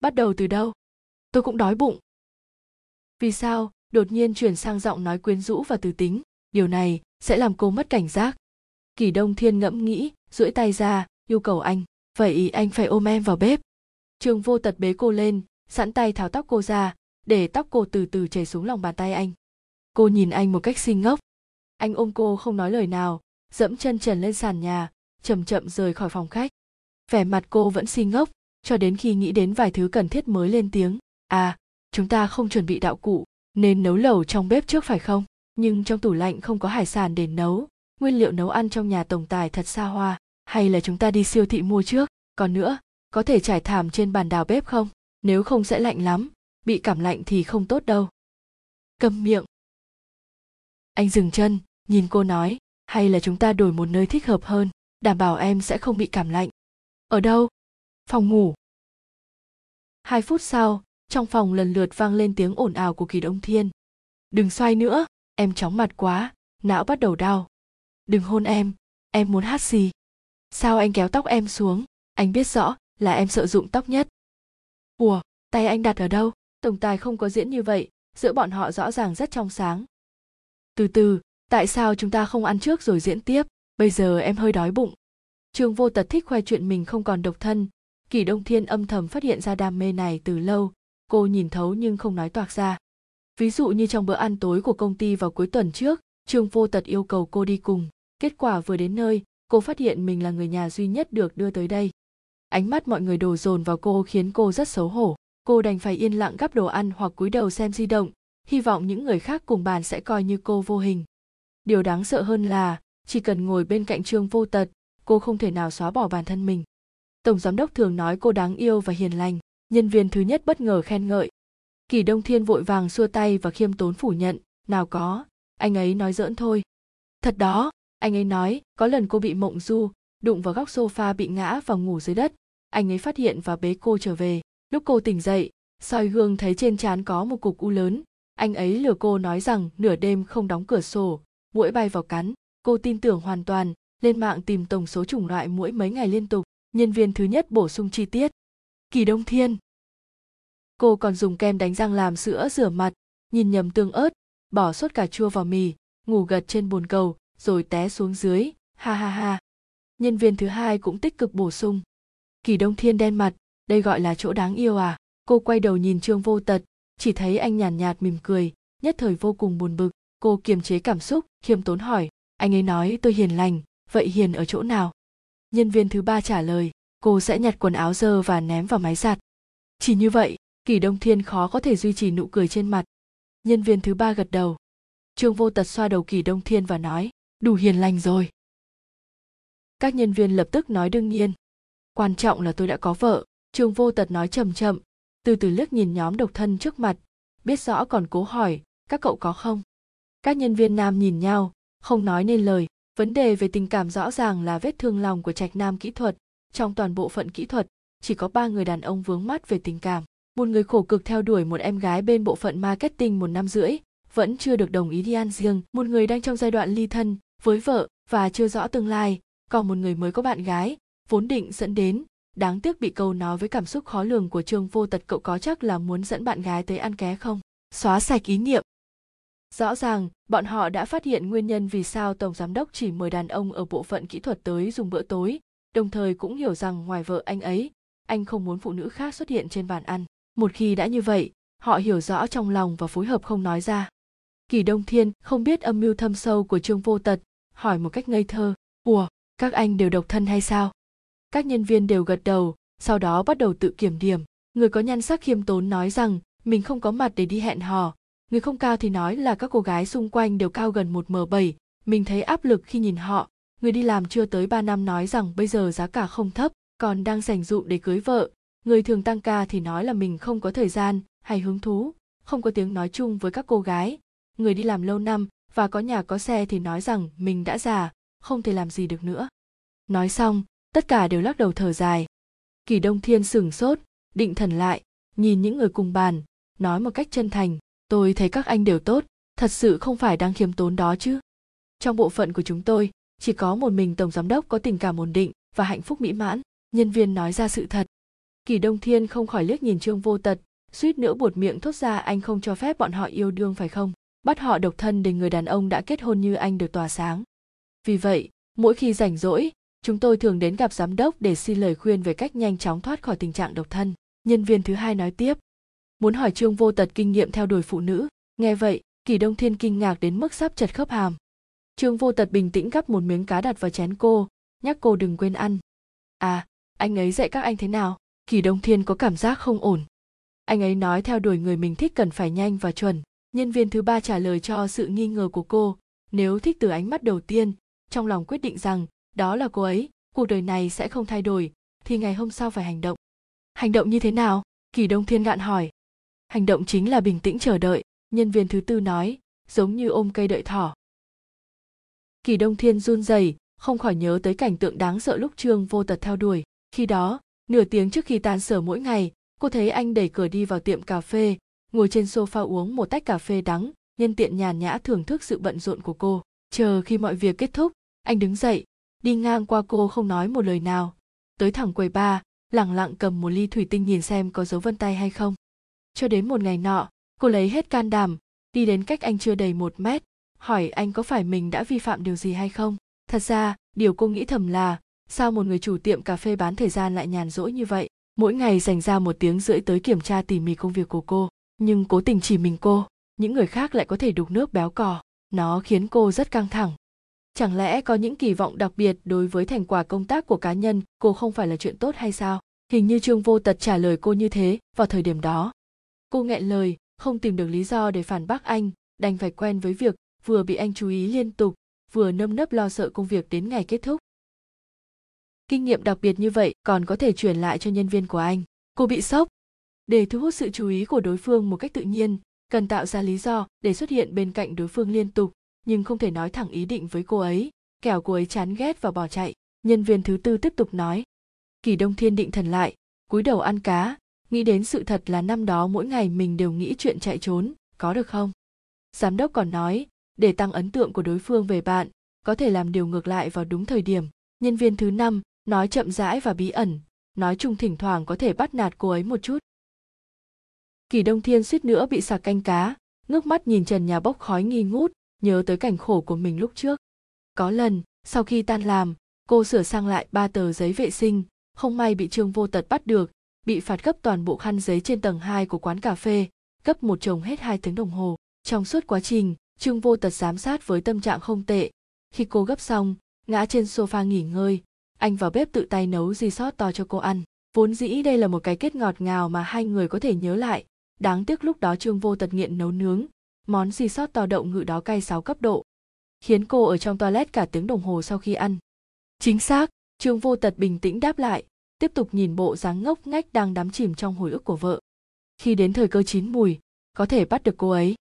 bắt đầu từ đâu? Tôi cũng đói bụng. Vì sao đột nhiên chuyển sang giọng nói quyến rũ và từ tính? Điều này sẽ làm cô mất cảnh giác. Kỳ đông thiên ngẫm nghĩ, duỗi tay ra, yêu cầu anh, vậy anh phải ôm em vào bếp. Trường vô tật bế cô lên, sẵn tay tháo tóc cô ra, để tóc cô từ từ chảy xuống lòng bàn tay anh. Cô nhìn anh một cách xinh ngốc. Anh ôm cô không nói lời nào, dẫm chân trần lên sàn nhà, chậm chậm rời khỏi phòng khách. Vẻ mặt cô vẫn xinh ngốc cho đến khi nghĩ đến vài thứ cần thiết mới lên tiếng à chúng ta không chuẩn bị đạo cụ, nên nấu lẩu trong bếp trước phải không? Nhưng trong tủ lạnh không có hải sản để nấu, nguyên liệu nấu ăn trong nhà tổng tài thật xa hoa. Hay là chúng ta đi siêu thị mua trước, còn nữa, có thể trải thảm trên bàn đào bếp không? Nếu không sẽ lạnh lắm, bị cảm lạnh thì không tốt đâu. Cầm miệng. Anh dừng chân, nhìn cô nói, hay là chúng ta đổi một nơi thích hợp hơn, đảm bảo em sẽ không bị cảm lạnh. Ở đâu? Phòng ngủ. Hai phút sau, trong phòng lần lượt vang lên tiếng ồn ào của kỳ đông thiên. Đừng xoay nữa, em chóng mặt quá, não bắt đầu đau. Đừng hôn em em muốn hát gì sao anh kéo tóc em xuống? Anh biết rõ là em sợ dụng tóc nhất. Ủa, tay anh đặt ở đâu? Tổng tài không có diễn như vậy, giữa bọn họ rõ ràng rất trong sáng. Từ từ, tại sao chúng ta không ăn trước rồi diễn tiếp? Bây giờ em hơi đói bụng. Trương vô tật thích khoe chuyện mình không còn độc thân kỳ đông thiên âm thầm phát hiện ra đam mê này từ lâu, cô nhìn thấu nhưng không nói toạc ra. Ví dụ như trong bữa ăn tối của công ty vào cuối tuần trước, trương vô tật yêu cầu cô đi cùng. Kết quả vừa đến nơi, cô phát hiện mình là người nhà duy nhất được đưa tới đây. Ánh mắt mọi người đổ dồn vào cô khiến cô rất xấu hổ. Cô đành phải yên lặng gắp đồ ăn hoặc cúi đầu xem di động. Hy vọng những người khác cùng bàn sẽ coi như cô vô hình. Điều đáng sợ hơn là, chỉ cần ngồi bên cạnh trương vô tật, cô không thể nào xóa bỏ bản thân mình tổng giám đốc thường nói cô đáng yêu và hiền lành, nhân viên thứ nhất bất ngờ khen ngợi. Kỳ đông thiên vội vàng xua tay và khiêm tốn phủ nhận, nào có, anh ấy nói giỡn thôi. Thật đó, anh ấy nói, có lần cô bị mộng du, đụng vào góc sofa bị ngã và ngủ dưới đất. Anh ấy phát hiện và bế cô trở về. Lúc cô tỉnh dậy, soi gương thấy trên trán có một cục u lớn. Anh ấy lừa cô nói rằng nửa đêm không đóng cửa sổ, muỗi bay vào cắn. Cô tin tưởng hoàn toàn, lên mạng tìm tổng số chủng loại muỗi mấy ngày liên tục nhân viên thứ nhất bổ sung chi tiết. Kỳ đông thiên. Cô còn dùng kem đánh răng làm sữa rửa mặt nhìn nhầm tương ớt bỏ sốt cà chua vào mì ngủ gật trên bồn cầu rồi té xuống dưới ha ha ha. Nhân viên thứ hai cũng tích cực bổ sung. Kỳ đông thiên đen mặt đây gọi là chỗ đáng yêu à? Cô quay đầu nhìn trương vô tật chỉ thấy anh nhàn nhạt, nhạt mỉm cười nhất thời vô cùng buồn bực. Cô kiềm chế cảm xúc khiêm tốn hỏi anh ấy nói tôi hiền lành vậy hiền ở chỗ nào? Nhân viên thứ ba trả lời, cô sẽ nhặt quần áo dơ và ném vào máy giặt. Chỉ như vậy kỳ đông thiên khó có thể duy trì nụ cười trên mặt. Nhân viên thứ ba gật đầu. Trương vô tật xoa đầu kỳ đông thiên và nói, đủ hiền lành rồi. Các nhân viên lập tức nói đương nhiên. Quan trọng là tôi đã có vợ, trương vô tật nói chậm chậm, từ từ liếc nhìn nhóm độc thân trước mặt, biết rõ còn cố hỏi, các cậu có không? Các nhân viên nam nhìn nhau, không nói nên lời vấn đề về tình cảm rõ ràng là vết thương lòng của trạch nam kỹ thuật. Trong toàn bộ phận kỹ thuật, chỉ có ba người đàn ông vướng mắt về tình cảm. Một người khổ cực theo đuổi một em gái bên bộ phận marketing một năm rưỡi, vẫn chưa được đồng ý đi ăn riêng. Một người đang trong giai đoạn ly thân, với vợ, và chưa rõ tương lai. Còn một người mới có bạn gái, vốn định dẫn đến. Đáng tiếc bị câu nói với cảm xúc khó lường của trương vô tật cậu có chắc là muốn dẫn bạn gái tới ăn ké không? Xóa sạch ý niệm rõ ràng, bọn họ đã phát hiện nguyên nhân vì sao tổng giám đốc chỉ mời đàn ông ở bộ phận kỹ thuật tới dùng bữa tối, đồng thời cũng hiểu rằng ngoài vợ anh ấy, anh không muốn phụ nữ khác xuất hiện trên bàn ăn. Một khi đã như vậy, họ hiểu rõ trong lòng và phối hợp không nói ra. Kỳ đông thiên không biết âm mưu thâm sâu của trương vô tật, hỏi một cách ngây thơ, ủa, các anh đều độc thân hay sao? Các nhân viên đều gật đầu, sau đó bắt đầu tự kiểm điểm. Người có nhan sắc khiêm tốn nói rằng, mình không có mặt để đi hẹn hò người không cao thì nói là các cô gái xung quanh đều cao gần một m bảy. Mình thấy áp lực khi nhìn họ. Người đi làm chưa tới 3 năm nói rằng bây giờ giá cả không thấp, còn đang dành dụ để cưới vợ. Người thường tăng ca thì nói là mình không có thời gian, hay hứng thú, không có tiếng nói chung với các cô gái. Người đi làm lâu năm và có nhà có xe thì nói rằng mình đã già, không thể làm gì được nữa. Nói xong, tất cả đều lắc đầu thở dài. Kỳ đông thiên sửng sốt, định thần lại, nhìn những người cùng bàn, nói một cách chân thành tôi thấy các anh đều tốt, thật sự không phải đang khiêm tốn đó chứ. Trong bộ phận của chúng tôi, chỉ có một mình tổng giám đốc có tình cảm ổn định và hạnh phúc mỹ mãn, nhân viên nói ra sự thật. Kỳ đông thiên không khỏi liếc nhìn trương vô tật, suýt nữa buột miệng thốt ra anh không cho phép bọn họ yêu đương phải không? Bắt họ độc thân để người đàn ông đã kết hôn như anh được tỏa sáng. Vì vậy, mỗi khi rảnh rỗi, chúng tôi thường đến gặp giám đốc để xin lời khuyên về cách nhanh chóng thoát khỏi tình trạng độc thân. Nhân viên thứ hai nói tiếp muốn hỏi trương vô tật kinh nghiệm theo đuổi phụ nữ. Nghe vậy, kỳ đông thiên kinh ngạc đến mức sắp chật khớp hàm. Trương vô tật bình tĩnh gắp một miếng cá đặt vào chén cô, nhắc cô đừng quên ăn. À anh ấy dạy các anh thế nào? Kỳ đông thiên có cảm giác không ổn. Anh ấy nói theo đuổi người mình thích cần phải nhanh và chuẩn. Nhân viên thứ ba trả lời cho sự nghi ngờ của cô. Nếu thích từ ánh mắt đầu tiên, trong lòng quyết định rằng đó là cô ấy, cuộc đời này sẽ không thay đổi, thì ngày hôm sau phải hành động. Hành động như thế nào? Kỳ đông thiên gạn hỏi hành động chính là bình tĩnh chờ đợi, nhân viên thứ tư nói, giống như ôm cây đợi thỏ. Kỳ đông thiên run rẩy, không khỏi nhớ tới cảnh tượng đáng sợ lúc trương vô tật theo đuổi. Khi đó, nửa tiếng trước khi tan sở mỗi ngày, cô thấy anh đẩy cửa đi vào tiệm cà phê, ngồi trên sofa uống một tách cà phê đắng, nhân tiện nhàn nhã thưởng thức sự bận rộn của cô. Chờ khi mọi việc kết thúc, anh đứng dậy, đi ngang qua cô không nói một lời nào. Tới thẳng quầy ba lẳng lặng cầm một ly thủy tinh nhìn xem có dấu vân tay hay không cho đến một ngày nọ, cô lấy hết can đảm, đi đến cách anh chưa đầy một mét, hỏi anh có phải mình đã vi phạm điều gì hay không. Thật ra, điều cô nghĩ thầm là, sao một người chủ tiệm cà phê bán thời gian lại nhàn rỗi như vậy? Mỗi ngày dành ra một tiếng rưỡi tới kiểm tra tỉ mỉ công việc của cô. Nhưng cố tình chỉ mình cô, những người khác lại có thể đục nước béo cò. Nó khiến cô rất căng thẳng. Chẳng lẽ có những kỳ vọng đặc biệt đối với thành quả công tác của cá nhân, cô không phải là chuyện tốt hay sao? Hình như trương vô tật trả lời cô như thế, vào thời điểm đó cô nghẹn lời, không tìm được lý do để phản bác anh, đành phải quen với việc vừa bị anh chú ý liên tục, vừa nâm nấp lo sợ công việc đến ngày kết thúc. Kinh nghiệm đặc biệt như vậy còn có thể truyền lại cho nhân viên của anh. Cô bị sốc. Để thu hút sự chú ý của đối phương một cách tự nhiên, cần tạo ra lý do để xuất hiện bên cạnh đối phương liên tục, nhưng không thể nói thẳng ý định với cô ấy. Kẻo cô ấy chán ghét và bỏ chạy. Nhân viên thứ tư tiếp tục nói. Kỳ đông thiên định thần lại, cúi đầu ăn cá nghĩ đến sự thật là năm đó mỗi ngày mình đều nghĩ chuyện chạy trốn, có được không? Giám đốc còn nói, để tăng ấn tượng của đối phương về bạn, có thể làm điều ngược lại vào đúng thời điểm. Nhân viên thứ năm nói chậm rãi và bí ẩn, nói chung thỉnh thoảng có thể bắt nạt cô ấy một chút. Kỳ đông thiên suýt nữa bị sạc canh cá, ngước mắt nhìn trần nhà bốc khói nghi ngút, nhớ tới cảnh khổ của mình lúc trước. Có lần, sau khi tan làm, cô sửa sang lại ba tờ giấy vệ sinh, không may bị trương vô tật bắt được bị phạt gấp toàn bộ khăn giấy trên tầng 2 của quán cà phê, gấp một chồng hết hai tiếng đồng hồ. Trong suốt quá trình, trương vô tật giám sát với tâm trạng không tệ. Khi cô gấp xong, ngã trên sofa nghỉ ngơi, anh vào bếp tự tay nấu di sót to cho cô ăn. Vốn dĩ đây là một cái kết ngọt ngào mà hai người có thể nhớ lại. Đáng tiếc lúc đó trương vô tật nghiện nấu nướng, món di sót to đậu ngự đó cay 6 cấp độ, khiến cô ở trong toilet cả tiếng đồng hồ sau khi ăn. Chính xác, trương vô tật bình tĩnh đáp lại tiếp tục nhìn bộ dáng ngốc nghếch đang đắm chìm trong hồi ức của vợ. Khi đến thời cơ chín mùi, có thể bắt được cô ấy.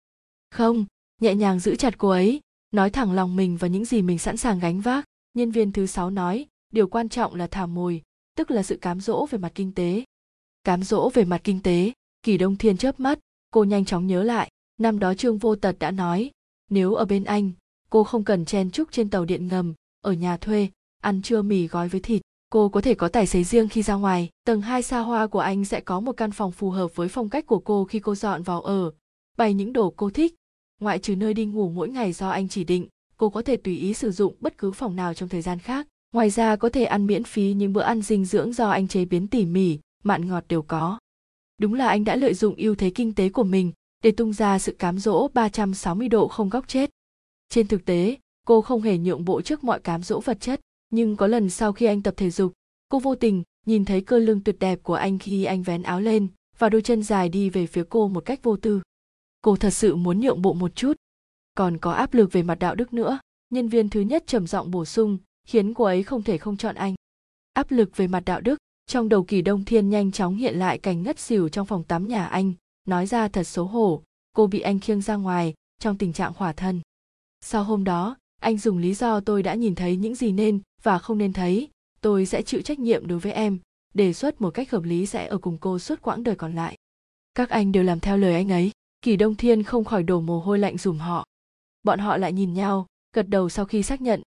Không, nhẹ nhàng giữ chặt cô ấy, nói thẳng lòng mình và những gì mình sẵn sàng gánh vác. Nhân viên thứ sáu nói, điều quan trọng là thả mồi tức là sự cám dỗ về mặt kinh tế. Cám dỗ về mặt kinh tế, kỳ đông thiên chớp mắt, cô nhanh chóng nhớ lại, năm đó trương vô tật đã nói, nếu ở bên anh, cô không cần chen chúc trên tàu điện ngầm, ở nhà thuê, ăn trưa mì gói với thịt cô có thể có tài xế riêng khi ra ngoài. Tầng hai xa hoa của anh sẽ có một căn phòng phù hợp với phong cách của cô khi cô dọn vào ở. Bày những đồ cô thích. Ngoại trừ nơi đi ngủ mỗi ngày do anh chỉ định cô có thể tùy ý sử dụng bất cứ phòng nào trong thời gian khác. Ngoài ra có thể ăn miễn phí những bữa ăn dinh dưỡng do anh chế biến tỉ mỉ mặn ngọt đều có. Đúng là anh đã lợi dụng ưu thế kinh tế của mình để tung ra sự cám dỗ 360 độ không góc chết. Trên thực tế, cô không hề nhượng bộ trước mọi cám dỗ vật chất, nhưng có lần sau khi anh tập thể dục, cô vô tình nhìn thấy cơ lưng tuyệt đẹp của anh khi anh vén áo lên và đôi chân dài đi về phía cô một cách vô tư. Cô thật sự muốn nhượng bộ một chút. Còn có áp lực về mặt đạo đức nữa, nhân viên thứ nhất trầm giọng bổ sung, khiến cô ấy không thể không chọn anh. Áp lực về mặt đạo đức, trong đầu kỳ đông thiên nhanh chóng hiện lại cảnh ngất xỉu trong phòng tắm nhà anh, nói ra thật xấu hổ cô bị anh khiêng ra ngoài trong tình trạng khỏa thân sau hôm đó anh dùng lý do tôi đã nhìn thấy những gì nên và không nên thấy, tôi sẽ chịu trách nhiệm đối với em, đề xuất một cách hợp lý sẽ ở cùng cô suốt quãng đời còn lại. Các anh đều làm theo lời anh ấy, kỳ đông thiên không khỏi đổ mồ hôi lạnh dùm họ. Bọn họ lại nhìn nhau, gật đầu sau khi xác nhận.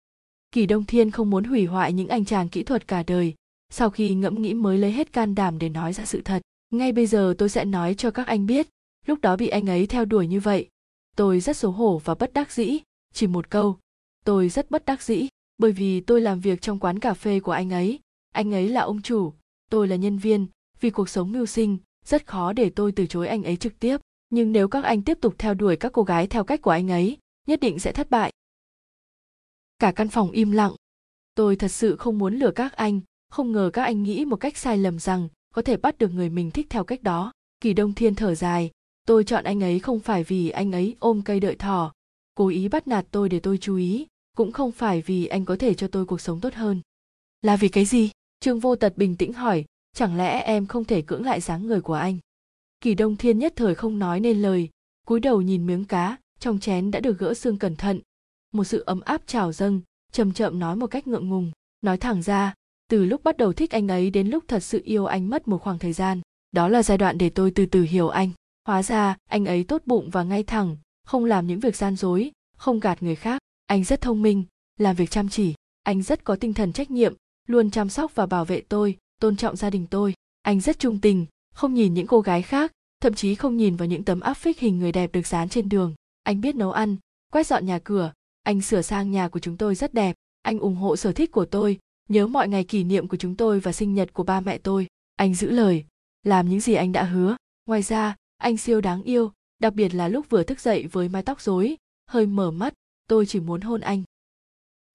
Kỳ đông thiên không muốn hủy hoại những anh chàng kỹ thuật cả đời, sau khi ngẫm nghĩ mới lấy hết can đảm để nói ra sự thật. Ngay bây giờ tôi sẽ nói cho các anh biết, lúc đó bị anh ấy theo đuổi như vậy, tôi rất xấu hổ và bất đắc dĩ. Chỉ một câu, tôi rất bất đắc dĩ bởi vì tôi làm việc trong quán cà phê của anh ấy. Anh ấy là ông chủ, tôi là nhân viên, vì cuộc sống mưu sinh, rất khó để tôi từ chối anh ấy trực tiếp. Nhưng nếu các anh tiếp tục theo đuổi các cô gái theo cách của anh ấy, nhất định sẽ thất bại. Cả căn phòng im lặng. Tôi thật sự không muốn lừa các anh, không ngờ các anh nghĩ một cách sai lầm rằng có thể bắt được người mình thích theo cách đó. Kỳ đông thiên thở dài. Tôi chọn anh ấy không phải vì anh ấy ôm cây đợi thỏ. Cố ý bắt nạt tôi để tôi chú ý cũng không phải vì anh có thể cho tôi cuộc sống tốt hơn. Là vì cái gì? Trương vô tật bình tĩnh hỏi, chẳng lẽ em không thể cưỡng lại dáng người của anh? Kỳ đông thiên nhất thời không nói nên lời, cúi đầu nhìn miếng cá, trong chén đã được gỡ xương cẩn thận. Một sự ấm áp trào dâng, chậm chậm nói một cách ngượng ngùng, nói thẳng ra, từ lúc bắt đầu thích anh ấy đến lúc thật sự yêu anh mất một khoảng thời gian, đó là giai đoạn để tôi từ từ hiểu anh. Hóa ra, anh ấy tốt bụng và ngay thẳng, không làm những việc gian dối, không gạt người khác anh rất thông minh, làm việc chăm chỉ. Anh rất có tinh thần trách nhiệm, luôn chăm sóc và bảo vệ tôi, tôn trọng gia đình tôi. Anh rất trung tình, không nhìn những cô gái khác, thậm chí không nhìn vào những tấm áp phích hình người đẹp được dán trên đường. Anh biết nấu ăn, quét dọn nhà cửa. Anh sửa sang nhà của chúng tôi rất đẹp. Anh ủng hộ sở thích của tôi, nhớ mọi ngày kỷ niệm của chúng tôi và sinh nhật của ba mẹ tôi. Anh giữ lời, làm những gì anh đã hứa. Ngoài ra, anh siêu đáng yêu, đặc biệt là lúc vừa thức dậy với mái tóc rối, hơi mở mắt tôi chỉ muốn hôn anh.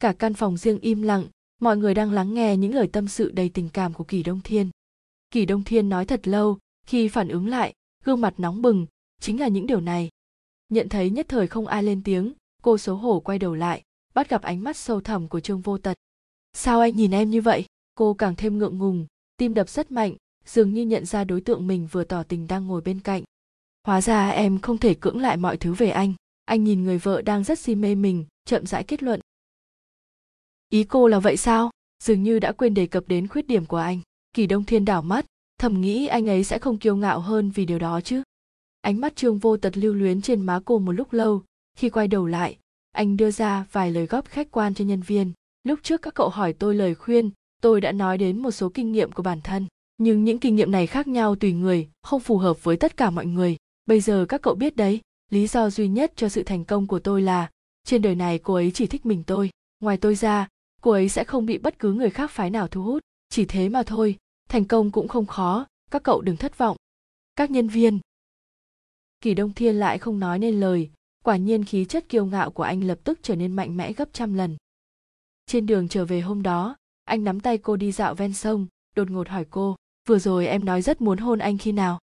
Cả căn phòng riêng im lặng, mọi người đang lắng nghe những lời tâm sự đầy tình cảm của kỳ đông thiên. Kỳ đông thiên nói thật lâu, khi phản ứng lại, gương mặt nóng bừng, chính là những điều này. Nhận thấy nhất thời không ai lên tiếng, cô xấu hổ quay đầu lại, bắt gặp ánh mắt sâu thẳm của trương vô tật. Sao anh nhìn em như vậy? Cô càng thêm ngượng ngùng, tim đập rất mạnh, dường như nhận ra đối tượng mình vừa tỏ tình đang ngồi bên cạnh. Hóa ra em không thể cưỡng lại mọi thứ về anh anh nhìn người vợ đang rất si mê mình, chậm rãi kết luận. Ý cô là vậy sao? Dường như đã quên đề cập đến khuyết điểm của anh. Kỳ đông thiên đảo mắt, thầm nghĩ anh ấy sẽ không kiêu ngạo hơn vì điều đó chứ. Ánh mắt trương vô tật lưu luyến trên má cô một lúc lâu. Khi quay đầu lại, anh đưa ra vài lời góp khách quan cho nhân viên. Lúc trước các cậu hỏi tôi lời khuyên, tôi đã nói đến một số kinh nghiệm của bản thân. Nhưng những kinh nghiệm này khác nhau tùy người, không phù hợp với tất cả mọi người. Bây giờ các cậu biết đấy lý do duy nhất cho sự thành công của tôi là, trên đời này cô ấy chỉ thích mình tôi. Ngoài tôi ra, cô ấy sẽ không bị bất cứ người khác phái nào thu hút. Chỉ thế mà thôi, thành công cũng không khó, các cậu đừng thất vọng. Các nhân viên. Kỳ đông thiên lại không nói nên lời. Quả nhiên khí chất kiêu ngạo của anh lập tức trở nên mạnh mẽ gấp trăm lần. Trên đường trở về hôm đó, anh nắm tay cô đi dạo ven sông, đột ngột hỏi cô, vừa rồi em nói rất muốn hôn anh khi nào?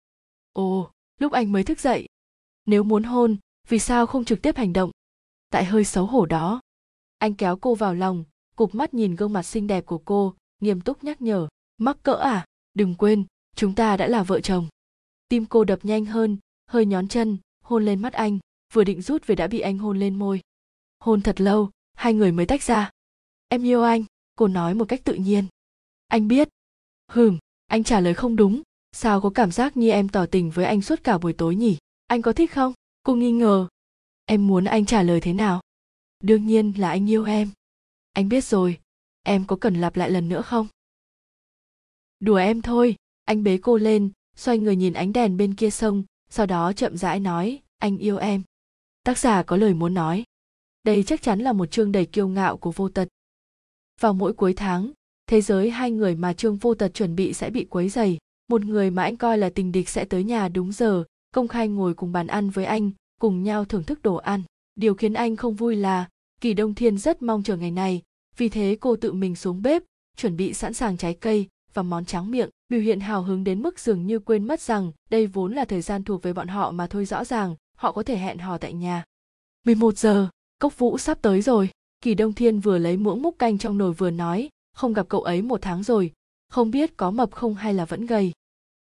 Ồ, lúc anh mới thức dậy nếu muốn hôn, vì sao không trực tiếp hành động? Tại hơi xấu hổ đó. Anh kéo cô vào lòng cụp mắt nhìn gương mặt xinh đẹp của cô, nghiêm túc nhắc nhở, mắc cỡ à? Đừng quên, chúng ta đã là vợ chồng. Tim cô đập nhanh hơn, hơi nhón chân, hôn lên mắt anh, vừa định rút về đã bị anh hôn lên môi. Hôn thật lâu, hai người mới tách ra. Em yêu anh, cô nói một cách tự nhiên. Anh biết. Hừm, anh trả lời không đúng. Sao có cảm giác như em tỏ tình với anh suốt cả buổi tối nhỉ? Anh có thích không? Cô nghi ngờ. Em muốn anh trả lời thế nào? Đương nhiên là anh yêu em. Anh biết rồi. Em có cần lặp lại lần nữa không? Đùa em thôi. Anh bế cô lên, xoay người nhìn ánh đèn bên kia sông, sau đó chậm rãi nói, anh yêu em. Tác giả có lời muốn nói. Đây chắc chắn là một chương đầy kiêu ngạo của vô tật. Vào mỗi cuối tháng, thế giới hai người mà trương vô tật chuẩn bị sẽ bị quấy dày một người mà anh coi là tình địch sẽ tới nhà đúng giờ công khai ngồi cùng bàn ăn với anh, cùng nhau thưởng thức đồ ăn. Điều khiến anh không vui là, kỳ đông thiên rất mong chờ ngày này, vì thế cô tự mình xuống bếp, chuẩn bị sẵn sàng trái cây và món tráng miệng. Biểu hiện hào hứng đến mức dường như quên mất rằng đây vốn là thời gian thuộc về bọn họ mà thôi rõ ràng, họ có thể hẹn hò tại nhà. 11 giờ, cốc vũ sắp tới rồi. Kỳ đông thiên vừa lấy muỗng múc canh trong nồi vừa nói, không gặp cậu ấy một tháng rồi, không biết có mập không hay là vẫn gầy.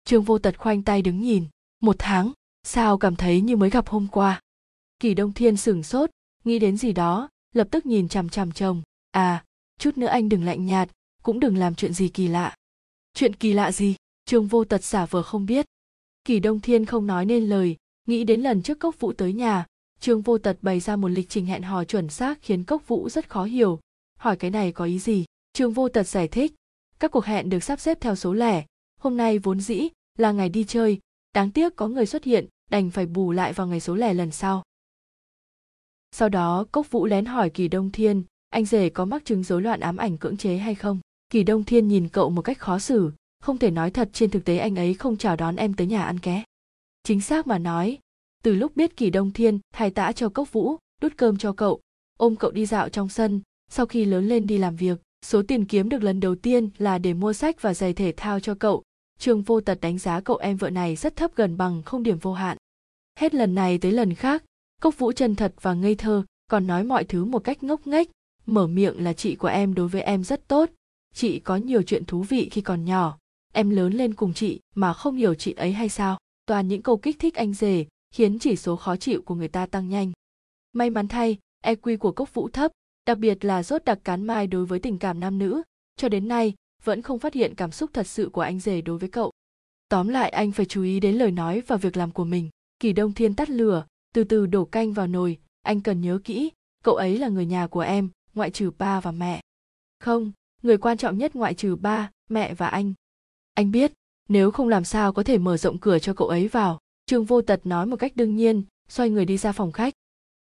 Trương vô tật khoanh tay đứng nhìn. Một tháng? Sao cảm thấy như mới gặp hôm qua? Kỳ đông thiên sửng sốt, nghĩ đến gì đó, lập tức nhìn chằm chằm chồng. À chút nữa anh đừng lạnh nhạt, cũng đừng làm chuyện gì kỳ lạ. Chuyện kỳ lạ gì? Trương vô tật giả vờ không biết. Kỳ đông thiên không nói nên lời, nghĩ đến lần trước cốc vũ tới nhà, trương vô tật bày ra một lịch trình hẹn hò chuẩn xác khiến cốc vũ rất khó hiểu. Hỏi cái này có ý gì? Trương vô tật giải thích. Các cuộc hẹn được sắp xếp theo số lẻ. Hôm nay vốn dĩ là ngày đi chơi đáng tiếc có người xuất hiện, đành phải bù lại vào ngày số lẻ lần sau. Sau đó, cốc vũ lén hỏi kỳ đông thiên, anh rể có mắc chứng rối loạn ám ảnh cưỡng chế hay không? Kỳ đông thiên nhìn cậu một cách khó xử, không thể nói thật, trên thực tế anh ấy không chào đón em tới nhà ăn ké. Chính xác mà nói. Từ lúc biết kỳ đông thiên thay tã cho cốc vũ, đút cơm cho cậu, ôm cậu đi dạo trong sân, sau khi lớn lên đi làm việc, số tiền kiếm được lần đầu tiên là để mua sách và giày thể thao cho cậu trường vô tật đánh giá cậu em vợ này rất thấp gần bằng không điểm vô hạn. Hết lần này tới lần khác, cốc vũ chân thật và ngây thơ, còn nói mọi thứ một cách ngốc nghếch, mở miệng là chị của em đối với em rất tốt. Chị có nhiều chuyện thú vị khi còn nhỏ. Em lớn lên cùng chị mà không hiểu chị ấy hay sao. Toàn những câu kích thích anh rể khiến chỉ số khó chịu của người ta tăng nhanh. May mắn thay eq của cốc vũ thấp, đặc biệt là rốt đặc cán mai đối với tình cảm nam nữ. Cho đến nay vẫn không phát hiện cảm xúc thật sự của anh rể đối với cậu. Tóm lại, anh phải chú ý đến lời nói và việc làm của mình. Kỳ đông thiên tắt lửa, từ từ đổ canh vào nồi. Anh cần nhớ kỹ, cậu ấy là người nhà của em, ngoại trừ ba và mẹ. Không, người quan trọng nhất ngoại trừ ba, mẹ và anh. Anh biết, nếu không làm sao có thể mở rộng cửa cho cậu ấy vào. Trương vô tật nói một cách đương nhiên, xoay người đi ra phòng khách.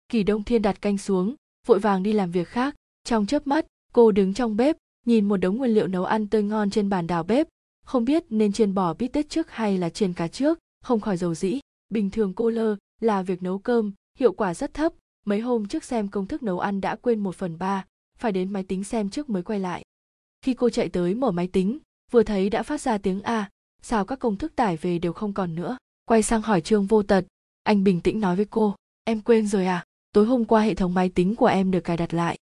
Kỳ đông thiên đặt canh xuống, vội vàng đi làm việc khác. Trong chớp mắt, cô đứng trong bếp nhìn một đống nguyên liệu nấu ăn tươi ngon trên bàn đào bếp, không biết nên chiên bò bít tết trước hay là chiên cá trước, không khỏi dầu dĩ. Bình thường cô lơ là việc nấu cơm, hiệu quả rất thấp. Mấy hôm trước xem công thức nấu ăn đã quên một phần ba, phải đến máy tính xem trước mới quay lại. Khi cô chạy tới mở máy tính, vừa thấy đã phát ra tiếng a, sao các công thức tải về đều không còn nữa. Quay sang hỏi trương vô tật, anh bình tĩnh nói với cô, em quên rồi à? Tối hôm qua hệ thống máy tính của em được cài đặt lại.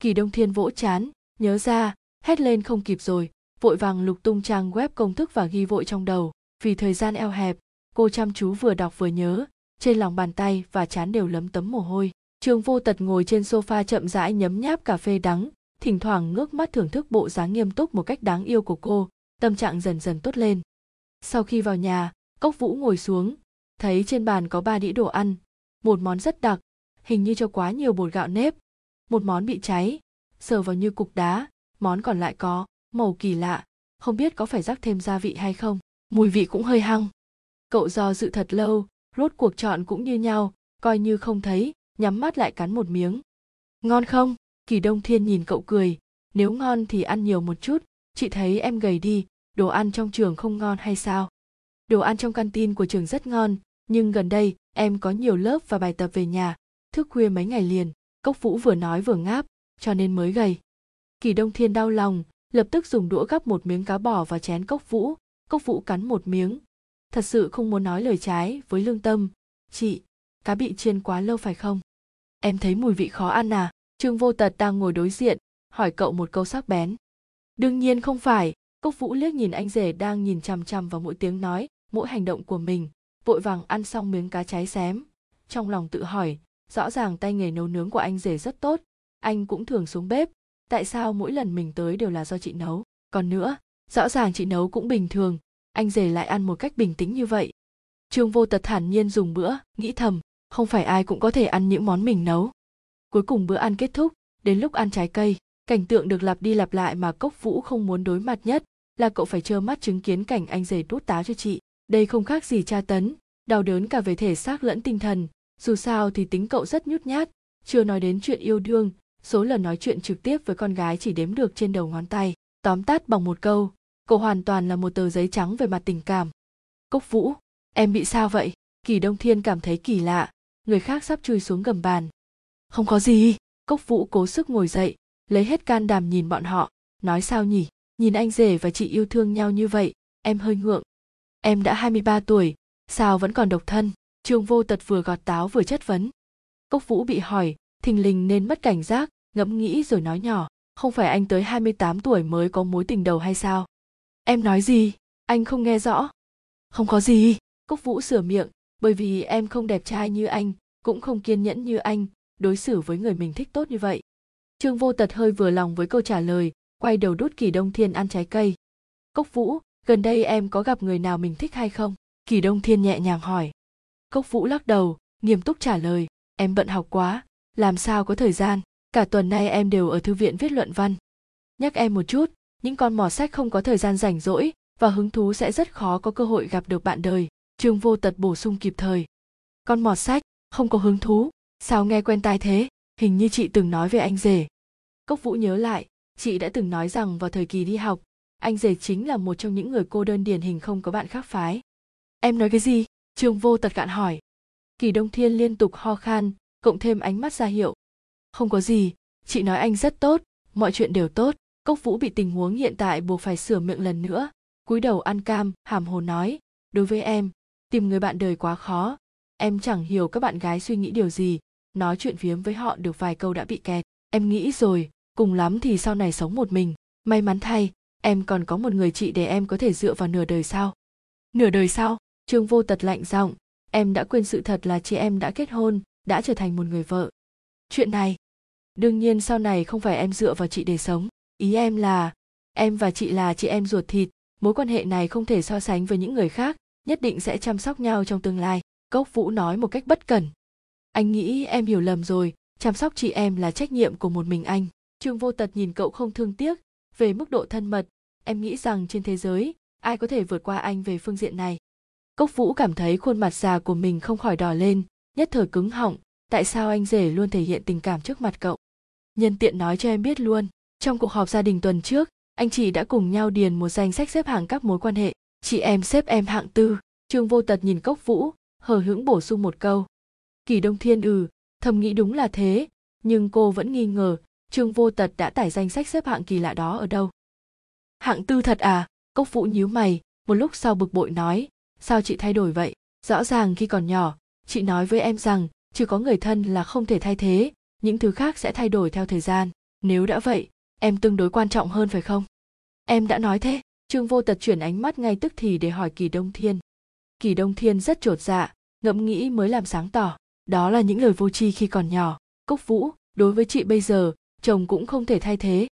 Kỳ đông thiên vỗ chán, nhớ ra hét lên không kịp rồi, vội vàng lục tung trang web công thức và ghi vội trong đầu. Vì thời gian eo hẹp, cô chăm chú vừa đọc vừa nhớ, trên lòng bàn tay và chán đều lấm tấm mồ hôi. Trương vô tật ngồi trên sofa chậm rãi nhấm nháp cà phê đắng, thỉnh thoảng ngước mắt thưởng thức bộ dáng nghiêm túc một cách đáng yêu của cô, tâm trạng dần dần tốt lên. Sau khi vào nhà, cốc vũ ngồi xuống, thấy trên bàn có ba đĩa đồ ăn, một món rất đặc, hình như cho quá nhiều bột gạo nếp, một món bị cháy, sờ vào như cục đá món còn lại có, màu kỳ lạ, không biết có phải rắc thêm gia vị hay không. Mùi vị cũng hơi hăng. Cậu do dự thật lâu, rốt cuộc chọn cũng như nhau, coi như không thấy, nhắm mắt lại cắn một miếng. Ngon không? Kỳ đông thiên nhìn cậu cười. Nếu ngon thì ăn nhiều một chút. Chị thấy em gầy đi, đồ ăn trong trường không ngon hay sao? Đồ ăn trong canteen của trường rất ngon, nhưng gần đây, em có nhiều lớp và bài tập về nhà. Thức khuya mấy ngày liền, cốc vũ vừa nói vừa ngáp, cho nên mới gầy kỳ đông thiên đau lòng, lập tức dùng đũa gắp một miếng cá bỏ vào chén cốc vũ. Cốc vũ cắn một miếng. Thật sự không muốn nói lời trái với lương tâm. Chị, cá bị chiên quá lâu phải không? Em thấy mùi vị khó ăn à? Trương vô tật đang ngồi đối diện, hỏi cậu một câu sắc bén. Đương nhiên không phải. Cốc vũ liếc nhìn anh rể đang nhìn chằm chằm vào mỗi tiếng nói, mỗi hành động của mình. Vội vàng ăn xong miếng cá cháy xém. Trong lòng tự hỏi, rõ ràng tay nghề nấu nướng của anh rể rất tốt. Anh cũng thường xuống bếp tại sao mỗi lần mình tới đều là do chị nấu? Còn nữa, rõ ràng chị nấu cũng bình thường, anh rể lại ăn một cách bình tĩnh như vậy. Trương vô tật thản nhiên dùng bữa, nghĩ thầm, không phải ai cũng có thể ăn những món mình nấu. Cuối cùng bữa ăn kết thúc, đến lúc ăn trái cây, cảnh tượng được lặp đi lặp lại mà cốc vũ không muốn đối mặt nhất là cậu phải trơ mắt chứng kiến cảnh anh rể đút táo cho chị. Đây không khác gì tra tấn, đau đớn cả về thể xác lẫn tinh thần. Dù sao thì tính cậu rất nhút nhát, chưa nói đến chuyện yêu đương số lần nói chuyện trực tiếp với con gái chỉ đếm được trên đầu ngón tay, tóm tắt bằng một câu cô hoàn toàn là một tờ giấy trắng về mặt tình cảm. Cốc vũ, em bị sao vậy? Kỳ đông thiên cảm thấy kỳ lạ, người khác sắp chui xuống gầm bàn. Không có gì. Cốc vũ cố sức ngồi dậy, lấy hết can đảm nhìn bọn họ, nói sao nhỉ? Nhìn anh rể và chị yêu thương nhau như vậy, em hơi ngượng. Em đã 23 tuổi, sao vẫn còn độc thân? Trương vô tật vừa gọt táo vừa chất vấn. Cốc vũ bị hỏi thình lình nên mất cảnh giác, ngẫm nghĩ rồi nói nhỏ, không phải anh tới 28 tuổi mới có mối tình đầu hay sao? Em nói gì? Anh không nghe rõ. Không có gì. Cúc vũ sửa miệng, bởi vì em không đẹp trai như anh, cũng không kiên nhẫn như anh, đối xử với người mình thích tốt như vậy. Trương vô tật hơi vừa lòng với câu trả lời, quay đầu đút kỳ đông thiên ăn trái cây. Cốc vũ, gần đây em có gặp người nào mình thích hay không? Kỳ đông thiên nhẹ nhàng hỏi. Cốc vũ lắc đầu, nghiêm túc trả lời, em bận học quá làm sao có thời gian? Cả tuần nay em đều ở thư viện viết luận văn. Nhắc em một chút, những con mỏ sách không có thời gian rảnh rỗi và hứng thú sẽ rất khó có cơ hội gặp được bạn đời. Trương vô tật bổ sung kịp thời. Con mọt sách, không có hứng thú. Sao nghe quen tai thế? Hình như chị từng nói về anh rể. Cốc vũ nhớ lại, chị đã từng nói rằng vào thời kỳ đi học, anh rể chính là một trong những người cô đơn điển hình không có bạn khác phái. Em nói cái gì? Trương vô tật cạn hỏi. Kỳ đông thiên liên tục ho khan cộng thêm ánh mắt ra hiệu. Không có gì, chị nói anh rất tốt, mọi chuyện đều tốt. Cốc vũ bị tình huống hiện tại buộc phải sửa miệng lần nữa. Cúi đầu ăn cam, hàm hồ nói, đối với em, tìm người bạn đời quá khó. Em chẳng hiểu các bạn gái suy nghĩ điều gì, nói chuyện phiếm với họ được vài câu đã bị kẹt. Em nghĩ rồi, cùng lắm thì sau này sống một mình. May mắn thay, em còn có một người chị để em có thể dựa vào nửa đời sau. Nửa đời sau? Trương vô tật lạnh giọng, em đã quên sự thật là chị em đã kết hôn đã trở thành một người vợ. Chuyện này, đương nhiên sau này không phải em dựa vào chị để sống. Ý em là, em và chị là chị em ruột thịt, mối quan hệ này không thể so sánh với những người khác, nhất định sẽ chăm sóc nhau trong tương lai. Cốc vũ nói một cách bất cẩn. Anh nghĩ em hiểu lầm rồi, chăm sóc chị em là trách nhiệm của một mình anh. Trương vô tật nhìn cậu không thương tiếc, về mức độ thân mật, em nghĩ rằng trên thế giới, ai có thể vượt qua anh về phương diện này? Cốc vũ cảm thấy khuôn mặt già của mình không khỏi đỏ lên nhất thời cứng họng, tại sao anh rể luôn thể hiện tình cảm trước mặt cậu? Nhân tiện nói cho em biết luôn, trong cuộc họp gia đình tuần trước, anh chị đã cùng nhau điền một danh sách xếp hạng các mối quan hệ. Chị em xếp em hạng tư, trương vô tật nhìn cốc vũ, hờ hững bổ sung một câu. Kỳ đông thiên ừ thầm nghĩ đúng là thế, nhưng cô vẫn nghi ngờ, trương vô tật đã tải danh sách xếp hạng kỳ lạ đó ở đâu? Hạng tư thật à? Cốc vũ nhíu mày, một lúc sau bực bội nói, sao chị thay đổi vậy? Rõ ràng khi còn nhỏ chị nói với em rằng chỉ có người thân là không thể thay thế, những thứ khác sẽ thay đổi theo thời gian. Nếu đã vậy, em tương đối quan trọng hơn phải không? Em đã nói thế. Trương vô tật chuyển ánh mắt ngay tức thì để hỏi kỳ đông thiên. Kỳ đông thiên rất trột dạ ngẫm nghĩ mới làm sáng tỏ. Đó là những lời vô tri khi còn nhỏ. Cốc vũ, đối với chị bây giờ, chồng cũng không thể thay thế.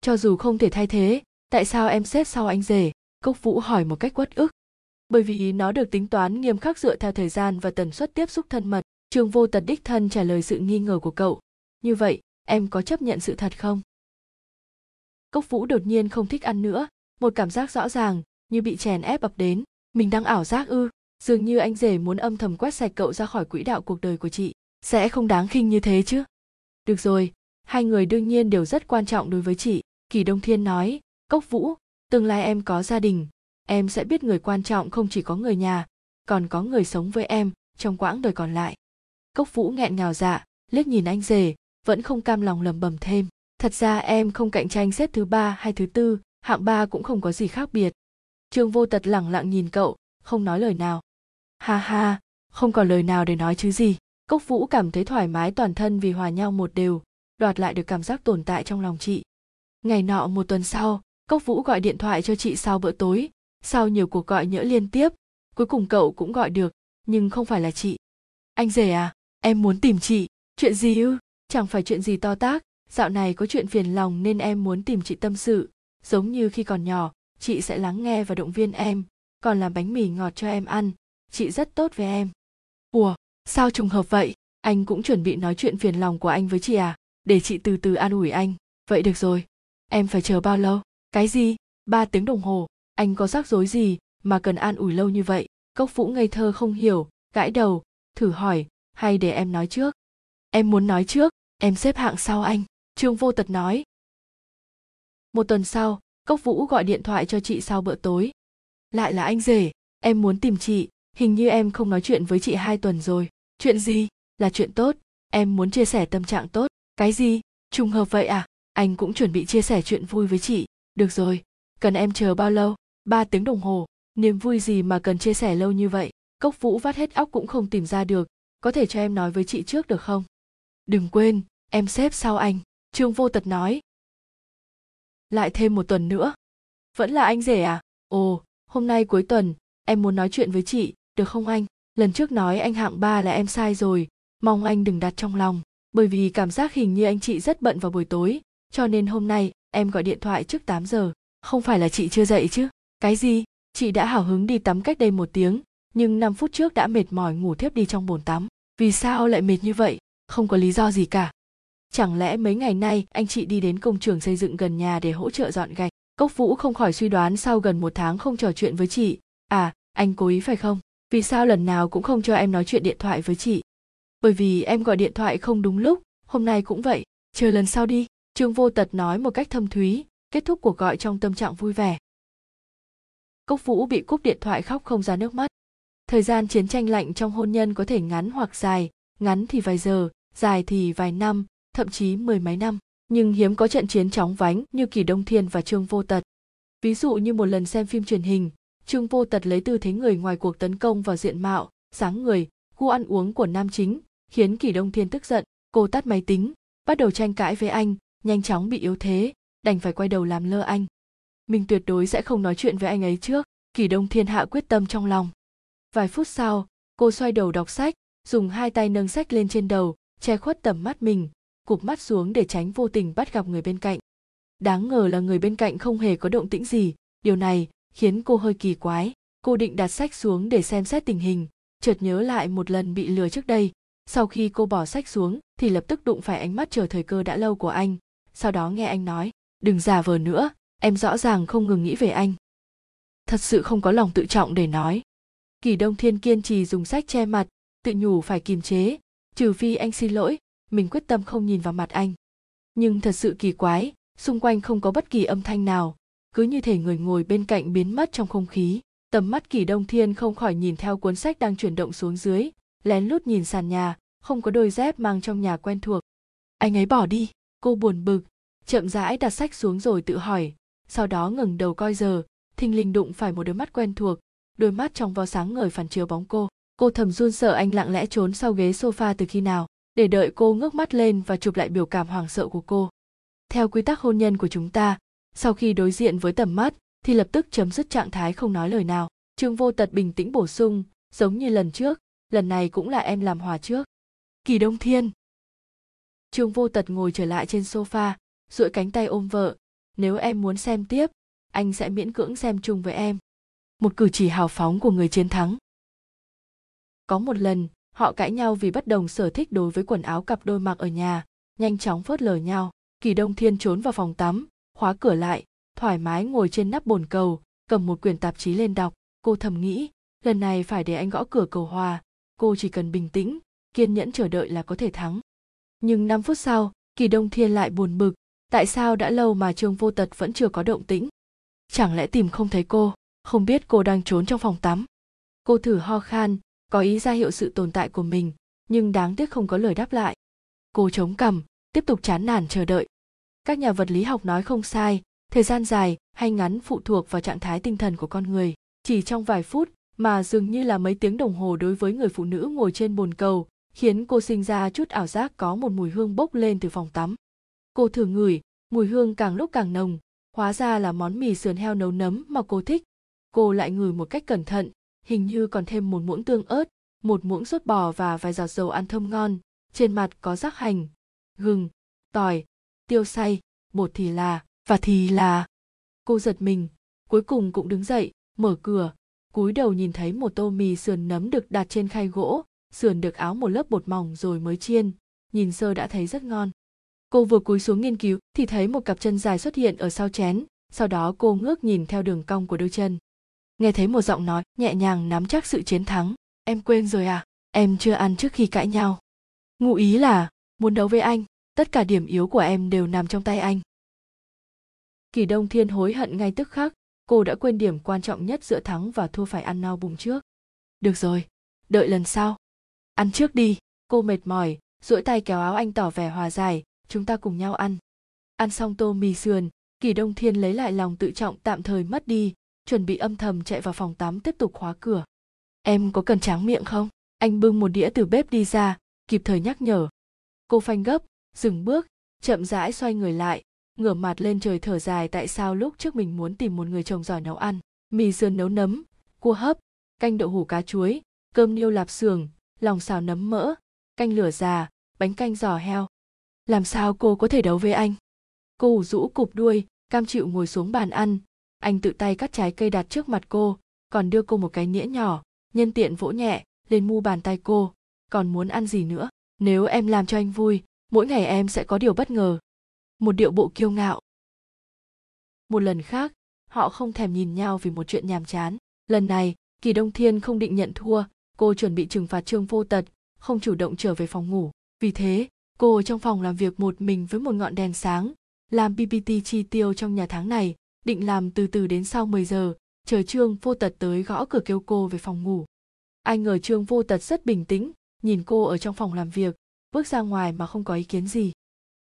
Cho dù không thể thay thế, tại sao em xếp sau anh rể? Cốc vũ hỏi một cách uất ức bởi vì nó được tính toán nghiêm khắc dựa theo thời gian và tần suất tiếp xúc thân mật, trương vô tật đích thân trả lời sự nghi ngờ của cậu. Như vậy, em có chấp nhận sự thật không? Cốc vũ đột nhiên không thích ăn nữa, một cảm giác rõ ràng, như bị chèn ép ập đến. Mình đang ảo giác ư, dường như anh rể muốn âm thầm quét sạch cậu ra khỏi quỹ đạo cuộc đời của chị. Sẽ không đáng khinh như thế chứ? Được rồi, hai người đương nhiên đều rất quan trọng đối với chị. Kỳ đông thiên nói, cốc vũ, tương lai em có gia đình em sẽ biết người quan trọng không chỉ có người nhà, còn có người sống với em trong quãng đời còn lại. Cốc vũ nghẹn ngào dạ liếc nhìn anh rể, vẫn không cam lòng lầm bầm thêm. Thật ra em không cạnh tranh xếp thứ ba hay thứ tư, hạng ba cũng không có gì khác biệt. Trương vô tật lẳng lặng nhìn cậu, không nói lời nào. Ha ha, không còn lời nào để nói chứ gì. Cốc vũ cảm thấy thoải mái toàn thân vì hòa nhau một đều, đoạt lại được cảm giác tồn tại trong lòng chị. Ngày nọ một tuần sau, cốc vũ gọi điện thoại cho chị sau bữa tối sau nhiều cuộc gọi nhỡ liên tiếp, cuối cùng cậu cũng gọi được, nhưng không phải là chị. Anh rể à em muốn tìm chị. Chuyện gì ư? Chẳng phải chuyện gì to tác dạo này có chuyện phiền lòng nên em muốn tìm chị tâm sự. Giống như khi còn nhỏ, chị sẽ lắng nghe và động viên em. Còn làm bánh mì ngọt cho em ăn, chị rất tốt với em. Ủa, sao trùng hợp vậy? Anh cũng chuẩn bị nói chuyện phiền lòng của anh với chị à? Để chị từ từ an ủi anh. Vậy được rồi. Em phải chờ bao lâu? Cái gì? Ba tiếng đồng hồ anh có rắc rối gì mà cần an ủi lâu như vậy? Cốc vũ ngây thơ không hiểu, gãi đầu, thử hỏi, hay để em nói trước? Em muốn nói trước, em xếp hạng sau anh, trương vô tật nói. Một tuần sau, cốc vũ gọi điện thoại cho chị sau bữa tối. Lại là anh rể, em muốn tìm chị, hình như em không nói chuyện với chị hai tuần rồi. Chuyện gì? Là chuyện tốt, em muốn chia sẻ tâm trạng tốt. Cái gì? Trùng hợp vậy à? Anh cũng chuẩn bị chia sẻ chuyện vui với chị. Được rồi, cần em chờ bao lâu? Ba tiếng đồng hồ, niềm vui gì mà cần chia sẻ lâu như vậy? Cốc vũ vắt hết óc cũng không tìm ra được. Có thể cho em nói với chị trước được không? Đừng quên, em xếp sau anh, trương vô tật nói. Lại thêm một tuần nữa. Vẫn là anh rể à? Ồ, hôm nay cuối tuần, em muốn nói chuyện với chị, được không anh? Lần trước nói anh hạng ba là em sai rồi. Mong anh đừng đặt trong lòng, bởi vì cảm giác hình như anh chị rất bận vào buổi tối. Cho nên hôm nay, em gọi điện thoại trước 8 giờ. Không phải là chị chưa dậy chứ? Cái gì? Chị đã hào hứng đi tắm cách đây một tiếng, nhưng 5 phút trước đã mệt mỏi ngủ thiếp đi trong bồn tắm. Vì sao lại mệt như vậy? Không có lý do gì cả. Chẳng lẽ mấy ngày nay anh chị đi đến công trường xây dựng gần nhà để hỗ trợ dọn gạch? Cốc vũ không khỏi suy đoán sau gần một tháng không trò chuyện với chị. À anh cố ý phải không? Vì sao lần nào cũng không cho em nói chuyện điện thoại với chị? Bởi vì em gọi điện thoại không đúng lúc. Hôm nay cũng vậy. Chờ lần sau đi. Trương vô tật nói một cách thâm thúy. Kết thúc cuộc gọi trong tâm trạng vui vẻ cốc vũ bị cúp điện thoại khóc không ra nước mắt. Thời gian chiến tranh lạnh trong hôn nhân có thể ngắn hoặc dài, ngắn thì vài giờ, dài thì vài năm, thậm chí mười mấy năm. Nhưng hiếm có trận chiến chóng vánh như kỳ đông thiên và trương vô tật. Ví dụ như một lần xem phim truyền hình, trương vô tật lấy tư thế người ngoài cuộc tấn công vào diện mạo dáng người gu ăn uống của nam chính, khiến kỳ đông thiên tức giận, cô tắt máy tính, bắt đầu tranh cãi với anh, nhanh chóng bị yếu thế, đành phải quay đầu làm lơ anh mình tuyệt đối sẽ không nói chuyện với anh ấy trước. Kỳ đông thiên hạ quyết tâm trong lòng. Vài phút sau, cô xoay đầu đọc sách, dùng hai tay nâng sách lên trên đầu, che khuất tầm mắt mình, cụp mắt xuống để tránh vô tình bắt gặp người bên cạnh. Đáng ngờ là người bên cạnh không hề có động tĩnh gì. Điều này khiến cô hơi kỳ quái. Cô định đặt sách xuống để xem xét tình hình, chợt nhớ lại một lần bị lừa trước đây. Sau khi cô bỏ sách xuống, thì lập tức đụng phải ánh mắt chờ thời cơ đã lâu của anh. Sau đó nghe anh nói, đừng giả vờ nữa em rõ ràng không ngừng nghĩ về anh. Thật sự không có lòng tự trọng để nói. Kỳ đông thiên kiên trì dùng sách che mặt, tự nhủ phải kiềm chế, trừ phi anh xin lỗi, mình quyết tâm không nhìn vào mặt anh. Nhưng thật sự kỳ quái, xung quanh không có bất kỳ âm thanh nào, cứ như thể người ngồi bên cạnh biến mất trong không khí. Tầm mắt kỳ đông thiên không khỏi nhìn theo cuốn sách đang chuyển động xuống dưới, lén lút nhìn sàn nhà, không có đôi dép mang trong nhà quen thuộc. Anh ấy bỏ đi. Cô buồn bực, chậm rãi đặt sách xuống rồi tự hỏi sau đó ngẩng đầu coi giờ, thình lình đụng phải một đôi mắt quen thuộc, đôi mắt trong vo sáng ngời phản chiếu bóng cô. Cô thầm run sợ anh lặng lẽ trốn sau ghế sofa từ khi nào, để đợi cô ngước mắt lên và chụp lại biểu cảm hoảng sợ của cô. Theo quy tắc hôn nhân của chúng ta, sau khi đối diện với tầm mắt, thì lập tức chấm dứt trạng thái không nói lời nào. Trương vô tật bình tĩnh bổ sung, giống như lần trước, lần này cũng là em làm hòa trước. Kỳ đông thiên! Trương vô tật ngồi trở lại trên sofa, duỗi cánh tay ôm vợ nếu em muốn xem tiếp, anh sẽ miễn cưỡng xem chung với em. Một cử chỉ hào phóng của người chiến thắng. Có một lần, họ cãi nhau vì bất đồng sở thích đối với quần áo cặp đôi mặc ở nhà, nhanh chóng phớt lờ nhau. Kỳ đông thiên trốn vào phòng tắm, khóa cửa lại, thoải mái ngồi trên nắp bồn cầu, cầm một quyển tạp chí lên đọc. Cô thầm nghĩ, lần này phải để anh gõ cửa cầu hòa. Cô chỉ cần bình tĩnh, kiên nhẫn chờ đợi là có thể thắng. Nhưng 5 phút sau, kỳ đông thiên lại buồn bực tại sao đã lâu mà trương vô tật vẫn chưa có động tĩnh? Chẳng lẽ tìm không thấy cô, không biết cô đang trốn trong phòng tắm? Cô thử ho khan, có ý ra hiệu sự tồn tại của mình, nhưng đáng tiếc không có lời đáp lại. Cô chống cằm, tiếp tục chán nản chờ đợi. Các nhà vật lý học nói không sai, thời gian dài hay ngắn phụ thuộc vào trạng thái tinh thần của con người. Chỉ trong vài phút mà dường như là mấy tiếng đồng hồ đối với người phụ nữ ngồi trên bồn cầu khiến cô sinh ra chút ảo giác có một mùi hương bốc lên từ phòng tắm cô thử ngửi, mùi hương càng lúc càng nồng. Hóa ra là món mì sườn heo nấu nấm mà cô thích. Cô lại ngửi một cách cẩn thận, hình như còn thêm một muỗng tương ớt, một muỗng sốt bò và vài giọt dầu ăn thơm ngon. Trên mặt có rắc hành, gừng, tỏi, tiêu xay bột thì là, và thì là. Cô giật mình, cuối cùng cũng đứng dậy, mở cửa, cúi đầu nhìn thấy một tô mì sườn nấm được đặt trên khay gỗ. Sườn được áo một lớp bột mỏng rồi mới chiên. Nhìn sơ đã thấy rất ngon cô vừa cúi xuống nghiên cứu thì thấy một cặp chân dài xuất hiện ở sau chén. Sau đó cô ngước nhìn theo đường cong của đôi chân. Nghe thấy một giọng nói, nhẹ nhàng nắm chắc sự chiến thắng. Em quên rồi à? Em chưa ăn trước khi cãi nhau. Ngụ ý là, muốn đấu với anh. Tất cả điểm yếu của em đều nằm trong tay anh. Kỳ đông thiên hối hận ngay tức khắc. Cô đã quên điểm quan trọng nhất giữa thắng và thua phải ăn no bụng trước. Được rồi, đợi lần sau. Ăn trước đi. Cô mệt mỏi, duỗi tay kéo áo anh tỏ vẻ hòa giải chúng ta cùng nhau ăn. Ăn xong tô mì sườn, kỳ đông thiên lấy lại lòng tự trọng tạm thời mất đi, chuẩn bị âm thầm chạy vào phòng tắm tiếp tục khóa cửa. Em có cần tráng miệng không? Anh bưng một đĩa từ bếp đi ra, kịp thời nhắc nhở. Cô phanh gấp, dừng bước, chậm rãi xoay người lại, ngửa mặt lên trời thở dài tại sao lúc trước mình muốn tìm một người chồng giỏi nấu ăn. Mì sườn nấu nấm, cua hấp, canh đậu hủ cá chuối, cơm niêu lạp xưởng, lòng xào nấm mỡ, canh lửa già, bánh canh giò heo làm sao cô có thể đấu với anh? Cô rũ cụp đuôi, cam chịu ngồi xuống bàn ăn. Anh tự tay cắt trái cây đặt trước mặt cô, còn đưa cô một cái nĩa nhỏ, nhân tiện vỗ nhẹ, lên mu bàn tay cô. Còn muốn ăn gì nữa? Nếu em làm cho anh vui, mỗi ngày em sẽ có điều bất ngờ. Một điệu bộ kiêu ngạo. Một lần khác, họ không thèm nhìn nhau vì một chuyện nhàm chán. Lần này, kỳ đông thiên không định nhận thua. Cô chuẩn bị trừng phạt trương vô tật, không chủ động trở về phòng ngủ. Vì thế cô trong phòng làm việc một mình với một ngọn đèn sáng, làm ppt chi tiêu trong nhà tháng này, định làm từ từ đến sau 10 giờ, chờ trương vô tật tới gõ cửa kêu cô về phòng ngủ. Anh ngờ trương vô tật rất bình tĩnh, nhìn cô ở trong phòng làm việc, bước ra ngoài mà không có ý kiến gì.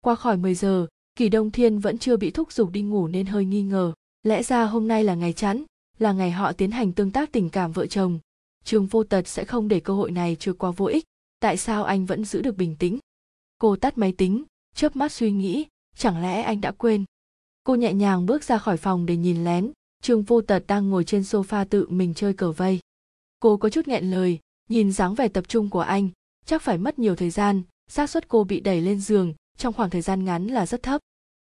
Qua khỏi 10 giờ, kỳ đông thiên vẫn chưa bị thúc giục đi ngủ nên hơi nghi ngờ. Lẽ ra hôm nay là ngày chẵn, là ngày họ tiến hành tương tác tình cảm vợ chồng. Trương vô tật sẽ không để cơ hội này trôi qua vô ích, tại sao anh vẫn giữ được bình tĩnh? Cô tắt máy tính, chớp mắt suy nghĩ, chẳng lẽ anh đã quên? Cô nhẹ nhàng bước ra khỏi phòng để nhìn lén, trương vô tật đang ngồi trên sofa tự mình chơi cờ vây. Cô có chút nghẹn lời, nhìn dáng vẻ tập trung của anh, chắc phải mất nhiều thời gian, xác suất cô bị đẩy lên giường, trong khoảng thời gian ngắn là rất thấp.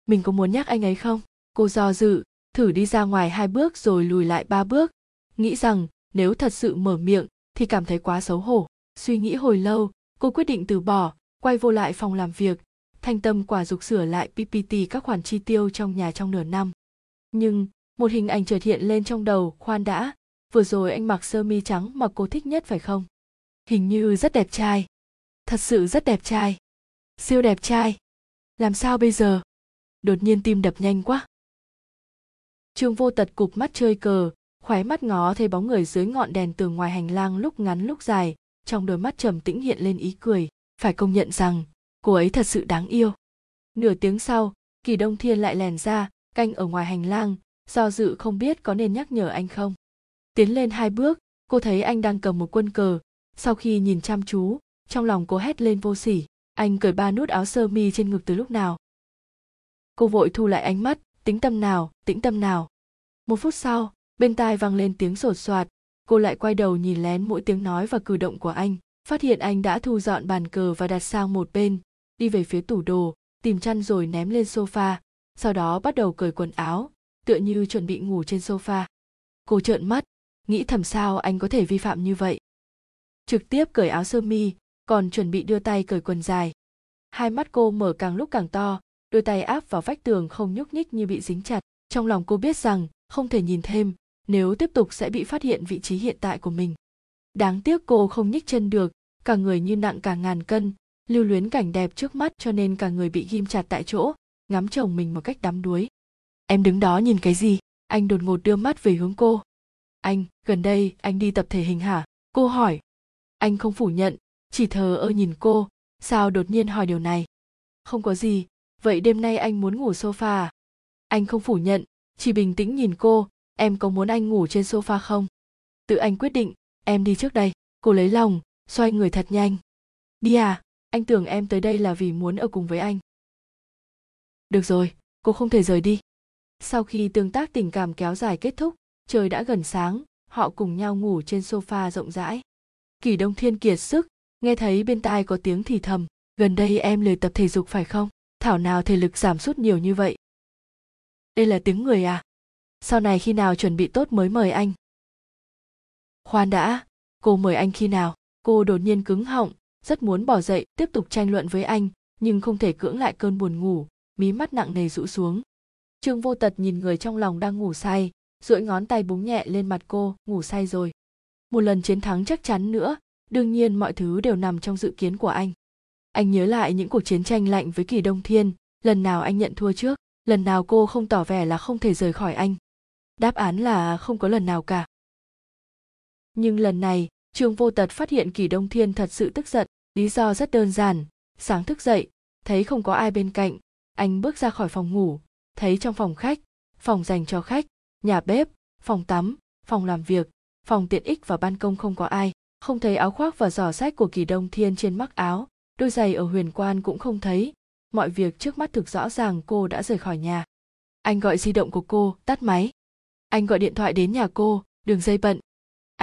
Mình có muốn nhắc anh ấy không? Cô do dự, thử đi ra ngoài hai bước rồi lùi lại ba bước. Nghĩ rằng, nếu thật sự mở miệng, thì cảm thấy quá xấu hổ. Suy nghĩ hồi lâu, cô quyết định từ bỏ quay vô lại phòng làm việc, thanh tâm quả dục sửa lại ppt các khoản chi tiêu trong nhà trong nửa năm. Nhưng, một hình ảnh chợt hiện lên trong đầu, khoan đã, vừa rồi anh mặc sơ mi trắng mà cô thích nhất phải không? Hình như rất đẹp trai. Thật sự rất đẹp trai. Siêu đẹp trai. Làm sao bây giờ? Đột nhiên tim đập nhanh quá. Trương vô tật cụp mắt chơi cờ, khóe mắt ngó thấy bóng người dưới ngọn đèn tường ngoài hành lang lúc ngắn lúc dài, trong đôi mắt trầm tĩnh hiện lên ý cười phải công nhận rằng cô ấy thật sự đáng yêu. Nửa tiếng sau, kỳ đông thiên lại lèn ra, canh ở ngoài hành lang, do dự không biết có nên nhắc nhở anh không. Tiến lên hai bước, cô thấy anh đang cầm một quân cờ. Sau khi nhìn chăm chú, trong lòng cô hét lên vô sỉ, anh cởi ba nút áo sơ mi trên ngực từ lúc nào? Cô vội thu lại ánh mắt, tĩnh tâm nào, tĩnh tâm nào. Một phút sau, bên tai vang lên tiếng sột soạt. Cô lại quay đầu nhìn lén mỗi tiếng nói và cử động của anh phát hiện anh đã thu dọn bàn cờ và đặt sang một bên, đi về phía tủ đồ, tìm chăn rồi ném lên sofa, sau đó bắt đầu cởi quần áo, tựa như chuẩn bị ngủ trên sofa. Cô trợn mắt, nghĩ thầm sao anh có thể vi phạm như vậy. Trực tiếp cởi áo sơ mi, còn chuẩn bị đưa tay cởi quần dài. Hai mắt cô mở càng lúc càng to, đôi tay áp vào vách tường không nhúc nhích như bị dính chặt. Trong lòng cô biết rằng không thể nhìn thêm, nếu tiếp tục sẽ bị phát hiện vị trí hiện tại của mình đáng tiếc cô không nhích chân được, cả người như nặng cả ngàn cân, lưu luyến cảnh đẹp trước mắt cho nên cả người bị ghim chặt tại chỗ, ngắm chồng mình một cách đắm đuối. Em đứng đó nhìn cái gì? Anh đột ngột đưa mắt về hướng cô. Anh, gần đây anh đi tập thể hình hả? Cô hỏi. Anh không phủ nhận, chỉ thờ ơ nhìn cô. Sao đột nhiên hỏi điều này? Không có gì. Vậy đêm nay anh muốn ngủ sofa à? Anh không phủ nhận, chỉ bình tĩnh nhìn cô. Em có muốn anh ngủ trên sofa không? Tự anh quyết định em đi trước đây. Cô lấy lòng, xoay người thật nhanh. Đi à anh tưởng em tới đây là vì muốn ở cùng với anh. Được rồi, cô không thể rời đi. Sau khi tương tác tình cảm kéo dài kết thúc, trời đã gần sáng, họ cùng nhau ngủ trên sofa rộng rãi. Kỳ đông thiên kiệt sức, nghe thấy bên tai có tiếng thì thầm, gần đây em lười tập thể dục phải không? Thảo nào thể lực giảm sút nhiều như vậy? Đây là tiếng người à? Sau này khi nào chuẩn bị tốt mới mời anh khoan đã, cô mời anh khi nào? Cô đột nhiên cứng họng, rất muốn bỏ dậy, tiếp tục tranh luận với anh, nhưng không thể cưỡng lại cơn buồn ngủ, mí mắt nặng nề rũ xuống. Trương vô tật nhìn người trong lòng đang ngủ say, duỗi ngón tay búng nhẹ lên mặt cô, ngủ say rồi. Một lần chiến thắng chắc chắn nữa, đương nhiên mọi thứ đều nằm trong dự kiến của anh. Anh nhớ lại những cuộc chiến tranh lạnh với kỳ đông thiên, lần nào anh nhận thua trước, lần nào cô không tỏ vẻ là không thể rời khỏi anh. Đáp án là không có lần nào cả nhưng lần này, trương vô tật phát hiện kỳ đông thiên thật sự tức giận, lý do rất đơn giản, sáng thức dậy, thấy không có ai bên cạnh, anh bước ra khỏi phòng ngủ, thấy trong phòng khách, phòng dành cho khách, nhà bếp, phòng tắm, phòng làm việc, phòng tiện ích và ban công không có ai, không thấy áo khoác và giỏ sách của kỳ đông thiên trên mắc áo, đôi giày ở huyền quan cũng không thấy, mọi việc trước mắt thực rõ ràng cô đã rời khỏi nhà. Anh gọi di động của cô, tắt máy. Anh gọi điện thoại đến nhà cô, đường dây bận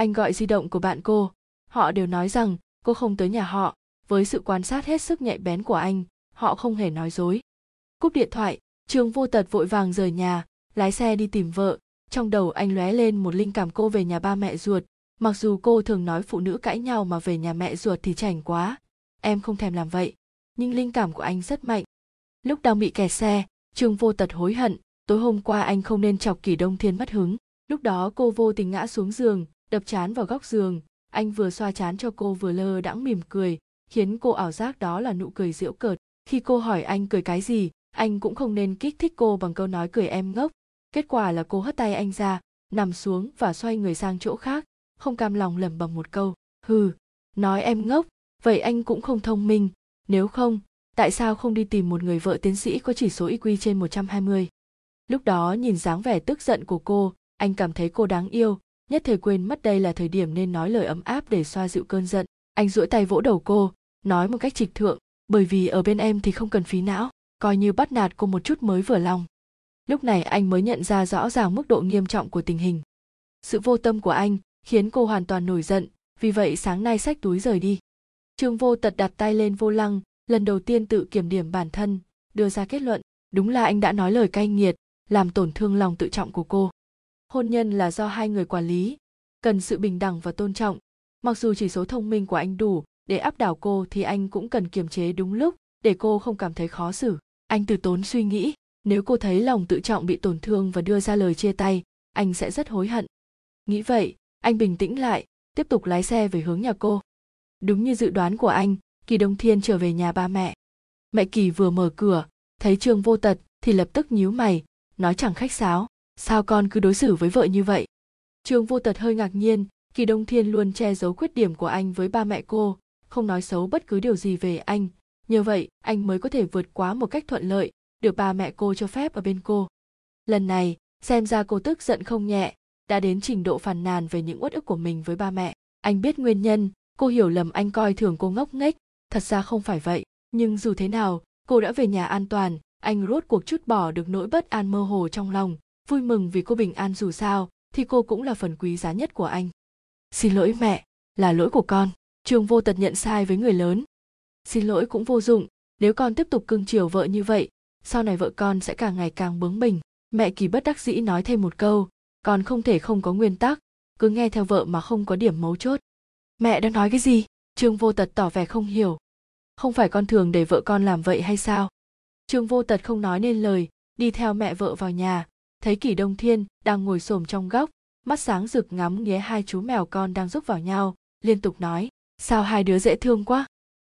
anh gọi di động của bạn cô. Họ đều nói rằng cô không tới nhà họ. Với sự quan sát hết sức nhạy bén của anh, họ không hề nói dối. Cúp điện thoại trương vô tật vội vàng rời nhà, lái xe đi tìm vợ. Trong đầu anh lóe lên một linh cảm cô về nhà ba mẹ ruột. Mặc dù cô thường nói phụ nữ cãi nhau mà về nhà mẹ ruột thì chảnh quá. Em không thèm làm vậy. Nhưng linh cảm của anh rất mạnh. Lúc đang bị kẹt xe trương vô tật hối hận. Tối hôm qua anh không nên chọc kỷ đông thiên mất hứng. Lúc đó cô vô tình ngã xuống giường đập chán vào góc giường. Anh vừa xoa chán cho cô vừa lơ đãng mỉm cười khiến cô ảo giác đó là nụ cười giễu cợt. Khi cô hỏi anh cười cái gì anh cũng không nên kích thích cô bằng câu nói cười em ngốc. Kết quả là cô hất tay anh ra nằm xuống và xoay người sang chỗ khác không cam lòng lẩm bẩm một câu. Hừ nói em ngốc vậy anh cũng không thông minh. Nếu không tại sao không đi tìm một người vợ tiến sĩ có chỉ số IQ trên 120? Lúc đó nhìn dáng vẻ tức giận của cô, anh cảm thấy cô đáng yêu, nhất thời quên mất đây là thời điểm nên nói lời ấm áp để xoa dịu cơn giận. Anh duỗi tay vỗ đầu cô, nói một cách trịch thượng, bởi vì ở bên em thì không cần phí não, coi như bắt nạt cô một chút mới vừa lòng. Lúc này anh mới nhận ra rõ ràng mức độ nghiêm trọng của tình hình. Sự vô tâm của anh khiến cô hoàn toàn nổi giận, vì vậy sáng nay xách túi rời đi. Trương Vô Tật đặt tay lên vô lăng, lần đầu tiên tự kiểm điểm bản thân, đưa ra kết luận, đúng là anh đã nói lời cay nghiệt, làm tổn thương lòng tự trọng của cô. Hôn nhân là do hai người quản lý, cần sự bình đẳng và tôn trọng. Mặc dù chỉ số thông minh của anh đủ để áp đảo cô thì anh cũng cần kiềm chế đúng lúc để cô không cảm thấy khó xử. Anh từ tốn suy nghĩ, nếu cô thấy lòng tự trọng bị tổn thương và đưa ra lời chia tay, anh sẽ rất hối hận. Nghĩ vậy, anh bình tĩnh lại, tiếp tục lái xe về hướng nhà cô. Đúng như dự đoán của anh, kỳ đông thiên trở về nhà ba mẹ mẹ kỳ vừa mở cửa thấy trương vô tật thì lập tức nhíu mày nói chẳng khách sáo sao con cứ đối xử với vợ như vậy? Trương vô tật hơi ngạc nhiên, kỳ đông thiên luôn che giấu khuyết điểm của anh với ba mẹ cô, không nói xấu bất cứ điều gì về anh. Nhờ vậy, anh mới có thể vượt quá một cách thuận lợi, được ba mẹ cô cho phép ở bên cô. Lần này, xem ra cô tức giận không nhẹ, đã đến trình độ phàn nàn về những uất ức của mình với ba mẹ. Anh biết nguyên nhân, cô hiểu lầm anh coi thường cô ngốc nghếch, thật ra không phải vậy. Nhưng dù thế nào, cô đã về nhà an toàn, anh rốt cuộc chút bỏ được nỗi bất an mơ hồ trong lòng vui mừng vì cô bình an dù sao, thì cô cũng là phần quý giá nhất của anh. Xin lỗi mẹ, là lỗi của con trương vô tật nhận sai với người lớn. Xin lỗi cũng vô dụng, nếu con tiếp tục cưng chiều vợ như vậy, sau này vợ con sẽ càng ngày càng bướng bỉnh. Mẹ kỳ bất đắc dĩ nói thêm một câu, con không thể không có nguyên tắc, cứ nghe theo vợ mà không có điểm mấu chốt. Mẹ đang nói cái gì? Trương vô tật tỏ vẻ không hiểu. Không phải con thường để vợ con làm vậy hay sao? Trương vô tật không nói nên lời, đi theo mẹ vợ vào nhà thấy kỷ đông thiên đang ngồi xổm trong góc, mắt sáng rực ngắm nghía hai chú mèo con đang rúc vào nhau, liên tục nói, sao hai đứa dễ thương quá?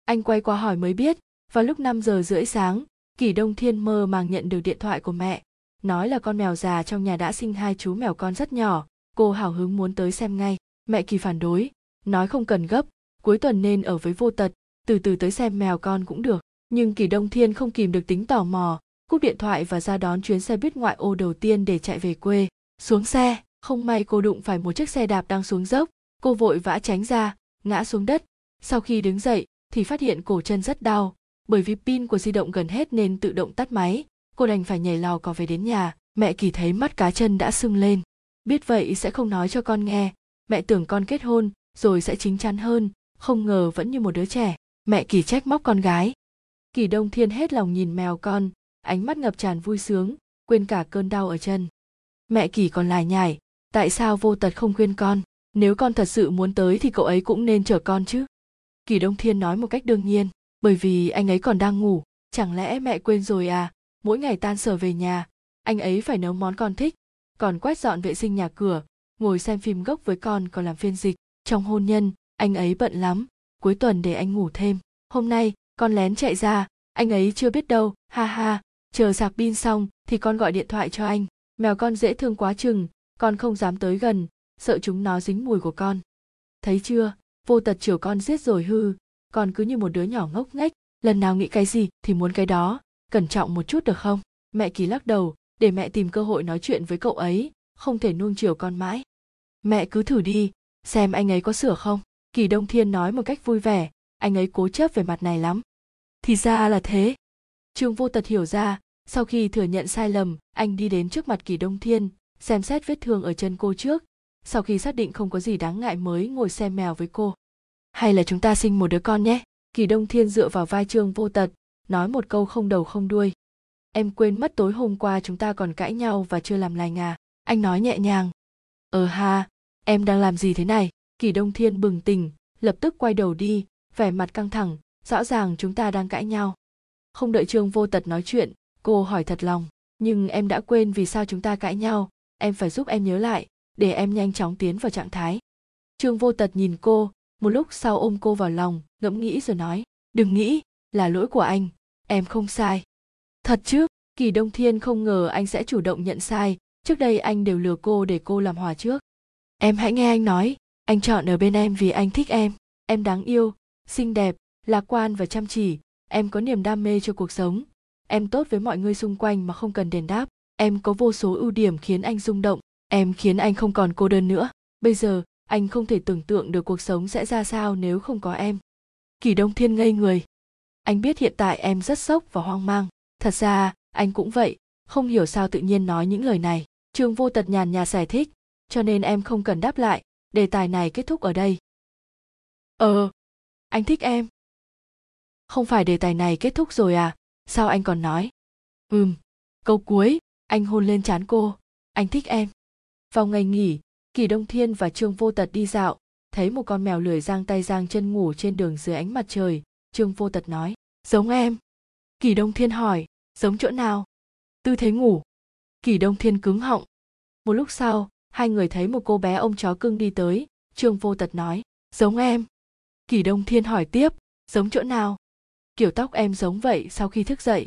Anh quay qua hỏi mới biết, vào lúc 5 giờ rưỡi sáng kỷ đông thiên mơ màng nhận được điện thoại của mẹ, nói là con mèo già trong nhà đã sinh hai chú mèo con rất nhỏ, cô hào hứng muốn tới xem ngay. Mẹ kỳ phản đối, nói không cần gấp, cuối tuần nên ở với vô tật, từ từ tới xem mèo con cũng được. Nhưng kỳ đông thiên không kìm được tính tò mò cúp điện thoại và ra đón chuyến xe buýt ngoại ô đầu tiên để chạy về quê. Xuống xe, không may cô đụng phải một chiếc xe đạp đang xuống dốc. Cô vội vã tránh ra, ngã xuống đất. Sau khi đứng dậy, thì phát hiện cổ chân rất đau. Bởi vì pin của di động gần hết nên tự động tắt máy. Cô đành phải nhảy lò cò về đến nhà. Mẹ kỳ thấy mắt cá chân đã sưng lên. Biết vậy sẽ không nói cho con nghe. Mẹ tưởng con kết hôn, rồi sẽ chính chắn hơn. Không ngờ vẫn như một đứa trẻ. Mẹ kỳ trách móc con gái. Kỳ đông thiên hết lòng nhìn mèo con ánh mắt ngập tràn vui sướng, quên cả cơn đau ở chân. Mẹ kỳ còn lải nhải, tại sao vô tật không khuyên con? Nếu con thật sự muốn tới thì cậu ấy cũng nên chở con chứ. Kỳ đông thiên nói một cách đương nhiên, bởi vì anh ấy còn đang ngủ, chẳng lẽ mẹ quên rồi à? Mỗi ngày tan sở về nhà, anh ấy phải nấu món con thích, còn quét dọn vệ sinh nhà cửa, ngồi xem phim gốc với con còn làm phiên dịch. Trong hôn nhân, anh ấy bận lắm, cuối tuần để anh ngủ thêm. Hôm nay, con lén chạy ra, anh ấy chưa biết đâu, ha ha chờ sạc pin xong thì con gọi điện thoại cho anh. Mèo con dễ thương quá chừng, con không dám tới gần, sợ chúng nó dính mùi của con. Thấy chưa? Vô tật chiều con giết rồi hư. Con cứ như một đứa nhỏ ngốc nghếch, lần nào nghĩ cái gì thì muốn cái đó. Cẩn trọng một chút được không? Mẹ kỳ lắc đầu, để mẹ tìm cơ hội nói chuyện với cậu ấy, không thể nuông chiều con mãi. Mẹ cứ thử đi, xem anh ấy có sửa không? Kỳ đông thiên nói một cách vui vẻ, anh ấy cố chấp về mặt này lắm. Thì ra là thế trương vô tật hiểu ra, sau khi thừa nhận sai lầm, anh đi đến trước mặt kỳ đông thiên, xem xét vết thương ở chân cô trước. Sau khi xác định không có gì đáng ngại mới ngồi xem mèo với cô. Hay là chúng ta sinh một đứa con nhé? Kỳ đông thiên dựa vào vai trương vô tật, nói một câu không đầu không đuôi. Em quên mất tối hôm qua chúng ta còn cãi nhau và chưa làm lành à? Anh nói nhẹ nhàng. Ờ ha, em đang làm gì thế này? Kỳ đông thiên bừng tỉnh, lập tức quay đầu đi, vẻ mặt căng thẳng, rõ ràng chúng ta đang cãi nhau không đợi trương vô tật nói chuyện, cô hỏi thật lòng, nhưng em đã quên vì sao chúng ta cãi nhau, em phải giúp em nhớ lại, để em nhanh chóng tiến vào trạng thái. Trương vô tật nhìn cô, một lúc sau ôm cô vào lòng, ngẫm nghĩ rồi nói, đừng nghĩ, là lỗi của anh, em không sai. Thật chứ? Kỳ đông thiên không ngờ anh sẽ chủ động nhận sai, trước đây anh đều lừa cô để cô làm hòa trước. Em hãy nghe anh nói, anh chọn ở bên em vì anh thích em em đáng yêu, xinh đẹp, lạc quan và chăm chỉ em có niềm đam mê cho cuộc sống. Em tốt với mọi người xung quanh mà không cần đền đáp. Em có vô số ưu điểm khiến anh rung động. Em khiến anh không còn cô đơn nữa. Bây giờ, anh không thể tưởng tượng được cuộc sống sẽ ra sao nếu không có em. Kỳ đông thiên ngây người. Anh biết hiện tại em rất sốc và hoang mang. Thật ra, anh cũng vậy. Không hiểu sao tự nhiên nói những lời này. Trương vô tật nhàn nhạt giải thích, cho nên em không cần đáp lại. Đề tài này kết thúc ở đây. Ờ anh thích em không phải đề tài này kết thúc rồi à? Sao anh còn nói? Ừm, câu cuối, anh hôn lên trán cô. Anh thích em. Vào ngày nghỉ, kỳ đông thiên và trương vô tật đi dạo. Thấy một con mèo lười giang tay giang chân ngủ trên đường dưới ánh mặt trời, trương vô tật nói, giống em. Kỳ đông thiên hỏi, giống chỗ nào? Tư thế ngủ. Kỳ đông thiên cứng họng. Một lúc sau, hai người thấy một cô bé ông chó cưng đi tới. Trương vô tật nói, giống em. Kỳ đông thiên hỏi tiếp, giống chỗ nào? Kiểu tóc em giống vậy sau khi thức dậy.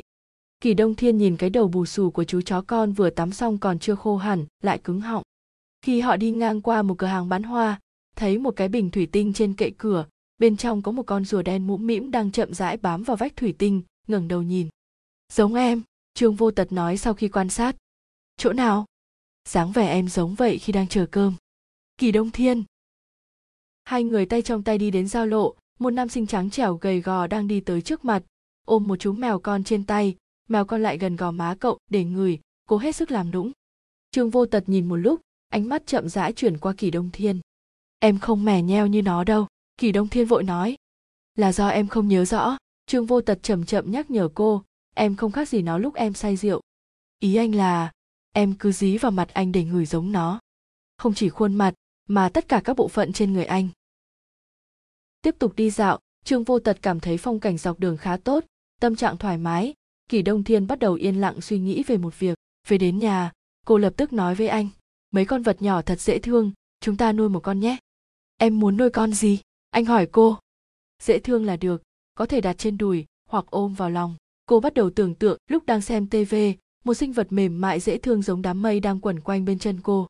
Kỳ đông thiên nhìn cái đầu bù xù của chú chó con vừa tắm xong còn chưa khô hẳn, lại cứng họng. Khi họ đi ngang qua một cửa hàng bán hoa, thấy một cái bình thủy tinh trên kệ cửa, bên trong có một con rùa đen mũm mĩm đang chậm rãi bám vào vách thủy tinh, ngẩng đầu nhìn. Giống em, trương vô tật nói sau khi quan sát. Chỗ nào? Dáng vẻ em giống vậy khi đang chờ cơm. Kỳ đông thiên. Hai người tay trong tay đi đến giao lộ một nam sinh trắng trẻo gầy gò đang đi tới trước mặt, ôm một chú mèo con trên tay. Mèo con lại gần gò má cậu, để ngửi, cố hết sức làm nũng. Trương vô tật nhìn một lúc, ánh mắt chậm rãi chuyển qua kỳ đông thiên. Em không mè nheo như nó đâu kỳ đông thiên vội nói. Là do em không nhớ rõ, trương vô tật chậm chậm nhắc nhở cô, em không khác gì nó lúc em say rượu. Ý anh là, em cứ dí vào mặt anh để ngửi giống nó. Không chỉ khuôn mặt, mà tất cả các bộ phận trên người anh tiếp tục đi dạo, trương vô tật cảm thấy phong cảnh dọc đường khá tốt, tâm trạng thoải mái. Kỳ đông thiên bắt đầu yên lặng suy nghĩ về một việc. Về đến nhà, cô lập tức nói với anh, mấy con vật nhỏ thật dễ thương, chúng ta nuôi một con nhé. Em muốn nuôi con gì? anh hỏi cô. Dễ thương là được, có thể đặt trên đùi hoặc ôm vào lòng. Cô bắt đầu tưởng tượng lúc đang xem tv một sinh vật mềm mại dễ thương giống đám mây đang quẩn quanh bên chân cô.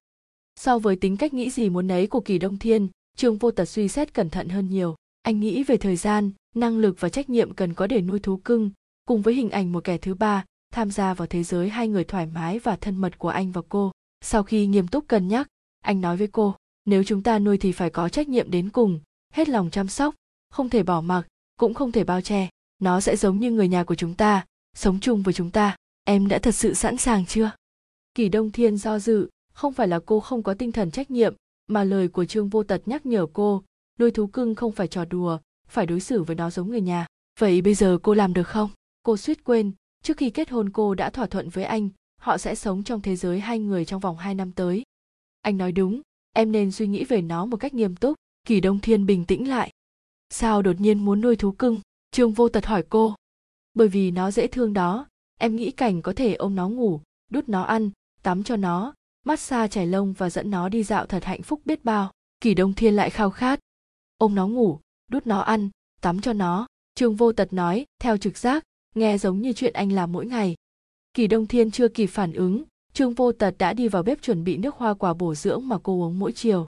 So với tính cách nghĩ gì muốn nấy của kỳ đông thiên, trương vô tật suy xét cẩn thận hơn nhiều anh nghĩ về thời gian, năng lực và trách nhiệm cần có để nuôi thú cưng. Cùng với hình ảnh một kẻ thứ ba tham gia vào thế giới hai người thoải mái và thân mật của anh và cô. Sau khi nghiêm túc cân nhắc, anh nói với cô, nếu chúng ta nuôi thì phải có trách nhiệm đến cùng, hết lòng chăm sóc, không thể bỏ mặc, cũng không thể bao che. Nó sẽ giống như người nhà của chúng ta, sống chung với chúng ta. Em đã thật sự sẵn sàng chưa? Kỳ đông thiên do dự, không phải là cô không có tinh thần trách nhiệm, mà lời của trương vô tật nhắc nhở cô nuôi thú cưng không phải trò đùa, phải đối xử với nó giống người nhà. Vậy bây giờ cô làm được không? Cô suýt quên, trước khi kết hôn cô đã thỏa thuận với anh, họ sẽ sống trong thế giới hai người trong vòng hai năm tới. Anh nói đúng, em nên suy nghĩ về nó một cách nghiêm túc, kỳ đông thiên bình tĩnh lại. Sao đột nhiên muốn nuôi thú cưng? Trương vô tật hỏi cô. Bởi vì nó dễ thương đó, em nghĩ cảnh có thể ôm nó ngủ, đút nó ăn, tắm cho nó massage chải lông và dẫn nó đi dạo thật hạnh phúc biết bao. Kỳ đông thiên lại khao khát ôm nó ngủ, đút nó ăn, tắm cho nó. Trương vô tật nói, theo trực giác, nghe giống như chuyện anh làm mỗi ngày. Kỳ đông thiên chưa kịp phản ứng, trương vô tật đã đi vào bếp chuẩn bị nước hoa quả bổ dưỡng mà cô uống mỗi chiều.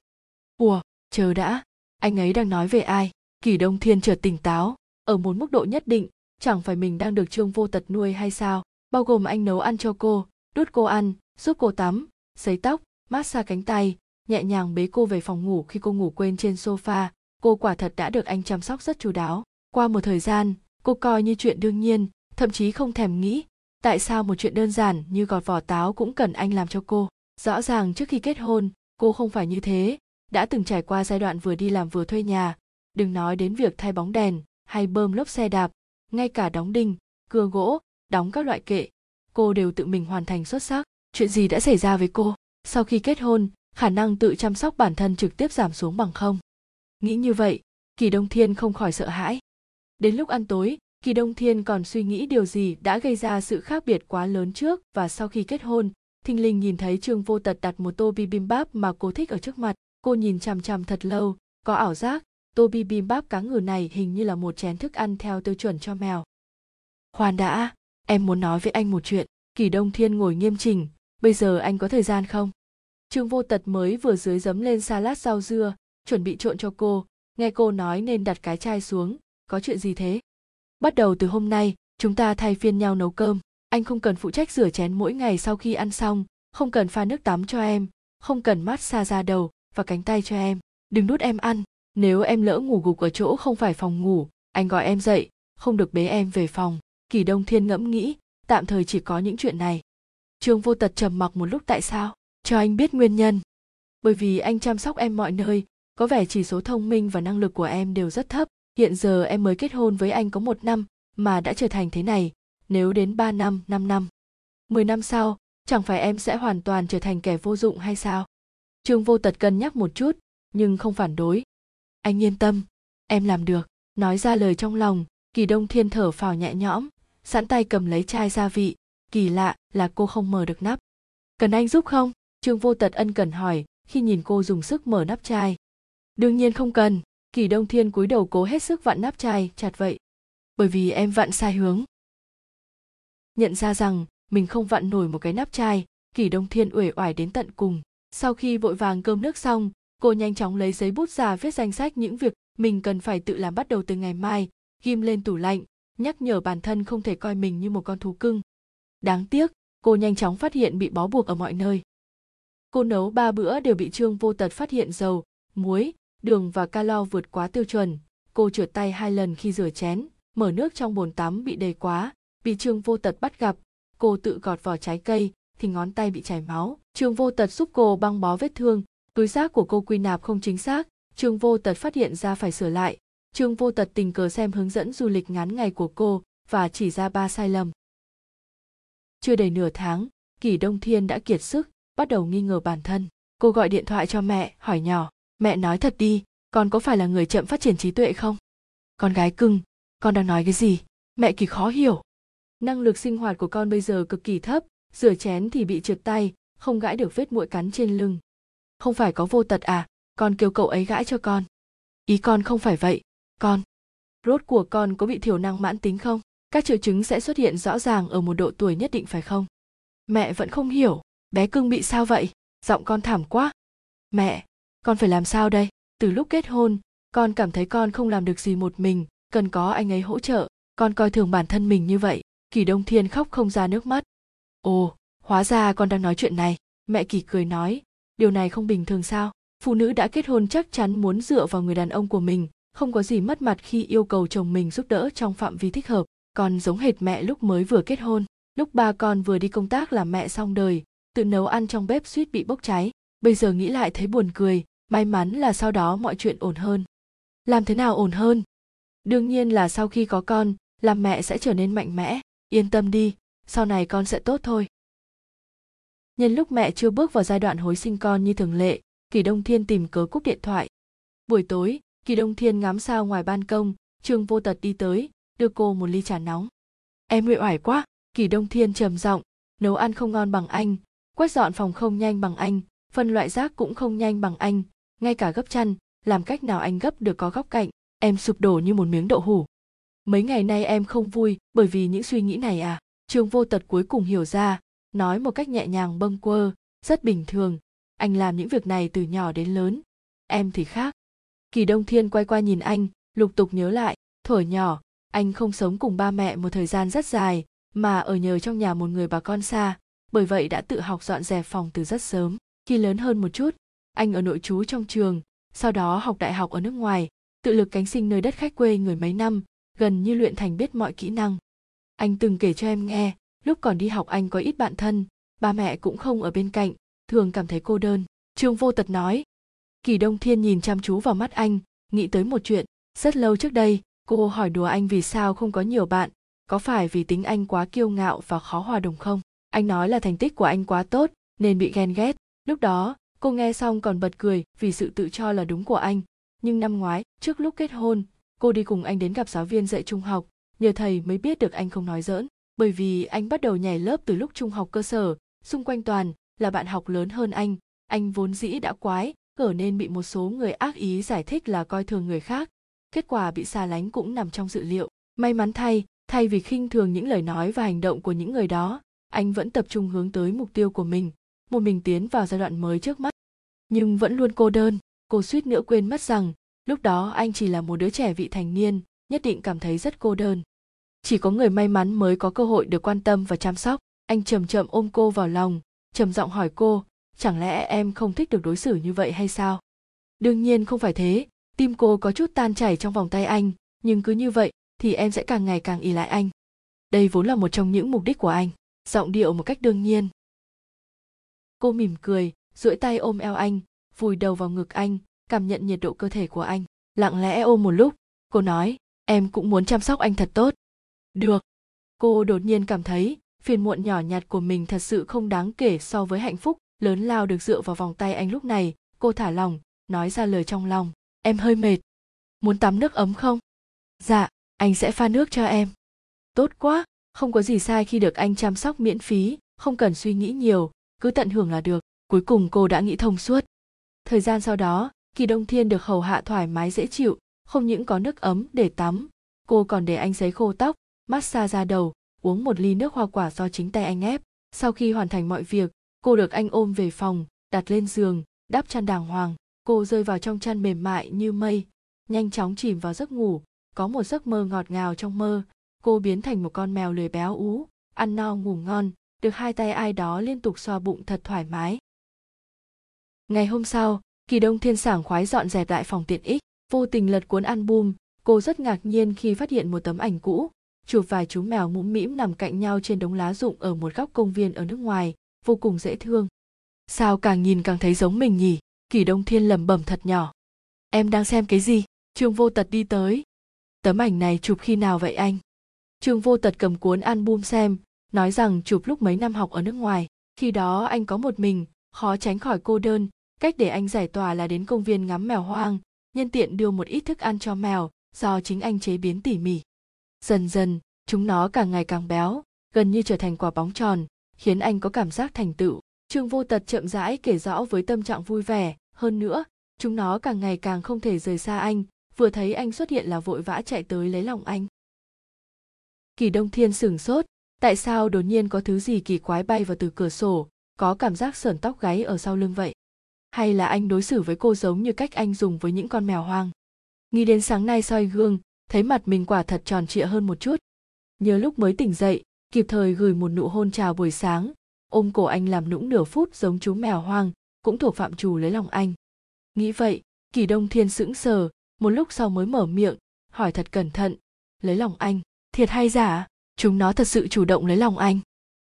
Ủa, chờ đã. Anh ấy đang nói về ai? Kỳ đông thiên chợt tỉnh táo. Ở một mức độ nhất định, chẳng phải mình đang được trương vô tật nuôi hay sao? Bao gồm anh nấu ăn cho cô, đút cô ăn, giúp cô tắm, sấy tóc massage cánh tay, nhẹ nhàng bế cô về phòng ngủ khi cô ngủ quên trên sofa cô quả thật đã được anh chăm sóc rất chú đáo. Qua một thời gian, cô coi như chuyện đương nhiên, thậm chí không thèm nghĩ tại sao một chuyện đơn giản như gọt vỏ táo cũng cần anh làm cho cô. Rõ ràng trước khi kết hôn, cô không phải như thế, đã từng trải qua giai đoạn vừa đi làm vừa thuê nhà. Đừng nói đến việc thay bóng đèn hay bơm lốp xe đạp, ngay cả đóng đinh, cưa gỗ, đóng các loại kệ, cô đều tự mình hoàn thành xuất sắc. Chuyện gì đã xảy ra với cô? Sau khi kết hôn, khả năng tự chăm sóc bản thân trực tiếp giảm xuống bằng không nghĩ như vậy, kỳ đông thiên không khỏi sợ hãi. Đến lúc ăn tối, kỳ đông thiên còn suy nghĩ điều gì đã gây ra sự khác biệt quá lớn trước và sau khi kết hôn, thình lình nhìn thấy trương vô tật đặt một tô bibimbap mà cô thích ở trước mặt. Cô nhìn chằm chằm thật lâu, có ảo giác, tô bibimbap cá ngừ này hình như là một chén thức ăn theo tiêu chuẩn cho mèo. Khoan đã, em muốn nói với anh một chuyện. Kỳ đông thiên ngồi nghiêm chỉnh, bây giờ anh có thời gian không? Trương vô tật mới vừa dưới dấm lên salad rau dưa chuẩn bị trộn cho cô. Nghe cô nói nên đặt cái chai xuống. Có chuyện gì thế? Bắt đầu từ hôm nay, chúng ta thay phiên nhau nấu cơm. Anh không cần phụ trách rửa chén mỗi ngày sau khi ăn xong. Không cần pha nước tắm cho em. Không cần mát xa da đầu và cánh tay cho em. Đừng đút em ăn. Nếu em lỡ ngủ gục ở chỗ không phải phòng ngủ, anh gọi em dậy. Không được bế em về phòng. Kỳ đông thiên ngẫm nghĩ, tạm thời chỉ có những chuyện này. Trương vô tật trầm mặc một lúc tại sao? Cho anh biết nguyên nhân. Bởi vì anh chăm sóc em mọi nơi có vẻ chỉ số thông minh và năng lực của em đều rất thấp hiện giờ em mới kết hôn với anh có một năm mà đã trở thành thế này nếu đến ba năm, năm năm. mười năm sau, chẳng phải em sẽ hoàn toàn trở thành kẻ vô dụng hay sao? Trương Vô Tật cân nhắc một chút, nhưng không phản đối. Anh yên tâm, em làm được. Nói ra lời trong lòng, Kỳ Đông Thiên thở phào nhẹ nhõm, sẵn tay cầm lấy chai gia vị. Kỳ lạ là cô không mở được nắp. Cần anh giúp không? Trương Vô Tật ân cần hỏi khi nhìn cô dùng sức mở nắp chai. Đương nhiên không cần, Kỳ Đông Thiên cúi đầu cố hết sức vặn nắp chai chặt vậy. Bởi vì em vặn sai hướng. Nhận ra rằng mình không vặn nổi một cái nắp chai, Kỳ Đông Thiên uể oải đến tận cùng. Sau khi vội vàng cơm nước xong, cô nhanh chóng lấy giấy bút ra viết danh sách những việc mình cần phải tự làm bắt đầu từ ngày mai, ghim lên tủ lạnh, nhắc nhở bản thân không thể coi mình như một con thú cưng. Đáng tiếc, cô nhanh chóng phát hiện bị bó buộc ở mọi nơi. Cô nấu ba bữa đều bị Trương Vô Tật phát hiện dầu, muối, đường và calo vượt quá tiêu chuẩn. Cô trượt tay hai lần khi rửa chén, mở nước trong bồn tắm bị đầy quá, bị Trương Vô Tật bắt gặp. Cô tự gọt vỏ trái cây, thì ngón tay bị chảy máu. Trương Vô Tật giúp cô băng bó vết thương, túi xác của cô quy nạp không chính xác. Trương Vô Tật phát hiện ra phải sửa lại. Trương Vô Tật tình cờ xem hướng dẫn du lịch ngắn ngày của cô và chỉ ra ba sai lầm. Chưa đầy nửa tháng, Kỷ Đông Thiên đã kiệt sức, bắt đầu nghi ngờ bản thân. Cô gọi điện thoại cho mẹ, hỏi nhỏ, mẹ nói thật đi, con có phải là người chậm phát triển trí tuệ không? Con gái cưng, con đang nói cái gì? Mẹ kỳ khó hiểu. Năng lực sinh hoạt của con bây giờ cực kỳ thấp, rửa chén thì bị trượt tay, không gãi được vết muỗi cắn trên lưng. Không phải có vô tật à con kêu cậu ấy gãi cho con. Ý con không phải vậy, con. Rốt của con có bị thiểu năng mãn tính không? Các triệu chứng sẽ xuất hiện rõ ràng ở một độ tuổi nhất định phải không? Mẹ vẫn không hiểu, bé cưng bị sao vậy? Giọng con thảm quá. Mẹ con phải làm sao đây? Từ lúc kết hôn, con cảm thấy con không làm được gì một mình, cần có anh ấy hỗ trợ. Con coi thường bản thân mình như vậy, kỳ đông thiên khóc không ra nước mắt. Ồ, hóa ra con đang nói chuyện này. Mẹ kỳ cười nói, điều này không bình thường sao? Phụ nữ đã kết hôn chắc chắn muốn dựa vào người đàn ông của mình, không có gì mất mặt khi yêu cầu chồng mình giúp đỡ trong phạm vi thích hợp. Con giống hệt mẹ lúc mới vừa kết hôn, lúc ba con vừa đi công tác làm mẹ xong đời, tự nấu ăn trong bếp suýt bị bốc cháy. Bây giờ nghĩ lại thấy buồn cười may mắn là sau đó mọi chuyện ổn hơn. Làm thế nào ổn hơn? Đương nhiên là sau khi có con làm mẹ sẽ trở nên mạnh mẽ. Yên tâm đi, sau này con sẽ tốt thôi. Nhân lúc mẹ chưa bước vào giai đoạn hối sinh con như thường lệ, kỳ đông thiên tìm cớ cúp điện thoại. Buổi tối, kỳ đông thiên ngắm sao ngoài ban công, trương vô tật đi tới, đưa cô một ly trà nóng. Em uể oải quá, kỳ đông thiên trầm giọng. Nấu ăn không ngon bằng anh, quét dọn phòng không nhanh bằng anh, phân loại rác cũng không nhanh bằng anh ngay cả gấp chăn, làm cách nào anh gấp được có góc cạnh, em sụp đổ như một miếng đậu hủ. Mấy ngày nay em không vui, bởi vì những suy nghĩ này à? Trương vô tật cuối cùng hiểu ra, nói một cách nhẹ nhàng bâng quơ, rất bình thường, anh làm những việc này từ nhỏ đến lớn, em thì khác. Kỳ đông thiên quay qua nhìn anh, lục tục nhớ lại, thuở nhỏ, anh không sống cùng ba mẹ một thời gian rất dài, mà ở nhờ trong nhà một người bà con xa, bởi vậy đã tự học dọn dẹp phòng từ rất sớm, khi lớn hơn một chút anh ở nội trú trong trường, sau đó học đại học ở nước ngoài, tự lực cánh sinh nơi đất khách quê người mấy năm, gần như luyện thành biết mọi kỹ năng. Anh từng kể cho em nghe, lúc còn đi học anh có ít bạn thân, ba mẹ cũng không ở bên cạnh, thường cảm thấy cô đơn. Trương vô tật nói, kỳ đông thiên nhìn chăm chú vào mắt anh, nghĩ tới một chuyện, rất lâu trước đây, cô hỏi đùa anh vì sao không có nhiều bạn, có phải vì tính anh quá kiêu ngạo và khó hòa đồng không? Anh nói là thành tích của anh quá tốt, nên bị ghen ghét, lúc đó cô nghe xong còn bật cười vì sự tự cho là đúng của anh. Nhưng năm ngoái, trước lúc kết hôn, cô đi cùng anh đến gặp giáo viên dạy trung học. Nhờ thầy mới biết được anh không nói dỡn bởi vì anh bắt đầu nhảy lớp từ lúc trung học cơ sở. Xung quanh toàn là bạn học lớn hơn anh. Anh vốn dĩ đã quái, ở nên bị một số người ác ý giải thích là coi thường người khác. Kết quả bị xa lánh cũng nằm trong dự liệu. May mắn thay thay vì khinh thường những lời nói và hành động của những người đó, anh vẫn tập trung hướng tới mục tiêu của mình một mình tiến vào giai đoạn mới trước mắt. Nhưng vẫn luôn cô đơn. Cô suýt nữa quên mất rằng, lúc đó anh chỉ là một đứa trẻ vị thành niên, nhất định cảm thấy rất cô đơn. Chỉ có người may mắn mới có cơ hội được quan tâm và chăm sóc. Anh chậm chậm ôm cô vào lòng, trầm giọng hỏi cô, chẳng lẽ em không thích được đối xử như vậy hay sao? Đương nhiên không phải thế. Tim cô có chút tan chảy trong vòng tay anh, nhưng cứ như vậy thì em sẽ càng ngày càng ỉ lại anh. Đây vốn là một trong những mục đích của anh. Giọng điệu một cách đương nhiên cô mỉm cười, duỗi tay ôm eo anh, vùi đầu vào ngực anh, cảm nhận nhiệt độ cơ thể của anh. Lặng lẽ ôm một lúc, cô nói, em cũng muốn chăm sóc anh thật tốt. Được. Cô đột nhiên cảm thấy, phiền muộn nhỏ nhặt của mình thật sự không đáng kể so với hạnh phúc lớn lao được dựa vào vòng tay anh lúc này. Cô thả lòng nói ra lời trong lòng, em hơi mệt. Muốn tắm nước ấm không? Dạ anh sẽ pha nước cho em. Tốt quá, không có gì sai khi được anh chăm sóc miễn phí, không cần suy nghĩ nhiều cứ tận hưởng là được, cuối cùng cô đã nghĩ thông suốt. Thời gian sau đó, kỳ đông thiên được hầu hạ thoải mái dễ chịu, không những có nước ấm để tắm, cô còn để anh sấy khô tóc, massage da đầu, uống một ly nước hoa quả do chính tay anh ép. Sau khi hoàn thành mọi việc, cô được anh ôm về phòng, đặt lên giường, đắp chăn đàng hoàng, cô rơi vào trong chăn mềm mại như mây, nhanh chóng chìm vào giấc ngủ, có một giấc mơ ngọt ngào trong mơ, cô biến thành một con mèo lười béo ú, ăn no ngủ ngon được hai tay ai đó liên tục xoa bụng thật thoải mái. Ngày hôm sau, kỳ đông thiên sảng khoái dọn dẹp lại phòng tiện ích, vô tình lật cuốn album, cô rất ngạc nhiên khi phát hiện một tấm ảnh cũ, chụp vài chú mèo mũm mĩm nằm cạnh nhau trên đống lá rụng ở một góc công viên ở nước ngoài, vô cùng dễ thương. Sao càng nhìn càng thấy giống mình nhỉ? Kỳ đông thiên lẩm bẩm thật nhỏ. Em đang xem cái gì? Trương vô tật đi tới. Tấm ảnh này chụp khi nào vậy anh? Trương vô tật cầm cuốn album xem nói rằng chụp lúc mấy năm học ở nước ngoài, khi đó anh có một mình, khó tránh khỏi cô đơn. Cách để anh giải tỏa là đến công viên ngắm mèo hoang, nhân tiện đưa một ít thức ăn cho mèo, do chính anh chế biến tỉ mỉ. Dần dần, chúng nó càng ngày càng béo, gần như trở thành quả bóng tròn, khiến anh có cảm giác thành tựu. Trương vô tật chậm rãi kể rõ với tâm trạng vui vẻ. Hơn nữa, chúng nó càng ngày càng không thể rời xa anh, vừa thấy anh xuất hiện là vội vã chạy tới lấy lòng anh. Kỳ đông thiên sửng sốt tại sao đột nhiên có thứ gì kỳ quái bay vào từ cửa sổ, có cảm giác sởn tóc gáy ở sau lưng vậy? Hay là anh đối xử với cô giống như cách anh dùng với những con mèo hoang? Nghĩ đến sáng nay soi gương, thấy mặt mình quả thật tròn trịa hơn một chút. Nhớ lúc mới tỉnh dậy, kịp thời gửi một nụ hôn chào buổi sáng. Ôm cổ anh làm nũng nửa phút giống chú mèo hoang, cũng thuộc phạm trù lấy lòng anh. Nghĩ vậy, kỳ đông thiên sững sờ, một lúc sau mới mở miệng, hỏi thật cẩn thận, lấy lòng anh, thiệt hay giả? Chúng nó thật sự chủ động lấy lòng anh.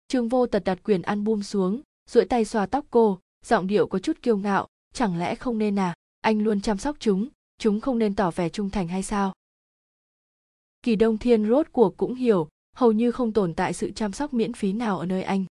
Trương vô tật đặt quyền album xuống, duỗi tay xoa tóc cô, giọng điệu có chút kiêu ngạo, chẳng lẽ không nên à? Anh luôn chăm sóc chúng chúng không nên tỏ vẻ trung thành hay sao? Kỳ đông thiên rốt cuộc cũng hiểu, hầu như không tồn tại sự chăm sóc miễn phí nào ở nơi anh.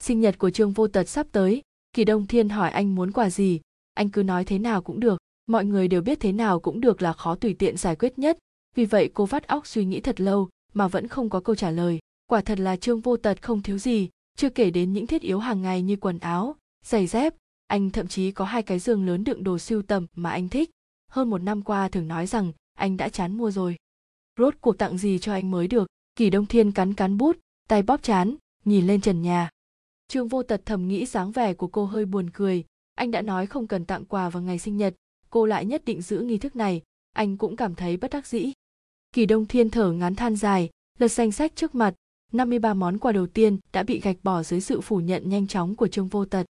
Sinh nhật của trương vô tật sắp tới, kỳ đông thiên hỏi anh muốn quà gì, anh cứ nói thế nào cũng được, mọi người đều biết thế nào cũng được là khó tùy tiện giải quyết nhất, vì vậy cô vắt óc suy nghĩ thật lâu mà vẫn không có câu trả lời. Quả thật là trương vô tật không thiếu gì, chưa kể đến những thiết yếu hàng ngày như quần áo, giày dép. Anh thậm chí có hai cái giường lớn đựng đồ siêu tầm mà anh thích. Hơn một năm qua thường nói rằng anh đã chán mua rồi. Rốt cuộc tặng gì cho anh mới được? Kỳ đông thiên cắn cắn bút, tay bóp chán, nhìn lên trần nhà. Trương vô tật thầm nghĩ dáng vẻ của cô hơi buồn cười. Anh đã nói không cần tặng quà vào ngày sinh nhật. Cô lại nhất định giữ nghi thức này. Anh cũng cảm thấy bất đắc dĩ kỳ đông thiên thở ngắn than dài lật danh sách trước mặt 53 món quà đầu tiên đã bị gạch bỏ dưới sự phủ nhận nhanh chóng của Trương Vô Tật.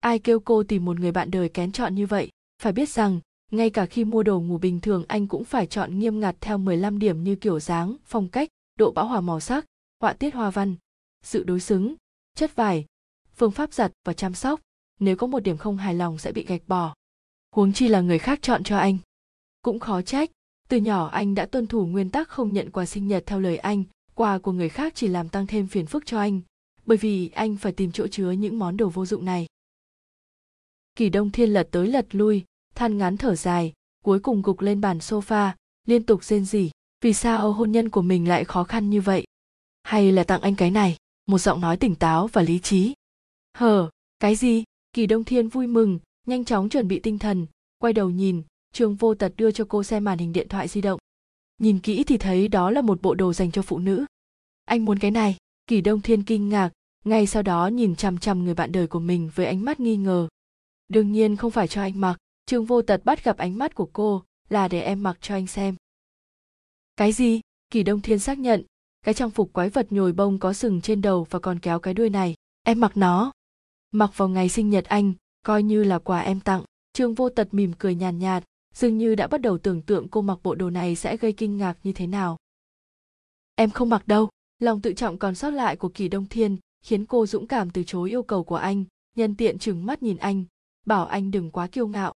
Ai kêu cô tìm một người bạn đời kén chọn như vậy, phải biết rằng, ngay cả khi mua đồ ngủ bình thường anh cũng phải chọn nghiêm ngặt theo 15 điểm như kiểu dáng, phong cách, độ bão hòa màu sắc, họa tiết hoa văn, sự đối xứng, chất vải, phương pháp giặt và chăm sóc. Nếu có một điểm không hài lòng sẽ bị gạch bỏ. Huống chi là người khác chọn cho anh. Cũng khó trách, từ nhỏ, anh đã tuân thủ nguyên tắc không nhận quà sinh nhật theo lời anh, quà của người khác chỉ làm tăng thêm phiền phức cho anh, bởi vì anh phải tìm chỗ chứa những món đồ vô dụng này. Kỳ đông thiên lật tới lật lui, than ngắn thở dài, cuối cùng gục lên bàn sofa, liên tục rên rỉ, vì sao hôn nhân của mình lại khó khăn như vậy? Hay là tặng anh cái này, một giọng nói tỉnh táo và lý trí. Hờ, cái gì? Kỳ đông thiên vui mừng, nhanh chóng chuẩn bị tinh thần, quay đầu nhìn Trương vô tật đưa cho cô xem màn hình điện thoại di động. Nhìn kỹ thì thấy đó là một bộ đồ dành cho phụ nữ. Anh muốn cái này. Kỳ đông thiên kinh ngạc ngay sau đó nhìn chằm chằm người bạn đời của mình với ánh mắt nghi ngờ. Đương nhiên không phải cho anh mặc trương vô tật bắt gặp ánh mắt của cô là để em mặc cho anh xem. Cái gì? Kỳ đông thiên xác nhận cái trang phục quái vật nhồi bông có sừng trên đầu và còn kéo cái đuôi này em mặc nó. Mặc vào ngày sinh nhật anh coi như là quà em tặng trương vô tật mỉm cười nhàn nhạt, nhạt dường như đã bắt đầu tưởng tượng cô mặc bộ đồ này sẽ gây kinh ngạc như thế nào. Em không mặc đâu. Lòng tự trọng còn sót lại của kỳ đông thiên khiến cô dũng cảm từ chối yêu cầu của anh, nhân tiện trừng mắt nhìn anh, bảo anh đừng quá kiêu ngạo.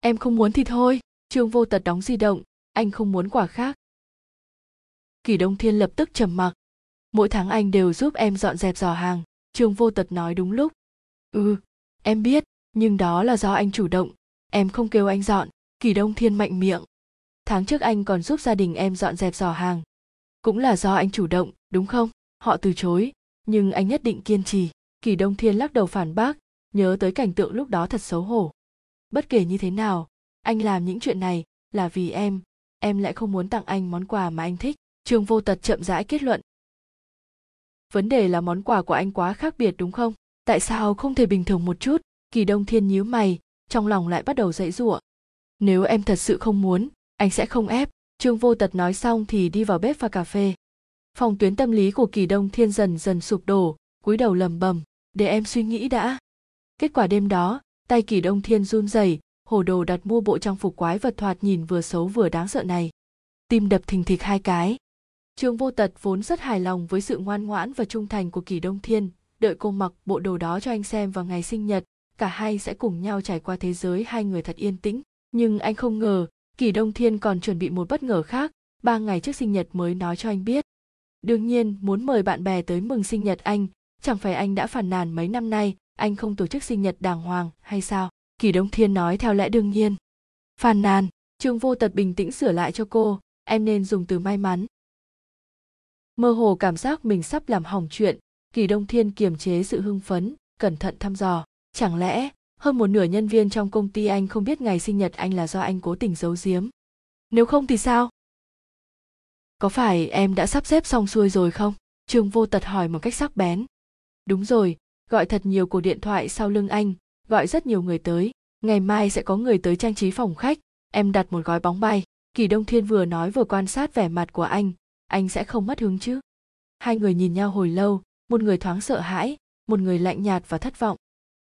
Em không muốn thì thôi, trương vô tật đóng di động, anh không muốn quả khác. Kỳ đông thiên lập tức trầm mặc. Mỗi tháng anh đều giúp em dọn dẹp giỏ hàng, trương vô tật nói đúng lúc. Ừ em biết, nhưng đó là do anh chủ động, em không kêu anh dọn kỳ đông thiên mạnh miệng. Tháng trước anh còn giúp gia đình em dọn dẹp giỏ hàng. Cũng là do anh chủ động, đúng không? Họ từ chối. Nhưng anh nhất định kiên trì. Kỳ đông thiên lắc đầu phản bác, nhớ tới cảnh tượng lúc đó thật xấu hổ. Bất kể như thế nào, anh làm những chuyện này là vì em. Em lại không muốn tặng anh món quà mà anh thích. Trương vô tật chậm rãi kết luận. Vấn đề là món quà của anh quá khác biệt đúng không? Tại sao không thể bình thường một chút? Kỳ đông thiên nhíu mày, trong lòng lại bắt đầu dãy giụa nếu em thật sự không muốn, anh sẽ không ép. Trương vô tật nói xong thì đi vào bếp pha cà phê. Phòng tuyến tâm lý của kỳ đông thiên dần dần sụp đổ, cúi đầu lầm bầm để em suy nghĩ đã. Kết quả đêm đó, tay kỳ đông thiên run rẩy, hồ đồ đặt mua bộ trang phục quái vật thoạt nhìn vừa xấu vừa đáng sợ này. Tim đập thình thịch hai cái. Trương vô tật vốn rất hài lòng với sự ngoan ngoãn và trung thành của kỳ đông thiên, đợi cô mặc bộ đồ đó cho anh xem vào ngày sinh nhật, cả hai sẽ cùng nhau trải qua thế giới hai người thật yên tĩnh nhưng anh không ngờ, kỳ đông thiên còn chuẩn bị một bất ngờ khác, ba ngày trước sinh nhật mới nói cho anh biết. Đương nhiên, muốn mời bạn bè tới mừng sinh nhật anh, chẳng phải anh đã phản nàn mấy năm nay, anh không tổ chức sinh nhật đàng hoàng, hay sao? Kỳ đông thiên nói theo lẽ đương nhiên. Phàn nàn, trương vô tật bình tĩnh sửa lại cho cô, em nên dùng từ may mắn. Mơ hồ cảm giác mình sắp làm hỏng chuyện, kỳ đông thiên kiềm chế sự hưng phấn, cẩn thận thăm dò. Chẳng lẽ hơn một nửa nhân viên trong công ty anh không biết ngày sinh nhật anh là do anh cố tình giấu giếm. Nếu không thì sao? Có phải em đã sắp xếp xong xuôi rồi không? Trương vô tật hỏi một cách sắc bén. Đúng rồi, gọi thật nhiều cuộc điện thoại sau lưng anh, gọi rất nhiều người tới. Ngày mai sẽ có người tới trang trí phòng khách, em đặt một gói bóng bay. Kỳ đông thiên vừa nói vừa quan sát vẻ mặt của anh anh sẽ không mất hứng chứ? Hai người nhìn nhau hồi lâu, một người thoáng sợ hãi, một người lạnh nhạt và thất vọng.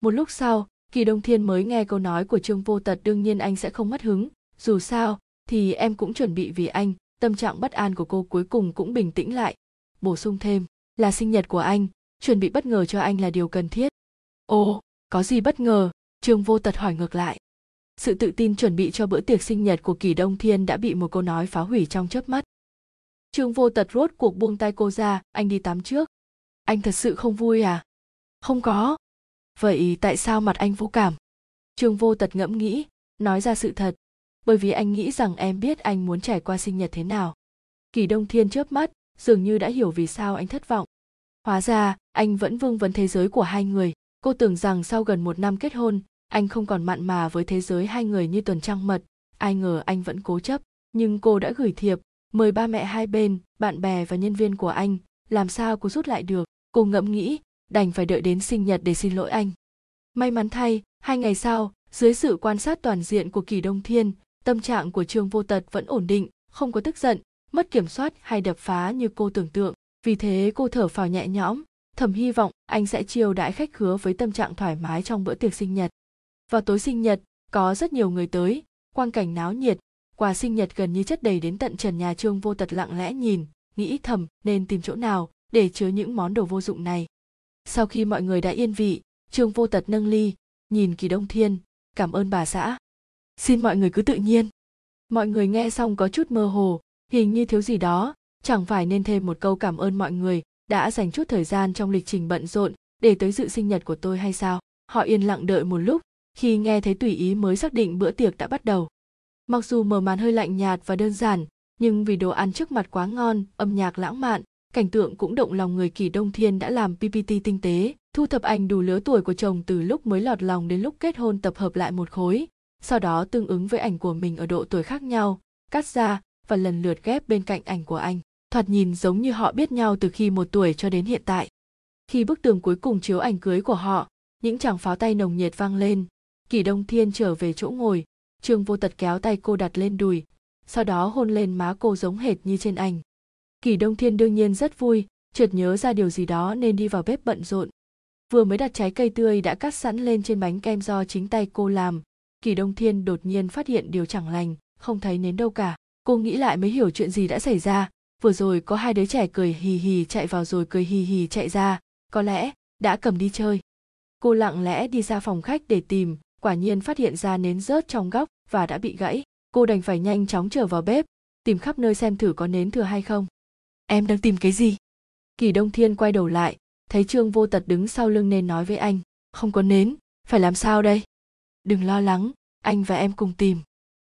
Một lúc sau kỳ đông thiên mới nghe câu nói của trương vô tật đương nhiên anh sẽ không mất hứng. Dù sao, thì em cũng chuẩn bị vì anh, tâm trạng bất an của cô cuối cùng cũng bình tĩnh lại. Bổ sung thêm, là sinh nhật của anh, chuẩn bị bất ngờ cho anh là điều cần thiết. Ồ, có gì bất ngờ? Trương vô tật hỏi ngược lại. Sự tự tin chuẩn bị cho bữa tiệc sinh nhật của kỳ đông thiên đã bị một câu nói phá hủy trong chớp mắt. Trương vô tật rốt cuộc buông tay cô ra, anh đi tắm trước. Anh thật sự không vui à? Không có vậy tại sao mặt anh vô cảm? Trương vô tật ngẫm nghĩ, nói ra sự thật. Bởi vì anh nghĩ rằng em biết anh muốn trải qua sinh nhật thế nào. Kỳ đông thiên chớp mắt, dường như đã hiểu vì sao anh thất vọng. Hóa ra, anh vẫn vương vấn thế giới của hai người. Cô tưởng rằng sau gần một năm kết hôn, anh không còn mặn mà với thế giới hai người như tuần trăng mật. Ai ngờ anh vẫn cố chấp. Nhưng cô đã gửi thiệp, mời ba mẹ hai bên, bạn bè và nhân viên của anh. Làm sao cô rút lại được? Cô ngẫm nghĩ đành phải đợi đến sinh nhật để xin lỗi anh. May mắn thay, hai ngày sau, dưới sự quan sát toàn diện của kỳ đông thiên, tâm trạng của trương vô tật vẫn ổn định, không có tức giận, mất kiểm soát hay đập phá như cô tưởng tượng. Vì thế cô thở phào nhẹ nhõm, thầm hy vọng anh sẽ chiêu đãi khách khứa với tâm trạng thoải mái trong bữa tiệc sinh nhật. Vào tối sinh nhật, có rất nhiều người tới, quang cảnh náo nhiệt. Quà sinh nhật gần như chất đầy đến tận trần nhà trương vô tật lặng lẽ nhìn, nghĩ thầm nên tìm chỗ nào để chứa những món đồ vô dụng này sau khi mọi người đã yên vị, trương vô tật nâng ly, nhìn kỳ đông thiên, cảm ơn bà xã. Xin mọi người cứ tự nhiên. Mọi người nghe xong có chút mơ hồ, hình như thiếu gì đó, chẳng phải nên thêm một câu cảm ơn mọi người đã dành chút thời gian trong lịch trình bận rộn để tới dự sinh nhật của tôi hay sao? Họ yên lặng đợi một lúc, khi nghe thấy tùy ý mới xác định bữa tiệc đã bắt đầu. Mặc dù mở màn hơi lạnh nhạt và đơn giản, nhưng vì đồ ăn trước mặt quá ngon, âm nhạc lãng mạn cảnh tượng cũng động lòng người kỳ đông thiên đã làm ppt tinh tế, thu thập ảnh đủ lứa tuổi của chồng từ lúc mới lọt lòng đến lúc kết hôn tập hợp lại một khối, sau đó tương ứng với ảnh của mình ở độ tuổi khác nhau, cắt ra và lần lượt ghép bên cạnh ảnh của anh. Thoạt nhìn giống như họ biết nhau từ khi một tuổi cho đến hiện tại. Khi bức tường cuối cùng chiếu ảnh cưới của họ, những chàng pháo tay nồng nhiệt vang lên. Kỳ đông thiên trở về chỗ ngồi, trương vô tật kéo tay cô đặt lên đùi, sau đó hôn lên má cô giống hệt như trên ảnh kỳ đông thiên đương nhiên rất vui, chợt nhớ ra điều gì đó nên đi vào bếp bận rộn. Vừa mới đặt trái cây tươi đã cắt sẵn lên trên bánh kem do chính tay cô làm. Kỳ đông thiên đột nhiên phát hiện điều chẳng lành, không thấy nến đâu cả. Cô nghĩ lại mới hiểu chuyện gì đã xảy ra. Vừa rồi có hai đứa trẻ cười hì hì chạy vào rồi cười hì hì chạy ra. Có lẽ đã cầm đi chơi. Cô lặng lẽ đi ra phòng khách để tìm, quả nhiên phát hiện ra nến rớt trong góc và đã bị gãy. Cô đành phải nhanh chóng trở vào bếp, tìm khắp nơi xem thử có nến thừa hay không em đang tìm cái gì? Kỳ đông thiên quay đầu lại, thấy trương vô tật đứng sau lưng nên nói với anh, không có nến, phải làm sao đây? Đừng lo lắng, anh và em cùng tìm.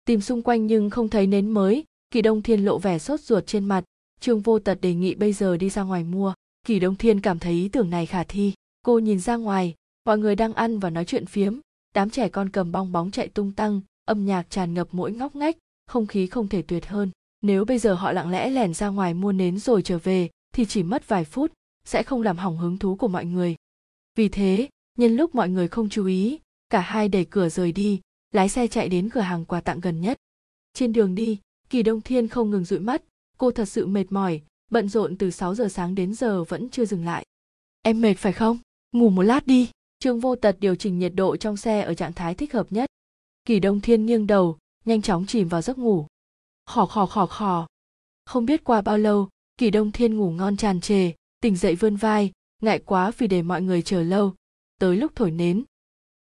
Tìm xung quanh nhưng không thấy nến mới, kỳ đông thiên lộ vẻ sốt ruột trên mặt. Trương vô tật đề nghị bây giờ đi ra ngoài mua. Kỳ đông thiên cảm thấy ý tưởng này khả thi. Cô nhìn ra ngoài, mọi người đang ăn và nói chuyện phiếm. Đám trẻ con cầm bong bóng chạy tung tăng, âm nhạc tràn ngập mỗi ngóc ngách, không khí không thể tuyệt hơn nếu bây giờ họ lặng lẽ lẻn ra ngoài mua nến rồi trở về, thì chỉ mất vài phút, sẽ không làm hỏng hứng thú của mọi người. Vì thế, nhân lúc mọi người không chú ý, cả hai đẩy cửa rời đi, lái xe chạy đến cửa hàng quà tặng gần nhất. Trên đường đi, kỳ đông thiên không ngừng dụi mắt, cô thật sự mệt mỏi, bận rộn từ 6 giờ sáng đến giờ vẫn chưa dừng lại. Em mệt phải không? Ngủ một lát đi. Trương vô tật điều chỉnh nhiệt độ trong xe ở trạng thái thích hợp nhất. Kỳ đông thiên nghiêng đầu, nhanh chóng chìm vào giấc ngủ khò khò khò khò. Không biết qua bao lâu, kỳ đông thiên ngủ ngon tràn trề, tỉnh dậy vươn vai, ngại quá vì để mọi người chờ lâu. Tới lúc thổi nến.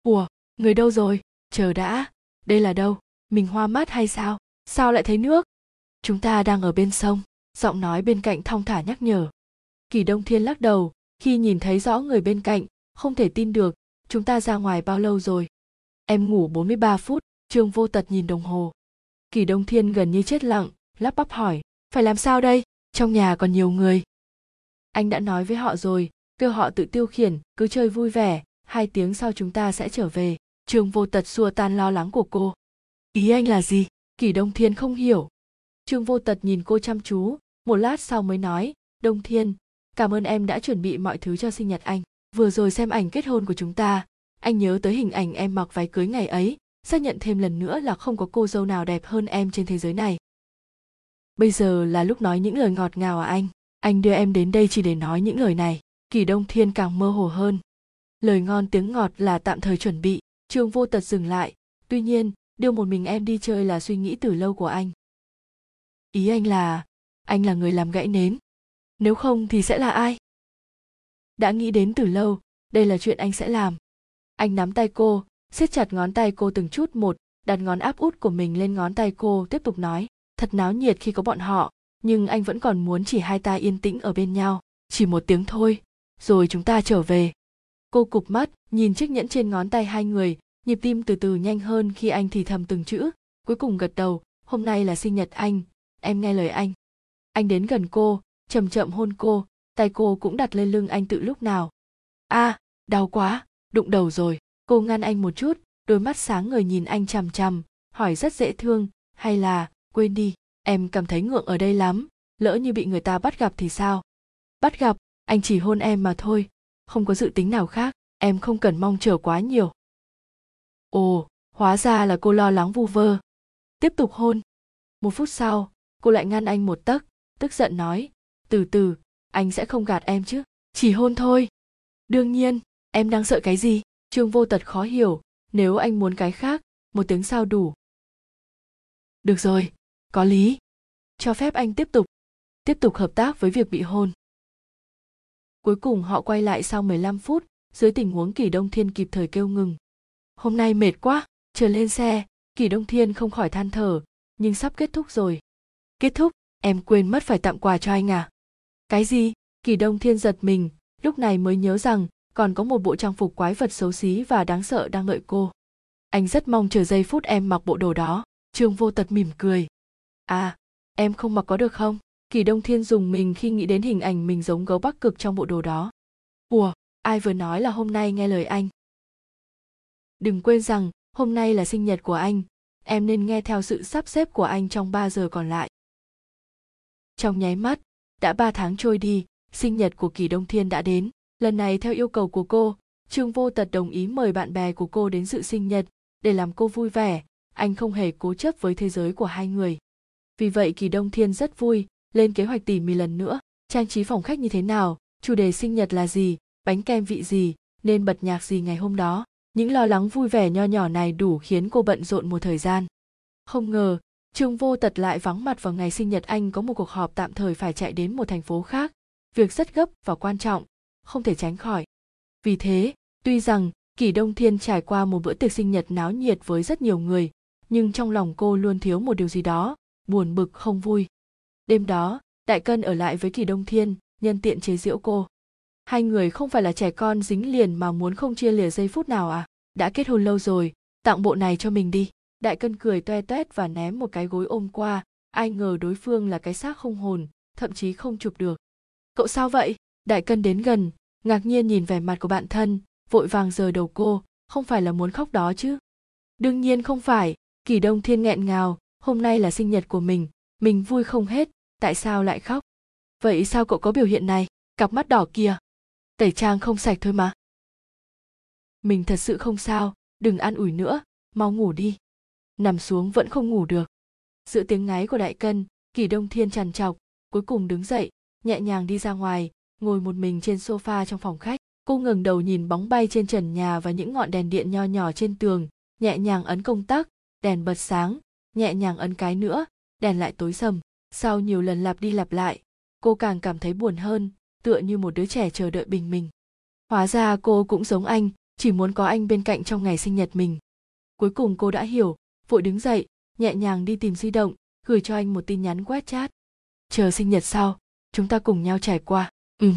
Ủa, người đâu rồi? Chờ đã. Đây là đâu? Mình hoa mắt hay sao? Sao lại thấy nước? Chúng ta đang ở bên sông. Giọng nói bên cạnh thong thả nhắc nhở. Kỳ đông thiên lắc đầu, khi nhìn thấy rõ người bên cạnh, không thể tin được, chúng ta ra ngoài bao lâu rồi? Em ngủ 43 phút, trương vô tật nhìn đồng hồ kỳ đông thiên gần như chết lặng, lắp bắp hỏi, phải làm sao đây? Trong nhà còn nhiều người. Anh đã nói với họ rồi, kêu họ tự tiêu khiển, cứ chơi vui vẻ, hai tiếng sau chúng ta sẽ trở về. Trương vô tật xua tan lo lắng của cô. Ý anh là gì? Kỳ đông thiên không hiểu. Trương vô tật nhìn cô chăm chú, một lát sau mới nói, đông thiên, cảm ơn em đã chuẩn bị mọi thứ cho sinh nhật anh. Vừa rồi xem ảnh kết hôn của chúng ta, anh nhớ tới hình ảnh em mặc váy cưới ngày ấy xác nhận thêm lần nữa là không có cô dâu nào đẹp hơn em trên thế giới này. Bây giờ là lúc nói những lời ngọt ngào à anh? Anh đưa em đến đây chỉ để nói những lời này. Kỳ đông thiên càng mơ hồ hơn. Lời ngon tiếng ngọt là tạm thời chuẩn bị, trương vô tật dừng lại. Tuy nhiên, đưa một mình em đi chơi là suy nghĩ từ lâu của anh. Ý anh là anh là người làm gãy nến. Nếu không thì sẽ là ai? Đã nghĩ đến từ lâu, đây là chuyện anh sẽ làm. Anh nắm tay cô siết chặt ngón tay cô từng chút một đặt ngón áp út của mình lên ngón tay cô tiếp tục nói thật náo nhiệt khi có bọn họ nhưng anh vẫn còn muốn chỉ hai ta yên tĩnh ở bên nhau chỉ một tiếng thôi rồi chúng ta trở về. Cô cụp mắt nhìn chiếc nhẫn trên ngón tay hai người nhịp tim từ từ nhanh hơn khi anh thì thầm từng chữ cuối cùng gật đầu hôm nay là sinh nhật anh em nghe lời anh. Anh đến gần cô chậm chậm hôn cô tay cô cũng đặt lên lưng anh tự lúc nào. A à, đau quá đụng đầu rồi cô ngăn anh một chút, đôi mắt sáng người nhìn anh chằm chằm, hỏi rất dễ thương, hay là, quên đi, em cảm thấy ngượng ở đây lắm, lỡ như bị người ta bắt gặp thì sao? Bắt gặp, anh chỉ hôn em mà thôi, không có dự tính nào khác, em không cần mong chờ quá nhiều. Ồ, hóa ra là cô lo lắng vu vơ. Tiếp tục hôn. Một phút sau, cô lại ngăn anh một tấc, tức giận nói, từ từ, anh sẽ không gạt em chứ, chỉ hôn thôi. Đương nhiên, em đang sợ cái gì? Trương vô tật khó hiểu, nếu anh muốn cái khác, một tiếng sao đủ. Được rồi, có lý. Cho phép anh tiếp tục tiếp tục hợp tác với việc bị hôn. Cuối cùng họ quay lại sau 15 phút, dưới tình huống kỳ đông thiên kịp thời kêu ngừng. Hôm nay mệt quá chờ lên xe kỳ đông thiên không khỏi than thở, nhưng sắp kết thúc rồi. Kết thúc, em quên mất phải tặng quà cho anh à? Cái gì? Kỳ đông thiên giật mình, lúc này mới nhớ rằng còn có một bộ trang phục quái vật xấu xí và đáng sợ đang đợi cô. Anh rất mong chờ giây phút em mặc bộ đồ đó. Trương vô tật mỉm cười. À em không mặc có được không? Kỳ đông thiên dùng mình khi nghĩ đến hình ảnh mình giống gấu bắc cực trong bộ đồ đó. Ủa, ai vừa nói là hôm nay nghe lời anh? Đừng quên rằng, hôm nay là sinh nhật của anh. Em nên nghe theo sự sắp xếp của anh trong 3 giờ còn lại. Trong nháy mắt, đã 3 tháng trôi đi, sinh nhật của kỳ đông thiên đã đến lần này theo yêu cầu của cô, trương vô tật đồng ý mời bạn bè của cô đến dự sinh nhật để làm cô vui vẻ. Anh không hề cố chấp với thế giới của hai người. Vì vậy kỳ đông thiên rất vui, lên kế hoạch tỉ mỉ lần nữa. Trang trí phòng khách như thế nào, chủ đề sinh nhật là gì, bánh kem vị gì, nên bật nhạc gì ngày hôm đó. Những lo lắng vui vẻ nho nhỏ này đủ khiến cô bận rộn một thời gian. Không ngờ, trương vô tật lại vắng mặt vào ngày sinh nhật anh có một cuộc họp tạm thời phải chạy đến một thành phố khác. Việc rất gấp và quan trọng không thể tránh khỏi. Vì thế, tuy rằng kỷ đông thiên trải qua một bữa tiệc sinh nhật náo nhiệt với rất nhiều người, nhưng trong lòng cô luôn thiếu một điều gì đó, buồn bực không vui. Đêm đó, đại cân ở lại với kỳ đông thiên, nhân tiện chế giễu cô. Hai người không phải là trẻ con dính liền mà muốn không chia lìa giây phút nào à? Đã kết hôn lâu rồi, tặng bộ này cho mình đi. Đại cân cười toe toét và ném một cái gối ôm qua, ai ngờ đối phương là cái xác không hồn, thậm chí không chụp được. Cậu sao vậy? Đại cân đến gần, ngạc nhiên nhìn vẻ mặt của bạn thân, vội vàng rời đầu cô, không phải là muốn khóc đó chứ? Đương nhiên không phải, kỳ đông thiên nghẹn ngào, hôm nay là sinh nhật của mình mình vui không hết, tại sao lại khóc? Vậy sao cậu có biểu hiện này, cặp mắt đỏ kia? Tẩy trang không sạch thôi mà. Mình thật sự không sao, đừng an ủi nữa, mau ngủ đi. Nằm xuống vẫn không ngủ được. Giữa tiếng ngáy của đại cân, kỳ đông thiên trằn trọc, cuối cùng đứng dậy, nhẹ nhàng đi ra ngoài ngồi một mình trên sofa trong phòng khách, cô ngẩng đầu nhìn bóng bay trên trần nhà và những ngọn đèn điện nho nhỏ trên tường, nhẹ nhàng ấn công tắc, đèn bật sáng, nhẹ nhàng ấn cái nữa, đèn lại tối sầm. Sau nhiều lần lặp đi lặp lại, cô càng cảm thấy buồn hơn, tựa như một đứa trẻ chờ đợi bình minh. Hóa ra cô cũng giống anh, chỉ muốn có anh bên cạnh trong ngày sinh nhật mình. Cuối cùng cô đã hiểu, vội đứng dậy, nhẹ nhàng đi tìm di động, gửi cho anh một tin nhắn quét chat chờ sinh nhật sau, chúng ta cùng nhau trải qua ừ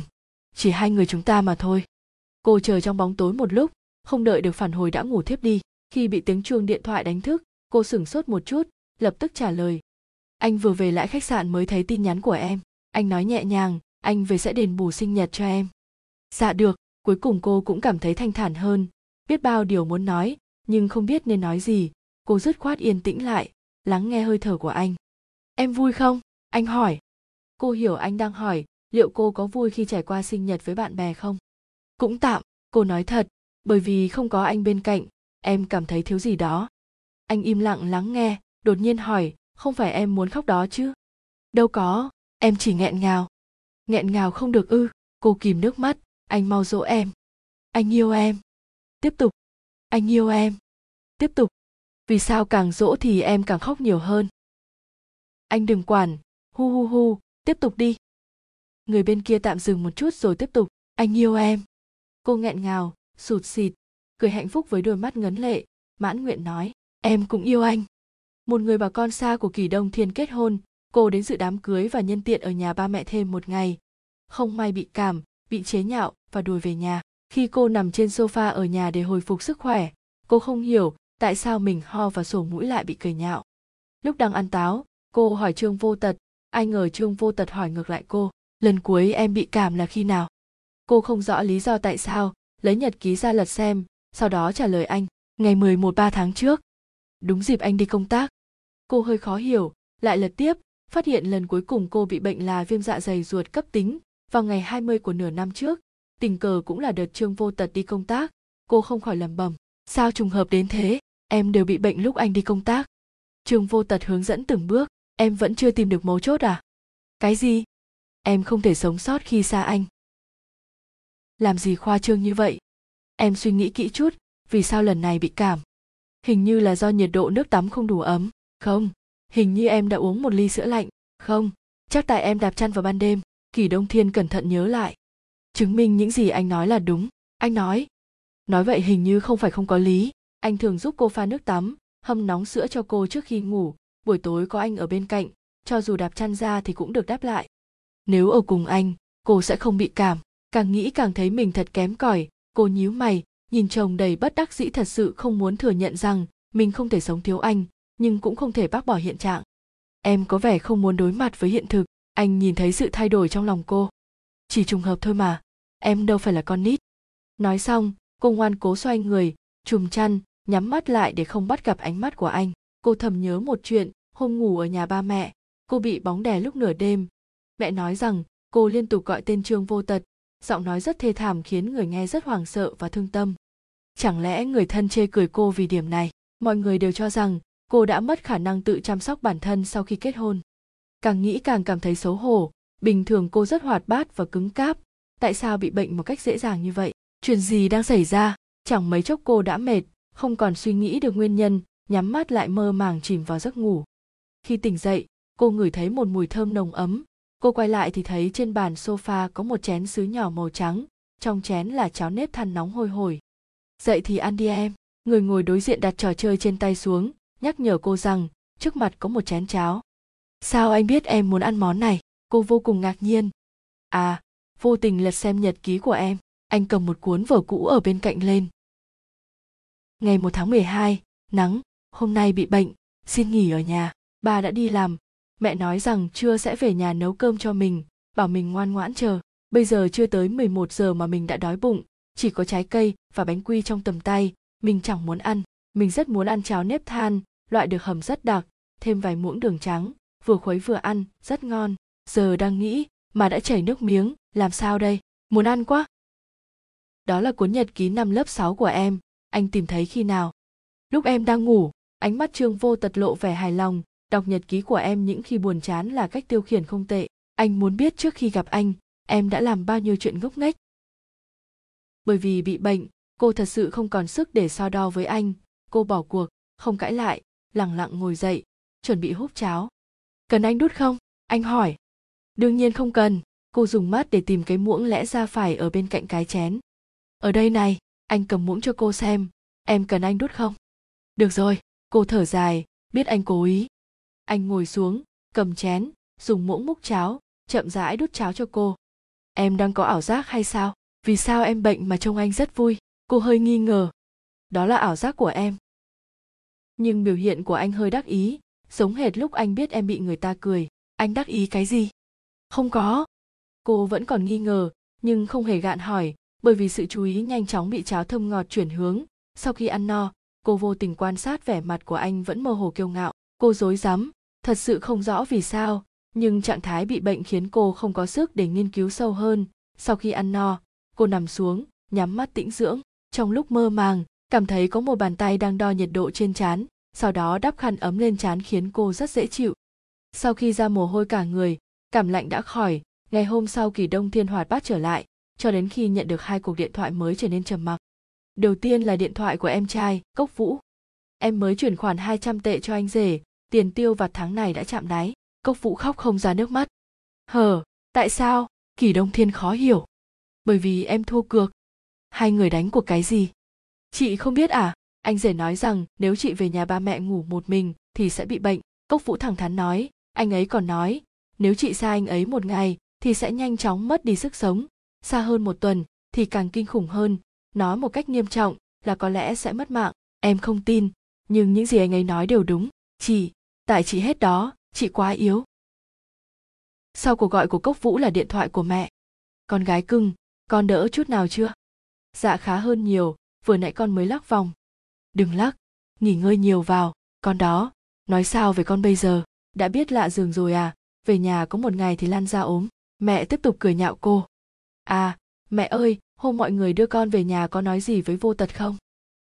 chỉ hai người chúng ta mà thôi. Cô chờ trong bóng tối một lúc, không đợi được phản hồi đã ngủ thiếp đi. Khi bị tiếng chuông điện thoại đánh thức, cô sửng sốt một chút, lập tức trả lời. Anh vừa về lại khách sạn mới thấy tin nhắn của em. Anh nói nhẹ nhàng, anh về sẽ đền bù sinh nhật cho em. Dạ được, cuối cùng cô cũng cảm thấy thanh thản hơn. Biết bao điều muốn nói, nhưng không biết nên nói gì. Cô dứt khoát yên tĩnh lại, lắng nghe hơi thở của anh. Em vui không? Anh hỏi. Cô hiểu anh đang hỏi liệu cô có vui khi trải qua sinh nhật với bạn bè không? Cũng tạm, cô nói thật, bởi vì không có anh bên cạnh, em cảm thấy thiếu gì đó. Anh im lặng lắng nghe, đột nhiên hỏi, không phải em muốn khóc đó chứ? Đâu có, em chỉ nghẹn ngào. Nghẹn ngào không được ư, cô kìm nước mắt, anh mau dỗ em. Anh yêu em. Tiếp tục. Anh yêu em. Tiếp tục. Vì sao càng dỗ thì em càng khóc nhiều hơn? Anh đừng quản, hu hu hu, tiếp tục đi người bên kia tạm dừng một chút rồi tiếp tục, anh yêu em. Cô nghẹn ngào, sụt xịt, cười hạnh phúc với đôi mắt ngấn lệ, mãn nguyện nói, em cũng yêu anh. Một người bà con xa của kỳ đông thiên kết hôn, cô đến dự đám cưới và nhân tiện ở nhà ba mẹ thêm một ngày. Không may bị cảm, bị chế nhạo và đuổi về nhà. Khi cô nằm trên sofa ở nhà để hồi phục sức khỏe, cô không hiểu tại sao mình ho và sổ mũi lại bị cười nhạo. Lúc đang ăn táo, cô hỏi trương vô tật, ai ngờ trương vô tật hỏi ngược lại cô lần cuối em bị cảm là khi nào? Cô không rõ lý do tại sao, lấy nhật ký ra lật xem, sau đó trả lời anh, ngày 11 ba tháng trước. Đúng dịp anh đi công tác. Cô hơi khó hiểu, lại lật tiếp, phát hiện lần cuối cùng cô bị bệnh là viêm dạ dày ruột cấp tính, vào ngày 20 của nửa năm trước. Tình cờ cũng là đợt trương vô tật đi công tác. Cô không khỏi lẩm bẩm, sao trùng hợp đến thế? Em đều bị bệnh lúc anh đi công tác. Trương vô tật hướng dẫn từng bước, em vẫn chưa tìm được mấu chốt à? Cái gì? Em không thể sống sót khi xa anh. Làm gì khoa trương như vậy? Em suy nghĩ kỹ chút, vì sao lần này bị cảm? Hình như là do nhiệt độ nước tắm không đủ ấm. Không, hình như em đã uống một ly sữa lạnh. Không, chắc tại em đạp chăn vào ban đêm. Kỳ đông thiên cẩn thận nhớ lại. Chứng minh những gì anh nói là đúng. Anh nói nói vậy hình như không phải không có lý. Anh thường giúp cô pha nước tắm, hâm nóng sữa cho cô trước khi ngủ. Buổi tối có anh ở bên cạnh. Cho dù đạp chăn ra thì cũng được đáp lại nếu ở cùng anh, cô sẽ không bị cảm. Càng nghĩ càng thấy mình thật kém cỏi. Cô nhíu mày, nhìn chồng đầy bất đắc dĩ thật sự không muốn thừa nhận rằng mình không thể sống thiếu anh, nhưng cũng không thể bác bỏ hiện trạng. Em có vẻ không muốn đối mặt với hiện thực. Anh nhìn thấy sự thay đổi trong lòng cô. Chỉ trùng hợp thôi mà. Em đâu phải là con nít. Nói xong, cô ngoan cố xoay người, chùm chăn, nhắm mắt lại để không bắt gặp ánh mắt của anh. Cô thầm nhớ một chuyện, hôm ngủ ở nhà ba mẹ. Cô bị bóng đè lúc nửa đêm mẹ nói rằng, cô liên tục gọi tên trương vô tật. Giọng nói rất thê thảm khiến người nghe rất hoảng sợ và thương tâm. Chẳng lẽ người thân chê cười cô vì điểm này? Mọi người đều cho rằng, cô đã mất khả năng tự chăm sóc bản thân sau khi kết hôn. Càng nghĩ càng cảm thấy xấu hổ. Bình thường cô rất hoạt bát và cứng cáp. Tại sao bị bệnh một cách dễ dàng như vậy? Chuyện gì đang xảy ra? Chẳng mấy chốc cô đã mệt, không còn suy nghĩ được nguyên nhân, nhắm mắt lại mơ màng chìm vào giấc ngủ. Khi tỉnh dậy, cô ngửi thấy một mùi thơm nồng ấm cô quay lại thì thấy trên bàn sofa có một chén sứ nhỏ màu trắng trong chén là cháo nếp than nóng hôi hổi. Dậy thì ăn đi em. Người ngồi đối diện đặt trò chơi trên tay xuống nhắc nhở cô rằng trước mặt có một chén cháo. Sao anh biết em muốn ăn món này? Cô vô cùng ngạc nhiên. À vô tình lật xem nhật ký của em anh cầm một cuốn vở cũ ở bên cạnh lên. Ngày 1 tháng 12, nắng, hôm nay bị bệnh, xin nghỉ ở nhà. Bà đã đi làm, mẹ nói rằng trưa sẽ về nhà nấu cơm cho mình, bảo mình ngoan ngoãn chờ. Bây giờ chưa tới 11 giờ mà mình đã đói bụng, chỉ có trái cây và bánh quy trong tầm tay, mình chẳng muốn ăn. Mình rất muốn ăn cháo nếp than, loại được hầm rất đặc, thêm vài muỗng đường trắng, vừa khuấy vừa ăn, rất ngon. Giờ đang nghĩ mà đã chảy nước miếng, làm sao đây? Muốn ăn quá. Đó là cuốn nhật ký năm lớp 6 của em, anh tìm thấy khi nào? Lúc em đang ngủ, ánh mắt Trương Vô Tật lộ vẻ hài lòng, đọc nhật ký của em những khi buồn chán là cách tiêu khiển không tệ. Anh muốn biết trước khi gặp anh, em đã làm bao nhiêu chuyện ngốc nghếch. Bởi vì bị bệnh, cô thật sự không còn sức để so đo với anh, cô bỏ cuộc, không cãi lại, lẳng lặng ngồi dậy, chuẩn bị húp cháo. Cần anh đút không? Anh hỏi. Đương nhiên không cần, cô dùng mắt để tìm cái muỗng lẽ ra phải ở bên cạnh cái chén. Ở đây này, anh cầm muỗng cho cô xem, em cần anh đút không? Được rồi, cô thở dài, biết anh cố ý. Anh ngồi xuống, cầm chén, dùng muỗng múc cháo, chậm rãi đút cháo cho cô. Em đang có ảo giác hay sao? Vì sao em bệnh mà trông anh rất vui? Cô hơi nghi ngờ. Đó là ảo giác của em. Nhưng biểu hiện của anh hơi đắc ý, giống hệt lúc anh biết em bị người ta cười. Anh đắc ý cái gì? Không có. Cô vẫn còn nghi ngờ, nhưng không hề gạn hỏi, bởi vì sự chú ý nhanh chóng bị cháo thơm ngọt chuyển hướng sau khi ăn no cô vô tình quan sát vẻ mặt của anh vẫn mơ hồ kiêu ngạo cô dối rắm thật sự không rõ vì sao nhưng trạng thái bị bệnh khiến cô không có sức để nghiên cứu sâu hơn sau khi ăn no cô nằm xuống nhắm mắt tĩnh dưỡng trong lúc mơ màng cảm thấy có một bàn tay đang đo nhiệt độ trên trán sau đó đắp khăn ấm lên trán khiến cô rất dễ chịu sau khi ra mồ hôi cả người cảm lạnh đã khỏi ngày hôm sau kỳ đông thiên hoạt bát trở lại cho đến khi nhận được hai cuộc điện thoại mới trở nên trầm mặc. Đầu tiên là điện thoại của em trai, Cốc Vũ. Em mới chuyển khoản 200 tệ cho anh rể, tiền tiêu vặt tháng này đã chạm đáy. Cốc Vũ khóc không ra nước mắt. Hờ, tại sao? Kỳ Đông Thiên khó hiểu. Bởi vì em thua cược. Hai người đánh cuộc cái gì? Chị không biết à? Anh rể nói rằng nếu chị về nhà ba mẹ ngủ một mình thì sẽ bị bệnh. Cốc Vũ thẳng thắn nói, anh ấy còn nói, nếu chị xa anh ấy một ngày thì sẽ nhanh chóng mất đi sức sống xa hơn một tuần thì càng kinh khủng hơn nói một cách nghiêm trọng là có lẽ sẽ mất mạng em không tin nhưng những gì anh ấy nói đều đúng chị tại chị hết đó, chị quá yếu. Sau cuộc gọi của cốc vũ là điện thoại của mẹ. Con gái cưng, con đỡ chút nào chưa? Dạ khá hơn nhiều, vừa nãy con mới lắc vòng. Đừng lắc, nghỉ ngơi nhiều vào, con đó. Nói sao về con bây giờ? Đã biết lạ giường rồi à? Về nhà có một ngày thì lan ra ốm. Mẹ tiếp tục cười nhạo cô. À mẹ ơi, hôm mọi người đưa con về nhà có nói gì với vô tật không?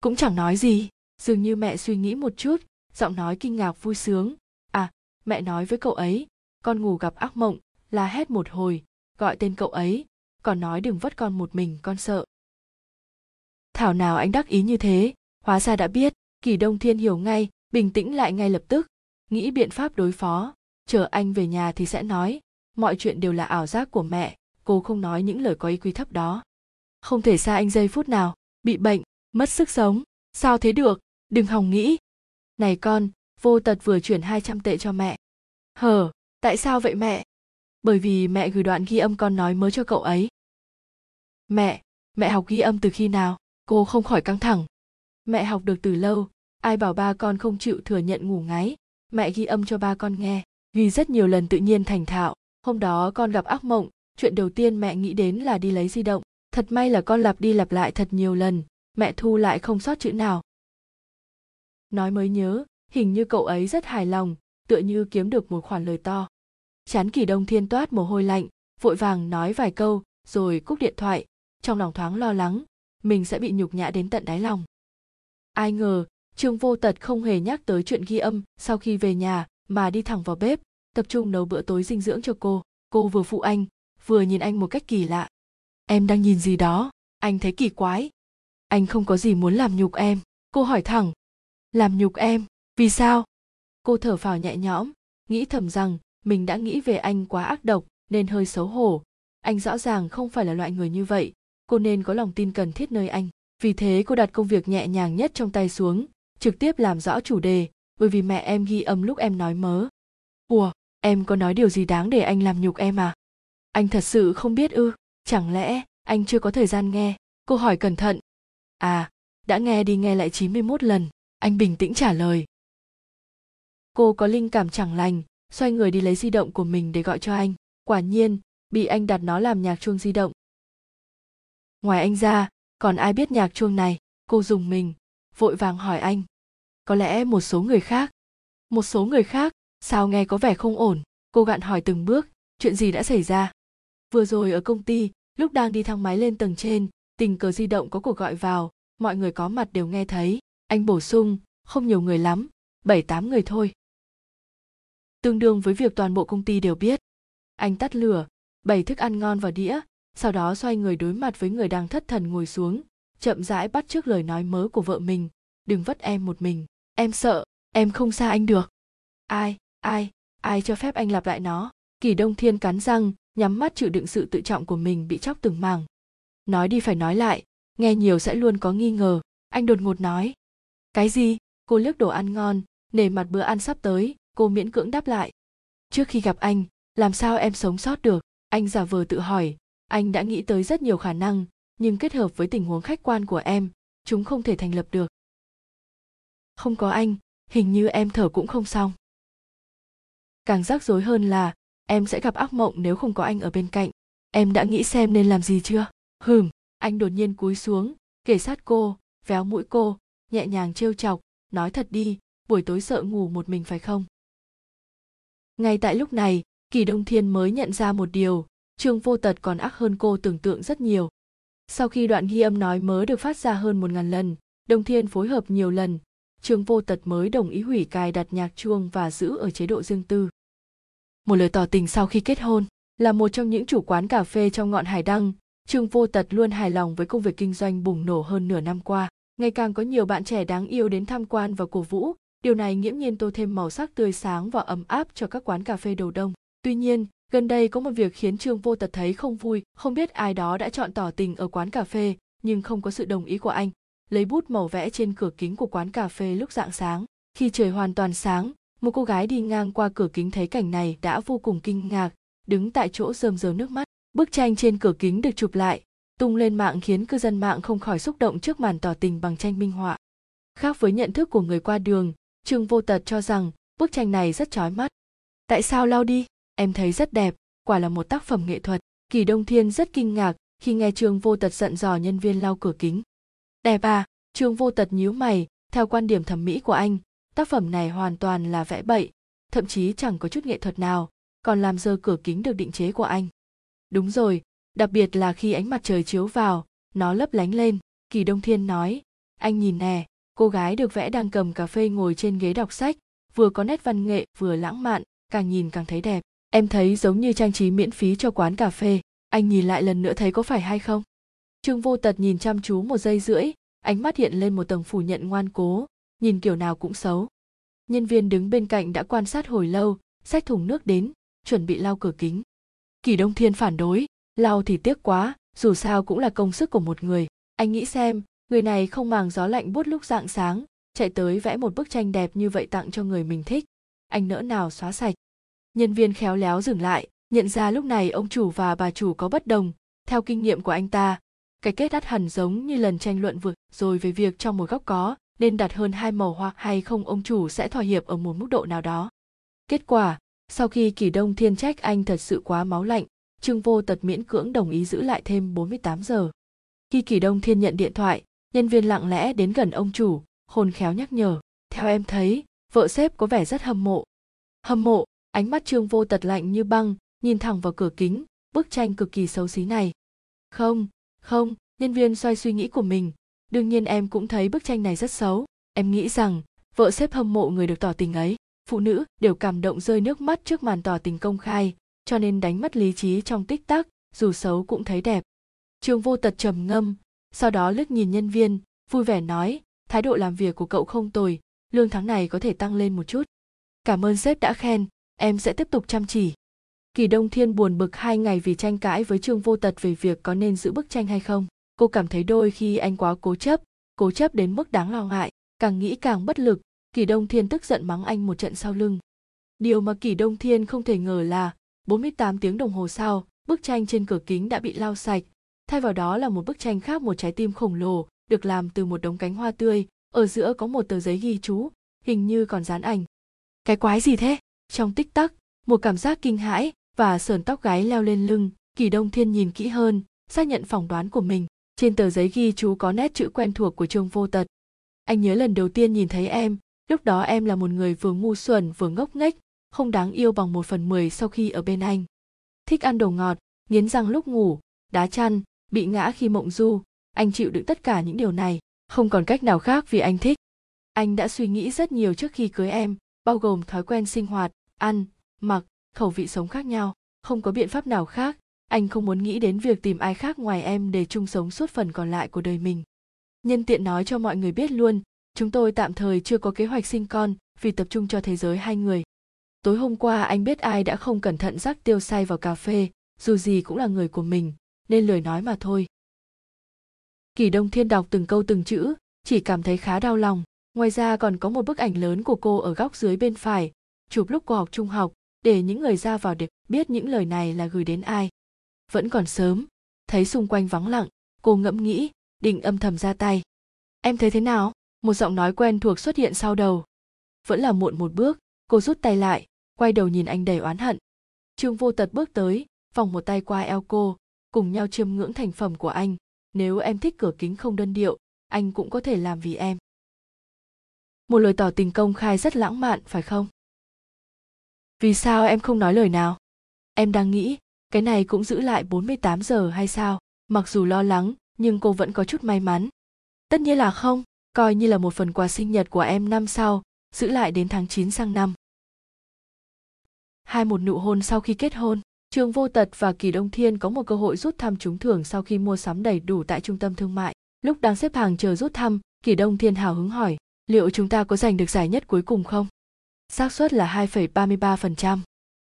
Cũng chẳng nói gì. Dường như mẹ suy nghĩ một chút giọng nói kinh ngạc vui sướng. À mẹ nói với cậu ấy, con ngủ gặp ác mộng, la hét một hồi, gọi tên cậu ấy, còn nói đừng vất con một mình, con sợ. Thảo nào anh đắc ý như thế, hóa ra đã biết, kỳ đông thiên hiểu ngay, bình tĩnh lại ngay lập tức, nghĩ biện pháp đối phó, chờ anh về nhà thì sẽ nói, mọi chuyện đều là ảo giác của mẹ, cô không nói những lời có ý quy thấp đó. Không thể xa anh giây phút nào, bị bệnh, mất sức sống, sao thế được, đừng hòng nghĩ này con, vô tật vừa chuyển 200 tệ cho mẹ. Hờ, tại sao vậy mẹ? Bởi vì mẹ gửi đoạn ghi âm con nói mới cho cậu ấy. Mẹ mẹ học ghi âm từ khi nào? Cô không khỏi căng thẳng. Mẹ học được từ lâu, ai bảo ba con không chịu thừa nhận ngủ ngáy? Mẹ ghi âm cho ba con nghe, ghi rất nhiều lần tự nhiên thành thạo. Hôm đó con gặp ác mộng, chuyện đầu tiên mẹ nghĩ đến là đi lấy di động. Thật may là con lặp đi lặp lại thật nhiều lần, mẹ thu lại không sót chữ nào nói mới nhớ, hình như cậu ấy rất hài lòng, tựa như kiếm được một khoản lời to. Chán kỳ đông thiên toát mồ hôi lạnh, vội vàng nói vài câu, rồi cúp điện thoại. Trong lòng thoáng lo lắng, mình sẽ bị nhục nhã đến tận đáy lòng. Ai ngờ, trương vô tật không hề nhắc tới chuyện ghi âm sau khi về nhà mà đi thẳng vào bếp, tập trung nấu bữa tối dinh dưỡng cho cô. Cô vừa phụ anh, vừa nhìn anh một cách kỳ lạ. Em đang nhìn gì đó? Anh thấy kỳ quái. Anh không có gì muốn làm nhục em. Cô hỏi thẳng làm nhục em. Vì sao? Cô thở phào nhẹ nhõm, nghĩ thầm rằng mình đã nghĩ về anh quá ác độc nên hơi xấu hổ. Anh rõ ràng không phải là loại người như vậy, cô nên có lòng tin cần thiết nơi anh. Vì thế cô đặt công việc nhẹ nhàng nhất trong tay xuống, trực tiếp làm rõ chủ đề, bởi vì mẹ em ghi âm lúc em nói mớ. Ủa, em có nói điều gì đáng để anh làm nhục em à? Anh thật sự không biết ư? Chẳng lẽ anh chưa có thời gian nghe? Cô hỏi cẩn thận. À đã nghe đi nghe lại 91 lần anh bình tĩnh trả lời. Cô có linh cảm chẳng lành, xoay người đi lấy di động của mình để gọi cho anh. Quả nhiên, bị anh đặt nó làm nhạc chuông di động. Ngoài anh ra, còn ai biết nhạc chuông này? Cô dùng mình, vội vàng hỏi anh. Có lẽ một số người khác. Một số người khác, sao nghe có vẻ không ổn? Cô gạn hỏi từng bước, chuyện gì đã xảy ra? Vừa rồi ở công ty, lúc đang đi thang máy lên tầng trên, tình cờ di động có cuộc gọi vào, mọi người có mặt đều nghe thấy anh bổ sung, không nhiều người lắm, bảy tám người thôi. Tương đương với việc toàn bộ công ty đều biết. Anh tắt lửa, bày thức ăn ngon vào đĩa, sau đó xoay người đối mặt với người đang thất thần ngồi xuống, chậm rãi bắt trước lời nói mớ của vợ mình, đừng vất em một mình, em sợ, em không xa anh được. Ai ai ai cho phép anh lặp lại nó? Kỳ đông thiên cắn răng, nhắm mắt chịu đựng sự tự trọng của mình bị chóc từng mảng. Nói đi phải nói lại, nghe nhiều sẽ luôn có nghi ngờ. Anh đột ngột nói cái gì? Cô liếc đồ ăn ngon, nể mặt bữa ăn sắp tới, cô miễn cưỡng đáp lại. Trước khi gặp anh, làm sao em sống sót được? Anh giả vờ tự hỏi. Anh đã nghĩ tới rất nhiều khả năng, nhưng kết hợp với tình huống khách quan của em, chúng không thể thành lập được. Không có anh, hình như em thở cũng không xong. Càng rắc rối hơn là, em sẽ gặp ác mộng nếu không có anh ở bên cạnh. Em đã nghĩ xem nên làm gì chưa? Hừm, anh đột nhiên cúi xuống kể sát cô, véo mũi cô nhẹ nhàng trêu chọc, nói thật đi, buổi tối sợ ngủ một mình phải không? Ngay tại lúc này, kỳ đông thiên mới nhận ra một điều, trương vô tật còn ác hơn cô tưởng tượng rất nhiều. Sau khi đoạn ghi âm nói mớ được phát ra hơn một ngàn lần, đông thiên phối hợp nhiều lần, trương vô tật mới đồng ý hủy cài đặt nhạc chuông và giữ ở chế độ riêng tư. Một lời tỏ tình sau khi kết hôn, là một trong những chủ quán cà phê trong ngọn hải đăng, trương vô tật luôn hài lòng với công việc kinh doanh bùng nổ hơn nửa năm qua ngày càng có nhiều bạn trẻ đáng yêu đến tham quan và cổ vũ. Điều này nghiễm nhiên tô thêm màu sắc tươi sáng và ấm áp cho các quán cà phê đầu đông. Tuy nhiên, gần đây có một việc khiến trương vô tật thấy không vui. Không biết ai đó đã chọn tỏ tình ở quán cà phê, nhưng không có sự đồng ý của anh. Lấy bút màu vẽ trên cửa kính của quán cà phê lúc dạng sáng. Khi trời hoàn toàn sáng, một cô gái đi ngang qua cửa kính thấy cảnh này đã vô cùng kinh ngạc, đứng tại chỗ rơm rớm nước mắt. Bức tranh trên cửa kính được chụp lại tung lên mạng khiến cư dân mạng không khỏi xúc động trước màn tỏ tình bằng tranh minh họa. Khác với nhận thức của người qua đường, trương vô tật cho rằng bức tranh này rất chói mắt. Tại sao lau đi? Em thấy rất đẹp, quả là một tác phẩm nghệ thuật. Kỳ đông thiên rất kinh ngạc khi nghe trương vô tật giận dò nhân viên lau cửa kính. Đẹp à? Trương vô tật nhíu mày, theo quan điểm thẩm mỹ của anh, tác phẩm này hoàn toàn là vẽ bậy, thậm chí chẳng có chút nghệ thuật nào, còn làm dơ cửa kính được định chế của anh. Đúng rồi đặc biệt là khi ánh mặt trời chiếu vào, nó lấp lánh lên, kỳ đông thiên nói, anh nhìn nè, cô gái được vẽ đang cầm cà phê ngồi trên ghế đọc sách, vừa có nét văn nghệ, vừa lãng mạn, càng nhìn càng thấy đẹp. Em thấy giống như trang trí miễn phí cho quán cà phê, anh nhìn lại lần nữa thấy có phải hay không? Trương vô tật nhìn chăm chú một giây rưỡi, ánh mắt hiện lên một tầng phủ nhận ngoan cố, nhìn kiểu nào cũng xấu. Nhân viên đứng bên cạnh đã quan sát hồi lâu, xách thùng nước đến, chuẩn bị lau cửa kính. Kỳ đông thiên phản đối lau thì tiếc quá, dù sao cũng là công sức của một người. Anh nghĩ xem, người này không màng gió lạnh buốt lúc dạng sáng, chạy tới vẽ một bức tranh đẹp như vậy tặng cho người mình thích. Anh nỡ nào xóa sạch. Nhân viên khéo léo dừng lại, nhận ra lúc này ông chủ và bà chủ có bất đồng. Theo kinh nghiệm của anh ta, cái kết đắt hẳn giống như lần tranh luận vừa rồi về việc trong một góc có nên đặt hơn hai màu hoa hay không ông chủ sẽ thỏa hiệp ở một mức độ nào đó. Kết quả, sau khi kỳ đông thiên trách anh thật sự quá máu lạnh trương vô tật miễn cưỡng đồng ý giữ lại thêm 48 giờ. Khi kỳ đông thiên nhận điện thoại, nhân viên lặng lẽ đến gần ông chủ, khôn khéo nhắc nhở, theo em thấy, vợ sếp có vẻ rất hâm mộ. Hâm mộ? Ánh mắt trương vô tật lạnh như băng, nhìn thẳng vào cửa kính, bức tranh cực kỳ xấu xí này. Không không, nhân viên xoay suy nghĩ của mình. Đương nhiên em cũng thấy bức tranh này rất xấu. Em nghĩ rằng, vợ sếp hâm mộ người được tỏ tình ấy. Phụ nữ đều cảm động rơi nước mắt trước màn tỏ tình công khai cho nên đánh mất lý trí trong tích tắc, dù xấu cũng thấy đẹp. Trương vô tật trầm ngâm, sau đó liếc nhìn nhân viên, vui vẻ nói, thái độ làm việc của cậu không tồi, lương tháng này có thể tăng lên một chút. Cảm ơn sếp đã khen, em sẽ tiếp tục chăm chỉ. Kỳ đông thiên buồn bực hai ngày vì tranh cãi với trương vô tật về việc có nên giữ bức tranh hay không. Cô cảm thấy đôi khi anh quá cố chấp cố chấp đến mức đáng lo ngại, càng nghĩ càng bất lực. Kỳ đông thiên tức giận mắng anh một trận sau lưng. Điều mà kỳ đông thiên không thể ngờ là 48 tiếng đồng hồ sau, bức tranh trên cửa kính đã bị lau sạch. Thay vào đó là một bức tranh khác một trái tim khổng lồ, được làm từ một đống cánh hoa tươi. Ở giữa có một tờ giấy ghi chú, hình như còn dán ảnh. Cái quái gì thế? Trong tích tắc, một cảm giác kinh hãi và sờn tóc gái leo lên lưng. Kỳ đông thiên nhìn kỹ hơn, xác nhận phỏng đoán của mình. Trên tờ giấy ghi chú có nét chữ quen thuộc của trương vô tật. Anh nhớ lần đầu tiên nhìn thấy em, lúc đó em là một người vừa ngu xuẩn, vừa ngốc nghếch không đáng yêu bằng một phần mười sau khi ở bên anh. Thích ăn đồ ngọt, nghiến răng lúc ngủ, đá chăn, bị ngã khi mộng du. Anh chịu đựng tất cả những điều này. Không còn cách nào khác vì anh thích. Anh đã suy nghĩ rất nhiều trước khi cưới em, bao gồm thói quen sinh hoạt, ăn, mặc, khẩu vị sống khác nhau. Không có biện pháp nào khác. Anh không muốn nghĩ đến việc tìm ai khác ngoài em để chung sống suốt phần còn lại của đời mình. Nhân tiện nói cho mọi người biết luôn, chúng tôi tạm thời chưa có kế hoạch sinh con vì tập trung cho thế giới hai người tối hôm qua, anh biết ai đã không cẩn thận rắc tiêu say vào cà phê, dù gì cũng là người của mình, nên lời nói mà thôi. Kỳ đông thiên đọc từng câu từng chữ, chỉ cảm thấy khá đau lòng. Ngoài ra còn có một bức ảnh lớn của cô ở góc dưới bên phải, chụp lúc cô học trung học, để những người ra vào đẹp biết những lời này là gửi đến ai. Vẫn còn sớm, thấy xung quanh vắng lặng, cô ngẫm nghĩ, định âm thầm ra tay. Em thấy thế nào? Một giọng nói quen thuộc xuất hiện sau đầu. Vẫn là muộn một bước, cô rút tay lại quay đầu nhìn anh đầy oán hận. Trương vô tật bước tới, vòng một tay qua eo cô cùng nhau chiêm ngưỡng thành phẩm của anh. Nếu em thích cửa kính không đơn điệu, anh cũng có thể làm vì em. Một lời tỏ tình công khai rất lãng mạn, phải không? Vì sao em không nói lời nào? Em đang nghĩ, cái này cũng giữ lại 48 giờ hay sao? Mặc dù lo lắng, nhưng cô vẫn có chút may mắn. Tất nhiên là không, coi như là một phần quà sinh nhật của em năm sau, giữ lại đến tháng 9 sang năm hai một nụ hôn sau khi kết hôn Trương Vô Tật và Kỳ Đông Thiên có một cơ hội rút thăm trúng thưởng sau khi mua sắm đầy đủ tại trung tâm thương mại. Lúc đang xếp hàng chờ rút thăm, Kỳ Đông Thiên hào hứng hỏi, liệu chúng ta có giành được giải nhất cuối cùng không? xác suất là 2,33%.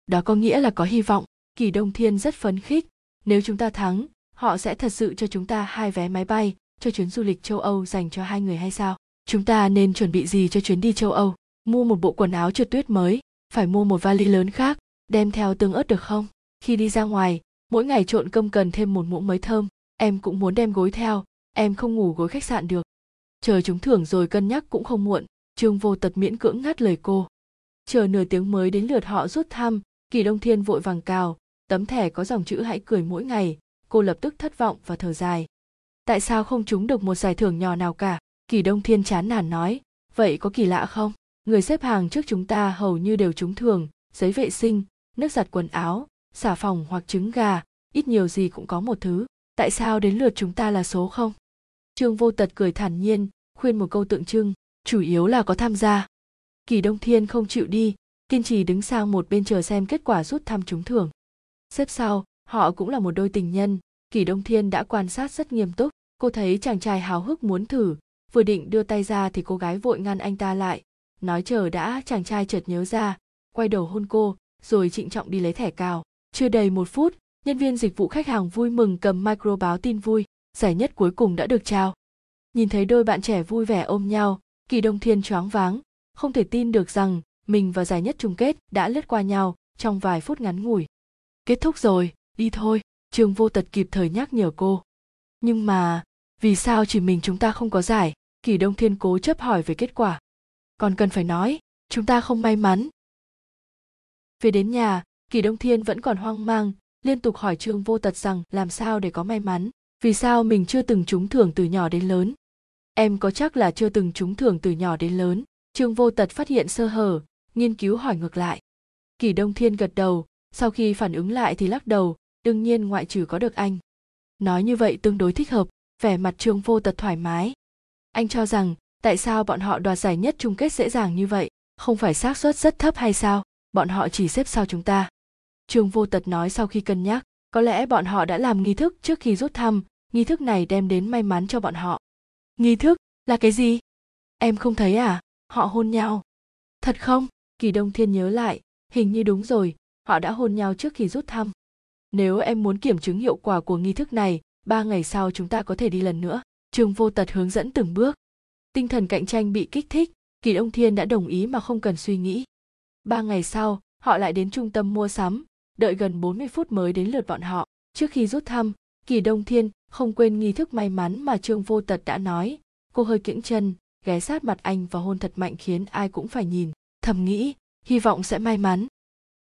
Đó có nghĩa là có hy vọng. Kỳ Đông Thiên rất phấn khích. Nếu chúng ta thắng, họ sẽ thật sự cho chúng ta hai vé máy bay cho chuyến du lịch châu Âu dành cho hai người hay sao? Chúng ta nên chuẩn bị gì cho chuyến đi châu Âu? Mua một bộ quần áo trượt tuyết mới, phải mua một vali lớn khác, đem theo tương ớt được không? khi đi ra ngoài mỗi ngày trộn cơm cần thêm một muỗng mới thơm em cũng muốn đem gối theo em không ngủ gối khách sạn được. Chờ chúng thưởng rồi cân nhắc cũng không muộn trương vô tật miễn cưỡng ngắt lời cô. Chờ nửa tiếng mới đến lượt họ rút thăm kỳ đông thiên vội vàng cào tấm thẻ có dòng chữ hãy cười mỗi ngày cô lập tức thất vọng và thở dài. Tại sao không trúng được một giải thưởng nhỏ nào cả? Kỳ đông thiên chán nản nói vậy có kỳ lạ không? Người xếp hàng trước chúng ta hầu như đều trúng thưởng, giấy vệ sinh, nước giặt quần áo, xà phòng hoặc trứng gà, ít nhiều gì cũng có một thứ. Tại sao đến lượt chúng ta là số không? Trương vô tật cười thản nhiên, khuyên một câu tượng trưng, chủ yếu là có tham gia. Kỳ đông thiên không chịu đi, kiên trì đứng sang một bên chờ xem kết quả rút thăm trúng thưởng. Xếp sau, họ cũng là một đôi tình nhân, kỳ đông thiên đã quan sát rất nghiêm túc, cô thấy chàng trai háo hức muốn thử, vừa định đưa tay ra thì cô gái vội ngăn anh ta lại nói chờ đã chàng trai chợt nhớ ra quay đầu hôn cô rồi trịnh trọng đi lấy thẻ cào chưa đầy một phút, nhân viên dịch vụ khách hàng vui mừng cầm micro báo tin vui, giải nhất cuối cùng đã được trao. Nhìn thấy đôi bạn trẻ vui vẻ ôm nhau, Kỳ Đông Thiên choáng váng, không thể tin được rằng mình và giải nhất chung kết đã lướt qua nhau trong vài phút ngắn ngủi. Kết thúc rồi, đi thôi, Trường Vô Tật kịp thời nhắc nhở cô. Nhưng mà, vì sao chỉ mình chúng ta không có giải? Kỳ Đông Thiên cố chấp hỏi về kết quả. Còn cần phải nói, chúng ta không may mắn, về đến nhà kỳ đông thiên vẫn còn hoang mang liên tục hỏi trương vô tật rằng làm sao để có may mắn vì sao mình chưa từng trúng thưởng từ nhỏ đến lớn. Em có chắc là chưa từng trúng thưởng từ nhỏ đến lớn? Trương vô tật phát hiện sơ hở nghiên cứu hỏi ngược lại. Kỳ đông thiên gật đầu sau khi phản ứng lại thì lắc đầu đương nhiên ngoại trừ có được anh. Nói như vậy tương đối thích hợp vẻ mặt trương vô tật thoải mái. Anh cho rằng tại sao bọn họ đoạt giải nhất chung kết dễ dàng như vậy? Không phải xác suất rất thấp hay sao? Bọn họ chỉ xếp sau chúng ta. Trương vô tật nói sau khi cân nhắc, có lẽ bọn họ đã làm nghi thức trước khi rút thăm, nghi thức này đem đến may mắn cho bọn họ. Nghi thức là cái gì? Em không thấy à? Họ hôn nhau. Thật không? Kỳ đông thiên nhớ lại, hình như đúng rồi, họ đã hôn nhau trước khi rút thăm. Nếu em muốn kiểm chứng hiệu quả của nghi thức này, ba ngày sau chúng ta có thể đi lần nữa. Trương vô tật hướng dẫn từng bước tinh thần cạnh tranh bị kích thích, kỳ đông thiên đã đồng ý mà không cần suy nghĩ. Ba ngày sau, họ lại đến trung tâm mua sắm, đợi gần 40 phút mới đến lượt bọn họ. Trước khi rút thăm, kỳ đông thiên không quên nghi thức may mắn mà trương vô tật đã nói. Cô hơi kiễng chân, ghé sát mặt anh và hôn thật mạnh khiến ai cũng phải nhìn. Thầm nghĩ, hy vọng sẽ may mắn.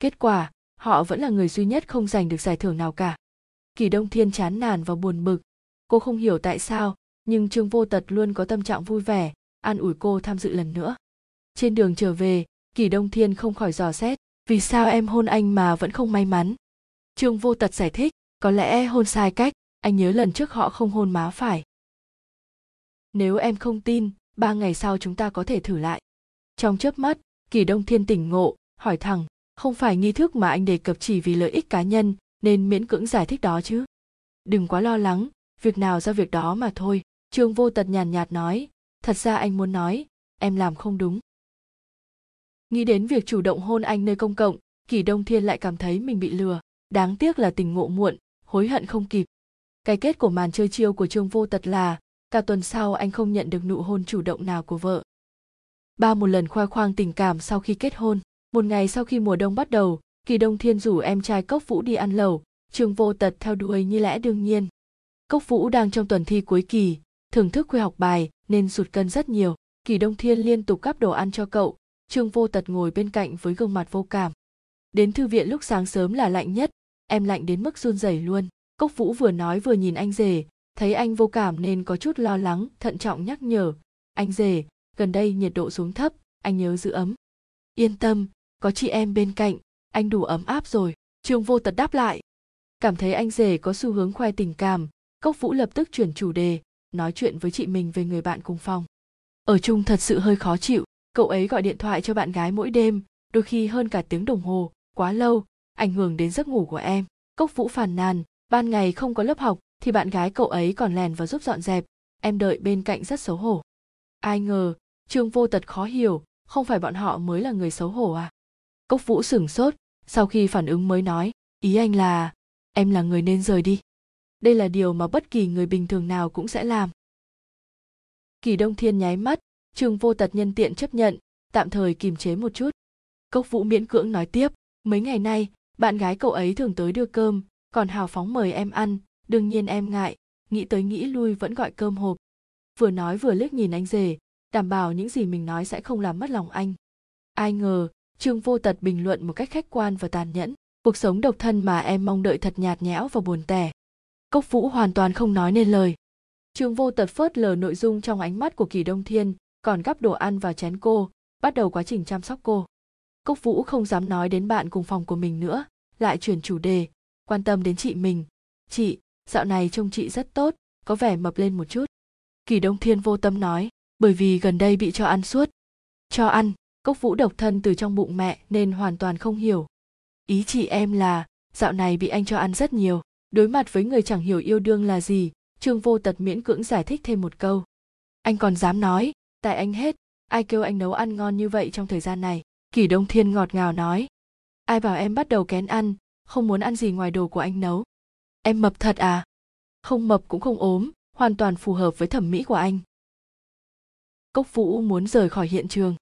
Kết quả, họ vẫn là người duy nhất không giành được giải thưởng nào cả. Kỳ đông thiên chán nản và buồn bực. Cô không hiểu tại sao nhưng trương vô tật luôn có tâm trạng vui vẻ, an ủi cô tham dự lần nữa. Trên đường trở về, kỳ đông thiên không khỏi dò xét, vì sao em hôn anh mà vẫn không may mắn? Trương vô tật giải thích, có lẽ hôn sai cách, anh nhớ lần trước họ không hôn má phải. Nếu em không tin, ba ngày sau chúng ta có thể thử lại. Trong chớp mắt, kỳ đông thiên tỉnh ngộ, hỏi thẳng, không phải nghi thức mà anh đề cập chỉ vì lợi ích cá nhân, nên miễn cưỡng giải thích đó chứ? Đừng quá lo lắng, việc nào do việc đó mà thôi trương vô tật nhàn nhạt nói, thật ra anh muốn nói, em làm không đúng. Nghĩ đến việc chủ động hôn anh nơi công cộng, kỳ đông thiên lại cảm thấy mình bị lừa, đáng tiếc là tình ngộ muộn, hối hận không kịp. Cái kết của màn chơi chiêu của trương vô tật là, cả tuần sau anh không nhận được nụ hôn chủ động nào của vợ. Ba một lần khoe khoang tình cảm sau khi kết hôn, một ngày sau khi mùa đông bắt đầu, kỳ đông thiên rủ em trai cốc vũ đi ăn lẩu, trương vô tật theo đuổi như lẽ đương nhiên. Cốc vũ đang trong tuần thi cuối kỳ thưởng thức khuya học bài nên sụt cân rất nhiều. Kỳ đông thiên liên tục gắp đồ ăn cho cậu. Trương vô tật ngồi bên cạnh với gương mặt vô cảm. Đến thư viện lúc sáng sớm là lạnh nhất. Em lạnh đến mức run rẩy luôn. Cốc vũ vừa nói vừa nhìn anh rể. Thấy anh vô cảm nên có chút lo lắng, thận trọng nhắc nhở. Anh rể, gần đây nhiệt độ xuống thấp, anh nhớ giữ ấm. Yên tâm, có chị em bên cạnh, anh đủ ấm áp rồi. Trương vô tật đáp lại. Cảm thấy anh rể có xu hướng khoe tình cảm. Cốc vũ lập tức chuyển chủ đề nói chuyện với chị mình về người bạn cùng phòng. Ở chung thật sự hơi khó chịu, cậu ấy gọi điện thoại cho bạn gái mỗi đêm, đôi khi hơn cả tiếng đồng hồ, quá lâu, ảnh hưởng đến giấc ngủ của em. Cốc vũ phàn nàn, ban ngày không có lớp học thì bạn gái cậu ấy còn lèn vào giúp dọn dẹp, em đợi bên cạnh rất xấu hổ. Ai ngờ, trương vô tật khó hiểu, không phải bọn họ mới là người xấu hổ à? Cốc vũ sửng sốt, sau khi phản ứng mới nói, ý anh là, em là người nên rời đi đây là điều mà bất kỳ người bình thường nào cũng sẽ làm. Kỳ đông thiên nháy mắt, trương vô tật nhân tiện chấp nhận, tạm thời kìm chế một chút. Cốc vũ miễn cưỡng nói tiếp, mấy ngày nay, bạn gái cậu ấy thường tới đưa cơm, còn hào phóng mời em ăn, đương nhiên em ngại, nghĩ tới nghĩ lui vẫn gọi cơm hộp. Vừa nói vừa liếc nhìn anh rể, đảm bảo những gì mình nói sẽ không làm mất lòng anh. Ai ngờ, trương vô tật bình luận một cách khách quan và tàn nhẫn, cuộc sống độc thân mà em mong đợi thật nhạt nhẽo và buồn tẻ cốc vũ hoàn toàn không nói nên lời. Trương vô tật phớt lờ nội dung trong ánh mắt của kỳ đông thiên, còn gắp đồ ăn vào chén cô, bắt đầu quá trình chăm sóc cô. Cốc vũ không dám nói đến bạn cùng phòng của mình nữa, lại chuyển chủ đề, quan tâm đến chị mình. Chị, dạo này trông chị rất tốt, có vẻ mập lên một chút. Kỳ đông thiên vô tâm nói, bởi vì gần đây bị cho ăn suốt. Cho ăn? Cốc vũ độc thân từ trong bụng mẹ nên hoàn toàn không hiểu. Ý chị em là, dạo này bị anh cho ăn rất nhiều đối mặt với người chẳng hiểu yêu đương là gì, trương vô tật miễn cưỡng giải thích thêm một câu. Anh còn dám nói, tại anh hết, ai kêu anh nấu ăn ngon như vậy trong thời gian này? Kỷ đông thiên ngọt ngào nói. Ai bảo em bắt đầu kén ăn, không muốn ăn gì ngoài đồ của anh nấu? Em mập thật à? Không mập cũng không ốm, hoàn toàn phù hợp với thẩm mỹ của anh. Cốc vũ muốn rời khỏi hiện trường.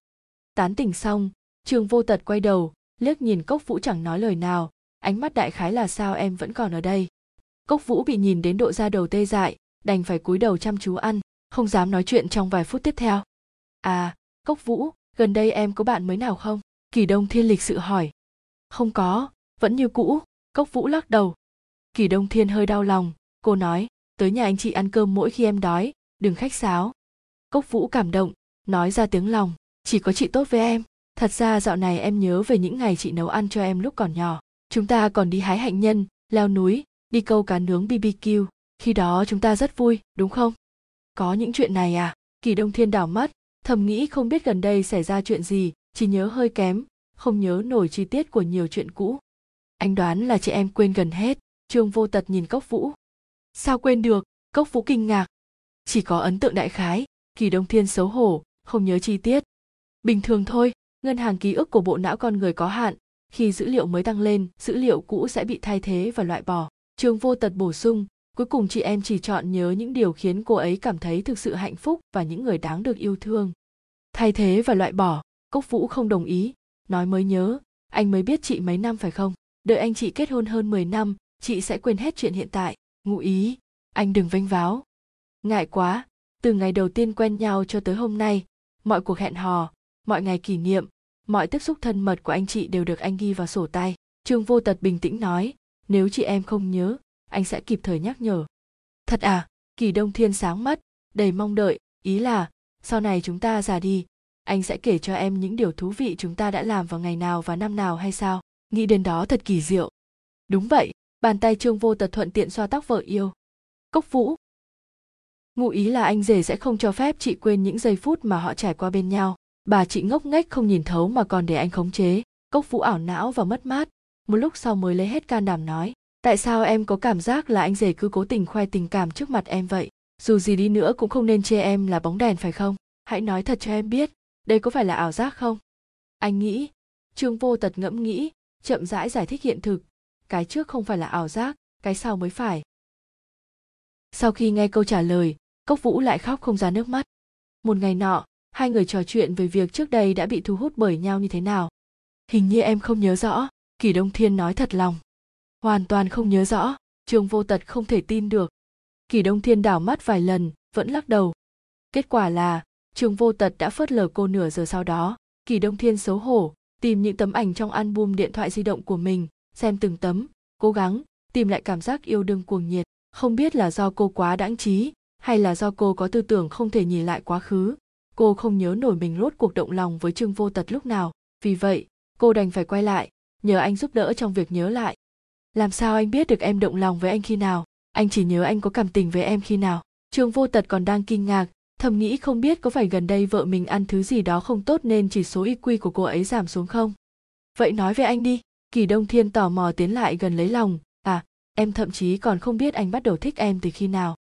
Tán tỉnh xong trường vô tật quay đầu, liếc nhìn cốc vũ chẳng nói lời nào. Ánh mắt đại khái là sao em vẫn còn ở đây? Cốc vũ bị nhìn đến độ da đầu tê dại, đành phải cúi đầu chăm chú ăn, không dám nói chuyện trong vài phút tiếp theo. À cốc vũ, gần đây em có bạn mới nào không? Kỳ đông thiên lịch sự hỏi. Không có, vẫn như cũ, cốc vũ lắc đầu. Kỳ đông thiên hơi đau lòng, cô nói, tới nhà anh chị ăn cơm mỗi khi em đói, đừng khách sáo. Cốc vũ cảm động, nói ra tiếng lòng, chỉ có chị tốt với em. Thật ra dạo này em nhớ về những ngày chị nấu ăn cho em lúc còn nhỏ. Chúng ta còn đi hái hạnh nhân, leo núi đi câu cá nướng bbq khi đó chúng ta rất vui, đúng không? Có những chuyện này à? Kỳ đông thiên đảo mắt, thầm nghĩ không biết gần đây xảy ra chuyện gì, chỉ nhớ hơi kém, không nhớ nổi chi tiết của nhiều chuyện cũ. Anh đoán là chị em quên gần hết. Trương vô tật nhìn cốc vũ. Sao quên được? Cốc vũ kinh ngạc. Chỉ có ấn tượng đại khái. Kỳ đông thiên xấu hổ, không nhớ chi tiết. Bình thường thôi, ngân hàng ký ức của bộ não con người có hạn. Khi dữ liệu mới tăng lên, dữ liệu cũ sẽ bị thay thế và loại bỏ trương vô tật bổ sung, cuối cùng chị em chỉ chọn nhớ những điều khiến cô ấy cảm thấy thực sự hạnh phúc và những người đáng được yêu thương. Thay thế và loại bỏ, cốc vũ không đồng ý, nói mới nhớ, anh mới biết chị mấy năm phải không? Đợi anh chị kết hôn hơn 10 năm, chị sẽ quên hết chuyện hiện tại. Ngụ ý, anh đừng vênh váo. Ngại quá, từ ngày đầu tiên quen nhau cho tới hôm nay, mọi cuộc hẹn hò, mọi ngày kỷ niệm, mọi tiếp xúc thân mật của anh chị đều được anh ghi vào sổ tay. Trương vô tật bình tĩnh nói nếu chị em không nhớ, anh sẽ kịp thời nhắc nhở. Thật à kỳ đông thiên sáng mắt, đầy mong đợi, ý là, sau này chúng ta già đi, anh sẽ kể cho em những điều thú vị chúng ta đã làm vào ngày nào và năm nào hay sao? Nghĩ đến đó thật kỳ diệu. Đúng vậy, bàn tay trương vô tật thuận tiện xoa tóc vợ yêu. Cốc vũ. Ngụ ý là anh rể sẽ không cho phép chị quên những giây phút mà họ trải qua bên nhau. Bà chị ngốc nghếch không nhìn thấu mà còn để anh khống chế. Cốc vũ ảo não và mất mát một lúc sau mới lấy hết can đảm nói tại sao em có cảm giác là anh rể cứ cố tình khoe tình cảm trước mặt em vậy? Dù gì đi nữa cũng không nên chê em là bóng đèn phải không? Hãy nói thật cho em biết đây có phải là ảo giác không? Anh nghĩ trương vô tật ngẫm nghĩ chậm rãi giải, giải thích hiện thực cái trước không phải là ảo giác cái sau mới phải. Sau khi nghe câu trả lời cốc vũ lại khóc không ra nước mắt. Một ngày nọ hai người trò chuyện về việc trước đây đã bị thu hút bởi nhau như thế nào. Hình như em không nhớ rõ kỳ đông thiên nói thật lòng. Hoàn toàn không nhớ rõ, trương vô tật không thể tin được. Kỳ đông thiên đảo mắt vài lần, vẫn lắc đầu. Kết quả là, trương vô tật đã phớt lờ cô nửa giờ sau đó. Kỳ đông thiên xấu hổ, tìm những tấm ảnh trong album điện thoại di động của mình, xem từng tấm, cố gắng tìm lại cảm giác yêu đương cuồng nhiệt. Không biết là do cô quá đãng trí, hay là do cô có tư tưởng không thể nhìn lại quá khứ. Cô không nhớ nổi mình rốt cuộc động lòng với trương vô tật lúc nào. Vì vậy, cô đành phải quay lại nhờ anh giúp đỡ trong việc nhớ lại. Làm sao anh biết được em động lòng với anh khi nào? Anh chỉ nhớ anh có cảm tình với em khi nào. Trương vô tật còn đang kinh ngạc, thầm nghĩ không biết có phải gần đây vợ mình ăn thứ gì đó không tốt nên chỉ số IQ của cô ấy giảm xuống không? Vậy nói về anh đi. Kỳ đông thiên tò mò tiến lại gần lấy lòng. À em thậm chí còn không biết anh bắt đầu thích em từ khi nào.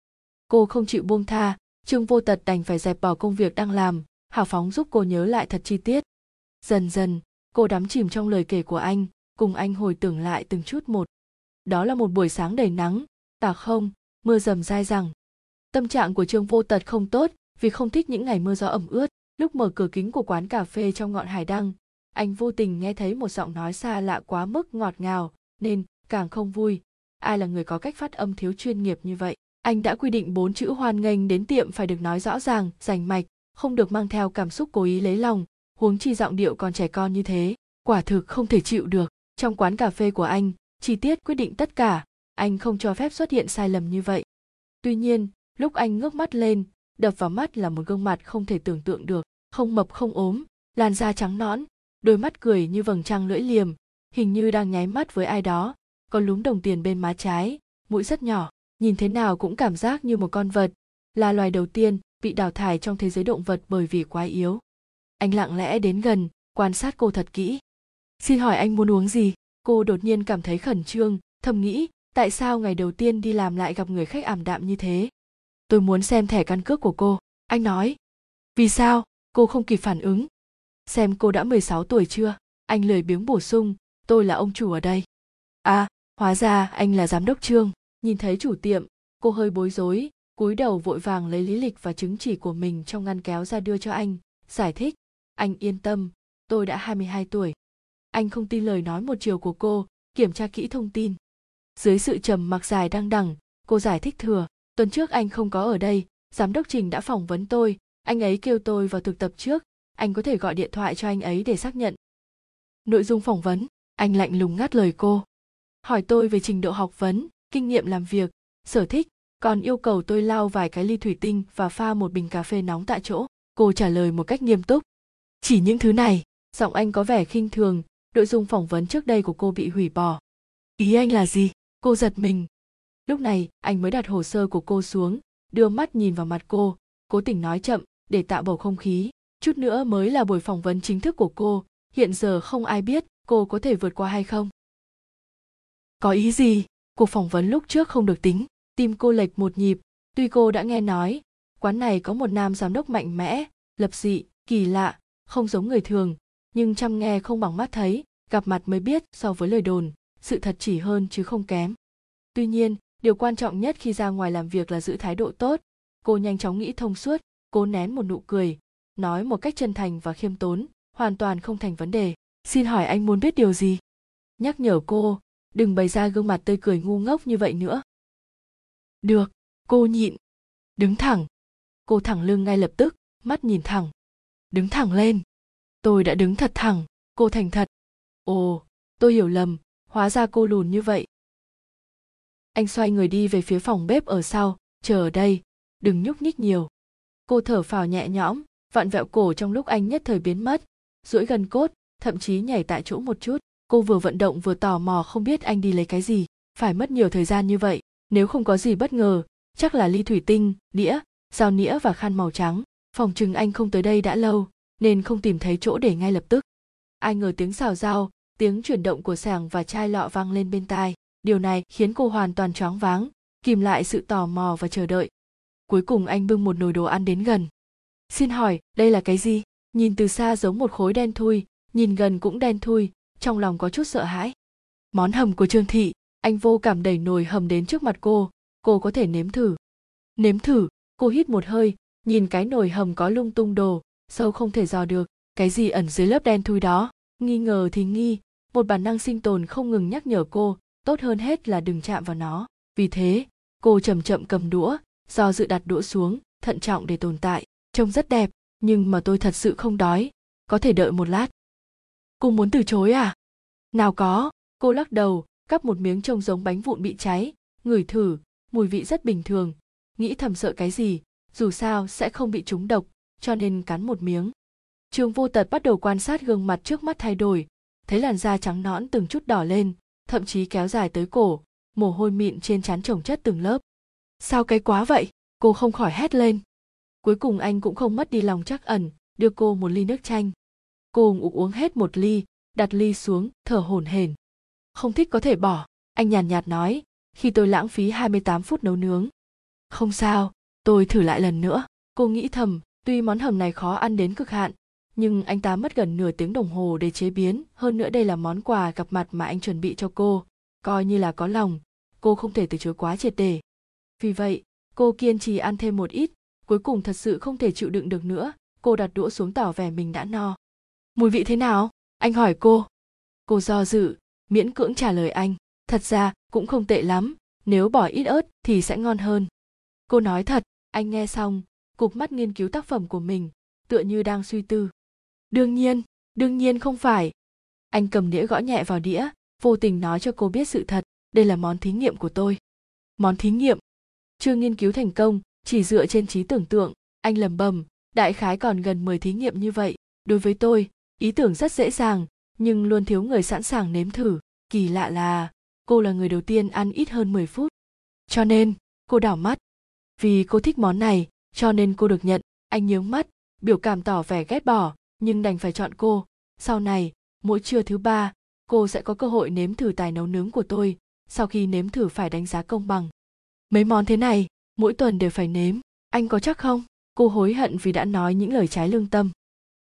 Cô không chịu buông tha. Trương vô tật đành phải dẹp bỏ công việc đang làm, hào phóng giúp cô nhớ lại thật chi tiết. Dần dần cô đắm chìm trong lời kể của anh, cùng anh hồi tưởng lại từng chút một. Đó là một buổi sáng đầy nắng. Tà không, mưa rầm dai rằng tâm trạng của trương vô tật không tốt vì không thích những ngày mưa gió ẩm ướt. Lúc mở cửa kính của quán cà phê trong ngọn hải đăng, anh vô tình nghe thấy một giọng nói xa lạ quá mức ngọt ngào, nên càng không vui. Ai là người có cách phát âm thiếu chuyên nghiệp như vậy? Anh đã quy định bốn chữ hoan nghênh đến tiệm phải được nói rõ ràng, rành mạch, không được mang theo cảm xúc cố ý lấy lòng huống chi giọng điệu còn trẻ con như thế, quả thực không thể chịu được. Trong quán cà phê của anh, chi tiết quyết định tất cả, anh không cho phép xuất hiện sai lầm như vậy. Tuy nhiên, lúc anh ngước mắt lên, đập vào mắt là một gương mặt không thể tưởng tượng được, không mập không ốm, làn da trắng nõn, đôi mắt cười như vầng trăng lưỡi liềm, hình như đang nháy mắt với ai đó, có lúm đồng tiền bên má trái, mũi rất nhỏ, nhìn thế nào cũng cảm giác như một con vật, là loài đầu tiên bị đào thải trong thế giới động vật bởi vì quá yếu anh lặng lẽ đến gần, quan sát cô thật kỹ. Xin hỏi anh muốn uống gì? Cô đột nhiên cảm thấy khẩn trương, thầm nghĩ, tại sao ngày đầu tiên đi làm lại gặp người khách ảm đạm như thế? Tôi muốn xem thẻ căn cước của cô. Anh nói. Vì sao? Cô không kịp phản ứng. Xem cô đã 16 tuổi chưa? Anh lười biếng bổ sung. Tôi là ông chủ ở đây. À hóa ra anh là giám đốc trương. Nhìn thấy chủ tiệm, cô hơi bối rối, cúi đầu vội vàng lấy lý lịch và chứng chỉ của mình trong ngăn kéo ra đưa cho anh. Giải thích anh yên tâm, tôi đã 22 tuổi. Anh không tin lời nói một chiều của cô, kiểm tra kỹ thông tin. Dưới sự trầm mặc dài đăng đẳng, cô giải thích thừa, tuần trước anh không có ở đây, giám đốc trình đã phỏng vấn tôi, anh ấy kêu tôi vào thực tập trước, anh có thể gọi điện thoại cho anh ấy để xác nhận. Nội dung phỏng vấn, anh lạnh lùng ngắt lời cô. Hỏi tôi về trình độ học vấn, kinh nghiệm làm việc, sở thích, còn yêu cầu tôi lau vài cái ly thủy tinh và pha một bình cà phê nóng tại chỗ. Cô trả lời một cách nghiêm túc chỉ những thứ này, giọng anh có vẻ khinh thường, nội dung phỏng vấn trước đây của cô bị hủy bỏ. Ý anh là gì? Cô giật mình. Lúc này, anh mới đặt hồ sơ của cô xuống, đưa mắt nhìn vào mặt cô, cố tình nói chậm, để tạo bầu không khí. Chút nữa mới là buổi phỏng vấn chính thức của cô, hiện giờ không ai biết cô có thể vượt qua hay không. Có ý gì? Cuộc phỏng vấn lúc trước không được tính, tim cô lệch một nhịp. Tuy cô đã nghe nói, quán này có một nam giám đốc mạnh mẽ, lập dị, kỳ lạ không giống người thường, nhưng chăm nghe không bằng mắt thấy, gặp mặt mới biết so với lời đồn, sự thật chỉ hơn chứ không kém. Tuy nhiên, điều quan trọng nhất khi ra ngoài làm việc là giữ thái độ tốt. Cô nhanh chóng nghĩ thông suốt, cố nén một nụ cười, nói một cách chân thành và khiêm tốn, hoàn toàn không thành vấn đề. Xin hỏi anh muốn biết điều gì? Nhắc nhở cô, đừng bày ra gương mặt tươi cười ngu ngốc như vậy nữa. Được, cô nhịn, đứng thẳng. Cô thẳng lưng ngay lập tức, mắt nhìn thẳng đứng thẳng lên. Tôi đã đứng thật thẳng, cô thành thật. Ồ, tôi hiểu lầm, hóa ra cô lùn như vậy. Anh xoay người đi về phía phòng bếp ở sau, chờ ở đây, đừng nhúc nhích nhiều. Cô thở phào nhẹ nhõm, vặn vẹo cổ trong lúc anh nhất thời biến mất, duỗi gần cốt, thậm chí nhảy tại chỗ một chút. Cô vừa vận động vừa tò mò không biết anh đi lấy cái gì, phải mất nhiều thời gian như vậy, nếu không có gì bất ngờ, chắc là ly thủy tinh, đĩa, dao nĩa và khăn màu trắng phòng chừng anh không tới đây đã lâu, nên không tìm thấy chỗ để ngay lập tức. Ai ngờ tiếng xào dao tiếng chuyển động của sàng và chai lọ vang lên bên tai. Điều này khiến cô hoàn toàn choáng váng, kìm lại sự tò mò và chờ đợi. Cuối cùng anh bưng một nồi đồ ăn đến gần. Xin hỏi, đây là cái gì? Nhìn từ xa giống một khối đen thui, nhìn gần cũng đen thui, trong lòng có chút sợ hãi. Món hầm của trương thị. Anh vô cảm đẩy nồi hầm đến trước mặt cô cô có thể nếm thử. Nếm thử? Cô hít một hơi nhìn cái nồi hầm có lung tung đồ, sâu không thể dò được, cái gì ẩn dưới lớp đen thui đó? Nghi ngờ thì nghi, một bản năng sinh tồn không ngừng nhắc nhở cô, tốt hơn hết là đừng chạm vào nó. Vì thế, cô chậm chậm cầm đũa, do dự đặt đũa xuống, thận trọng để tồn tại. Trông rất đẹp, nhưng mà tôi thật sự không đói. Có thể đợi một lát. Cô muốn từ chối à? Nào có, cô lắc đầu, cắp một miếng trông giống bánh vụn bị cháy. Ngửi thử, mùi vị rất bình thường. Nghĩ thầm sợ cái gì dù sao sẽ không bị trúng độc, cho nên cắn một miếng. Trường vô tật bắt đầu quan sát gương mặt trước mắt thay đổi, thấy làn da trắng nõn từng chút đỏ lên, thậm chí kéo dài tới cổ, mồ hôi mịn trên trán chồng chất từng lớp. Sao cái quá vậy? Cô không khỏi hét lên. Cuối cùng anh cũng không mất đi lòng chắc ẩn, đưa cô một ly nước chanh. Cô uống hết một ly, đặt ly xuống, thở hổn hển. Không thích có thể bỏ, anh nhàn nhạt nói, khi tôi lãng phí 28 phút nấu nướng. Không sao tôi thử lại lần nữa. Cô nghĩ thầm, tuy món hầm này khó ăn đến cực hạn, nhưng anh ta mất gần nửa tiếng đồng hồ để chế biến. Hơn nữa đây là món quà gặp mặt mà anh chuẩn bị cho cô. Coi như là có lòng, cô không thể từ chối quá triệt để. Vì vậy, cô kiên trì ăn thêm một ít, cuối cùng thật sự không thể chịu đựng được nữa. Cô đặt đũa xuống tỏ vẻ mình đã no. Mùi vị thế nào? Anh hỏi cô. Cô do dự, miễn cưỡng trả lời anh. Thật ra, cũng không tệ lắm. Nếu bỏ ít ớt thì sẽ ngon hơn. Cô nói thật anh nghe xong cụp mắt nghiên cứu tác phẩm của mình, tựa như đang suy tư. Đương nhiên đương nhiên không phải. Anh cầm đĩa gõ nhẹ vào đĩa, vô tình nói cho cô biết sự thật, đây là món thí nghiệm của tôi. Món thí nghiệm? Chưa nghiên cứu thành công, chỉ dựa trên trí tưởng tượng, anh lầm bầm đại khái còn gần 10 thí nghiệm như vậy. Đối với tôi, ý tưởng rất dễ dàng, nhưng luôn thiếu người sẵn sàng nếm thử. Kỳ lạ là, cô là người đầu tiên ăn ít hơn 10 phút. Cho nên, cô đảo mắt vì cô thích món này, cho nên cô được nhận. Anh nhướng mắt, biểu cảm tỏ vẻ ghét bỏ, nhưng đành phải chọn cô. Sau này, mỗi trưa thứ ba, cô sẽ có cơ hội nếm thử tài nấu nướng của tôi, sau khi nếm thử phải đánh giá công bằng. Mấy món thế này, mỗi tuần đều phải nếm, anh có chắc không? Cô hối hận vì đã nói những lời trái lương tâm.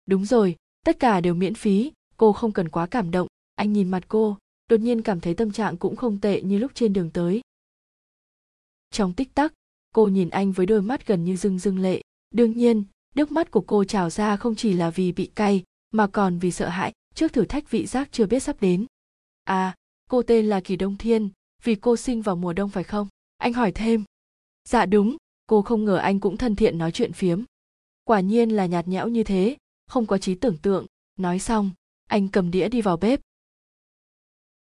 Đúng rồi, tất cả đều miễn phí, cô không cần quá cảm động. Anh nhìn mặt cô, đột nhiên cảm thấy tâm trạng cũng không tệ như lúc trên đường tới. Trong tích tắc cô nhìn anh với đôi mắt gần như rưng rưng lệ. Đương nhiên, nước mắt của cô trào ra không chỉ là vì bị cay, mà còn vì sợ hãi trước thử thách vị giác chưa biết sắp đến. À cô tên là kỳ đông thiên, vì cô sinh vào mùa đông phải không? Anh hỏi thêm. Dạ đúng, cô không ngờ anh cũng thân thiện nói chuyện phiếm. Quả nhiên là nhạt nhẽo như thế, không có trí tưởng tượng. Nói xong, anh cầm đĩa đi vào bếp.